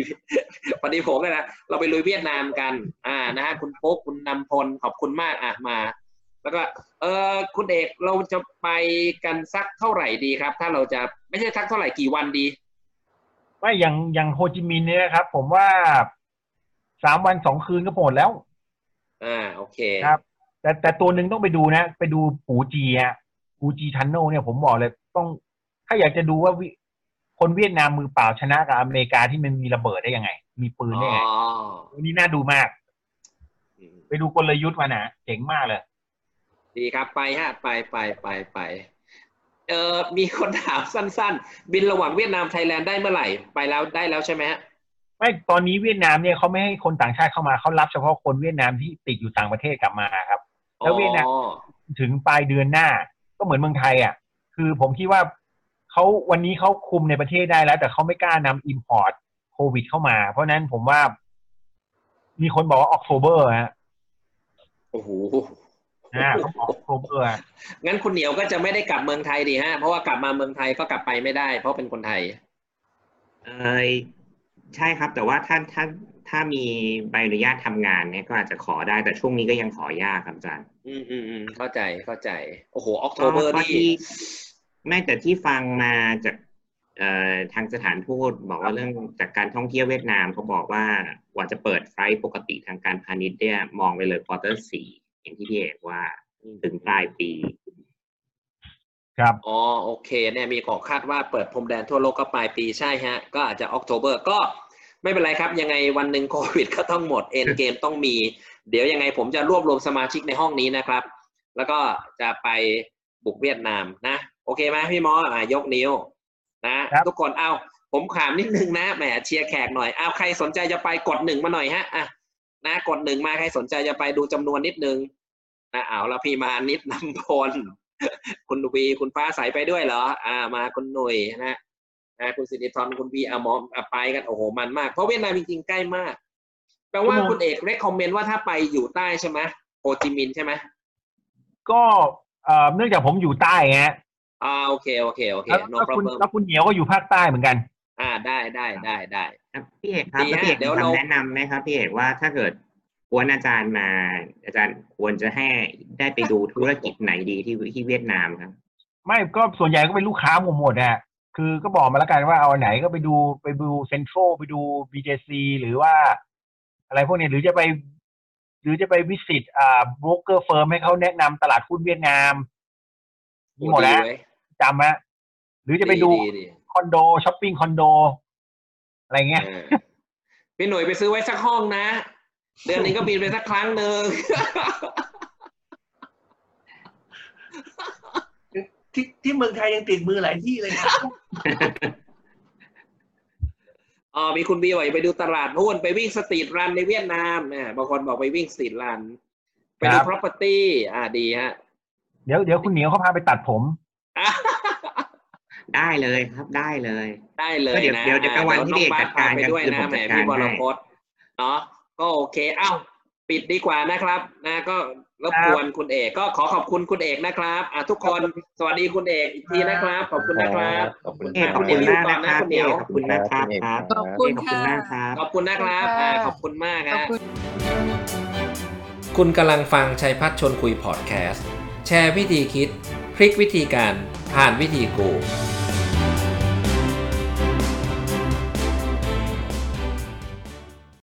พอดีผมเลยนะเราไปลุยเวียดนามกัน อ่านะฮะคุณโป๊กคุณนำพลขอบคุณมากอะมา แล้วก็เออคุณเอกเราจะไปกันสักเท่าไหร่ดีครับ ถ้าเราจะไม่ใช่สักเท่าไหร่กี่วันดีไม่อย่างอย่างโฮจิมินห์เนี่ยนะครับ ผมว่าสามวันสองคืนก็หมดแล้ว อ่าโอเคครับ แต่แต่ตัวหนึ่งต้องไปดูนะ ไปดูปูจีฮะปูจีทันโนเนี่ยผมบอกเลยต้อง ถ้าอยากจะดูว่าวิคนเวียดนามมือเปล่าชนะกับอเมริกาที่มันมีระเบิดได้ยังไง มีปืนได้ยังไงอ๋อวันนี้น่าดูมากอืมไปดูกลยุทธ์มานะเจ๋งมากเลย ดีครับไปฮะ ไปไปไปไปเออมีคนถามสั้น ๆ บินระหว่างเวียดนามไทยแลนด์ได้เมื่อไหร่ ไปแล้วได้แล้วใช่ไหมฮะไม่ตอนนี้เวียดนามเนี่ยเขาไม่ให้คนต่างชาติเข้ามาเขารับเฉพาะคนเวียดนามที่ติดอยู่ต่างประเทศกลับมาครับ แล้วเวียดนามอ๋อถึงปลายเดือนหน้า ก็เหมือนเมืองไทยอะ คือผมคิดว่าเขาวันนี้เขาคุมในประเทศได้แล้ว แต่เขาไม่กล้านำ import โควิดเข้ามา เพราะฉะนั้นผมว่า มีคนบอกว่า October ฮะโอ้โหอ่าเขาบอกออกโทเบอร์งั้นคุณเหนียวก็จะไม่ได้กลับเมืองไทยดีฮะ เพราะว่ากลับมาเมืองไทยก็กลับไปไม่ได้ เพราะเป็นคนไทยเออใช่ครับ แต่ว่าถ้าถ้า ถ้ามีใบอนุญาตทำงานเนี่ยก็อาจจะขอได้แต่ช่วงนี้ก็ยังขอยากครับอาจารย์ อืมอืมอืมเข้าใจเข้าใจ โอ้โหออกโทเบอร์เพราะนี่ที่แม้แต่ที่ฟังมาจากเอ่อทางสถานทูตบอกว่าเรื่องจากการท่องเที่ยวเวียดนามเขาบอกว่ากว่าจะเปิด flight ปกติทางการพาณิชย์เนี่ยมองไปเลย quarter สี่อย่างที่พี่เอกว่าถึงปลายปี ครับอ๋อโอเคเนี่ยมีขอคาดว่าเปิดพรมแดนทั่วโลกก็ปลายปีใช่ฮะ ก็อาจจะ October ก็ ไม่เป็นไรครับ ยังไงวันหนึ่งโควิดก็ต้องหมด end game ต้องมี เดี๋ยวยังไงผมจะรวบรวมสมาชิกในห้องนี้นะครับ แล้วก็จะไปบุกเวียดนามนะ โอเคไหมพี่หมออะยกนิ้วนะครับทุกคนเอาผมถามนิดนึงนะแหมเชียร์แขกหน่อยเอาใครสนใจจะไปกดหนึ่งมาหน่อยฮะอะนะกดหนึ่งมาใครสนใจจะไปดูจำนวนนิดนึงนะเอาแล้วพี่มานิดนำพลคุณวีคุณฟ้าใสไปด้วยเหรอ อ่า มาคุณหนุ่ยนะนะ คุณสิริธรคุณวีอามอมอะไปกันโอ้โหมันมาก เพราะเวียดนามจริงๆใกล้มากแปลว่าชั่วโมงคุณเอกเรคคอมเมนต์ว่าถ้าไปอยู่ใต้ใช่ไหมโฮจิมินห์ใช่ไหมก็เอ่อเนื่องจากผมอยู่ใต้ไงอ่าโอเคโอเคโอเคแล้ว no แล้วคุณ problem แล้วคุณเหนียวก็อยู่ภาคใต้เหมือนกัน อ่าได้ได้ได้ได้ครับพี่เอกครับดีแล้วฮะพี่เอกเดี๋มียวเราคำแนะนำไหมครับพี่เอกว่าถ้าเกิดกวนอาจารย์มา อาจารย์ควรจะให้ได้ไปดูธุรกิจไหนดีที่ที่เวียดนามครับ ไม่ก็ส่วนใหญ่ก็เป็นลูกค้าหมดหมดอะ คือก็บอกมาแล้วกันว่าเอาอันไหนก็ไปดูไปดูเซ็นทรัลไปดู BJC หรือว่าอะไรพวกนี้หรือจะไป หรือจะไป visit อ่า broker firm ให้เขาแนะนำตลาดหุ้นเวียดนามมีหมดแล้วเว้ยจำอะหรือจะไปดูดีดีคอนโดช้อปปิ้งคอนโด อะไรเงี้ยเออพี่หนุ่ยไปซื้อไว้สักห้องนะ เดือนหนึ่งก็บินไปสักครั้งหนึ่ง ที่ที่เมืองไทยยังติดมือหลายที่เลยครับอ๋อมีคุณบีบอกอย่าไปดูตลาดหุ้นไปวิ่งสตรีทรันในเวียดนามนะบางคนบอกไปวิ่งสตรีทรัน ไปดูครับ property อ่าดีฮะ เดี๋ยวเดี๋ยวคุณเหนียวเขาพาไปตัดผม ได้เลยครับได้เลย ได้เลยก็เดี๋ยวนะเดี๋ยวเดี๋ยวกลางวันที่น้องพี่เอกบาสจัดการพไปกันด้วยเดี๋ยวนะผมแหมจัดการพี่บรให้พจน์เนาะก็โอเค เอ้า ปิดดีกว่านะครับ นะก็ รบกวนคุณเอกก็ขอขอบคุณคุณเอกนะครับอะทุกคนสวัสดีคุณเอกอีกทีนะครับ ขอบคุณนะครับขอบคุณเอกขอบคุคุณณเอกมากนะครับคุณเหนีพี่เอยวกขอบคุณนะครับครับขอบขอบคุณมากครับขอบคุณนะครับอ่าขอบคุณมากขอบฮะคุณคุณกำลังฟังชัยพัฒชนคุยพอดแคสต์ แชร์วิธีคิด พลิกวิธีการผ่านวิธีกู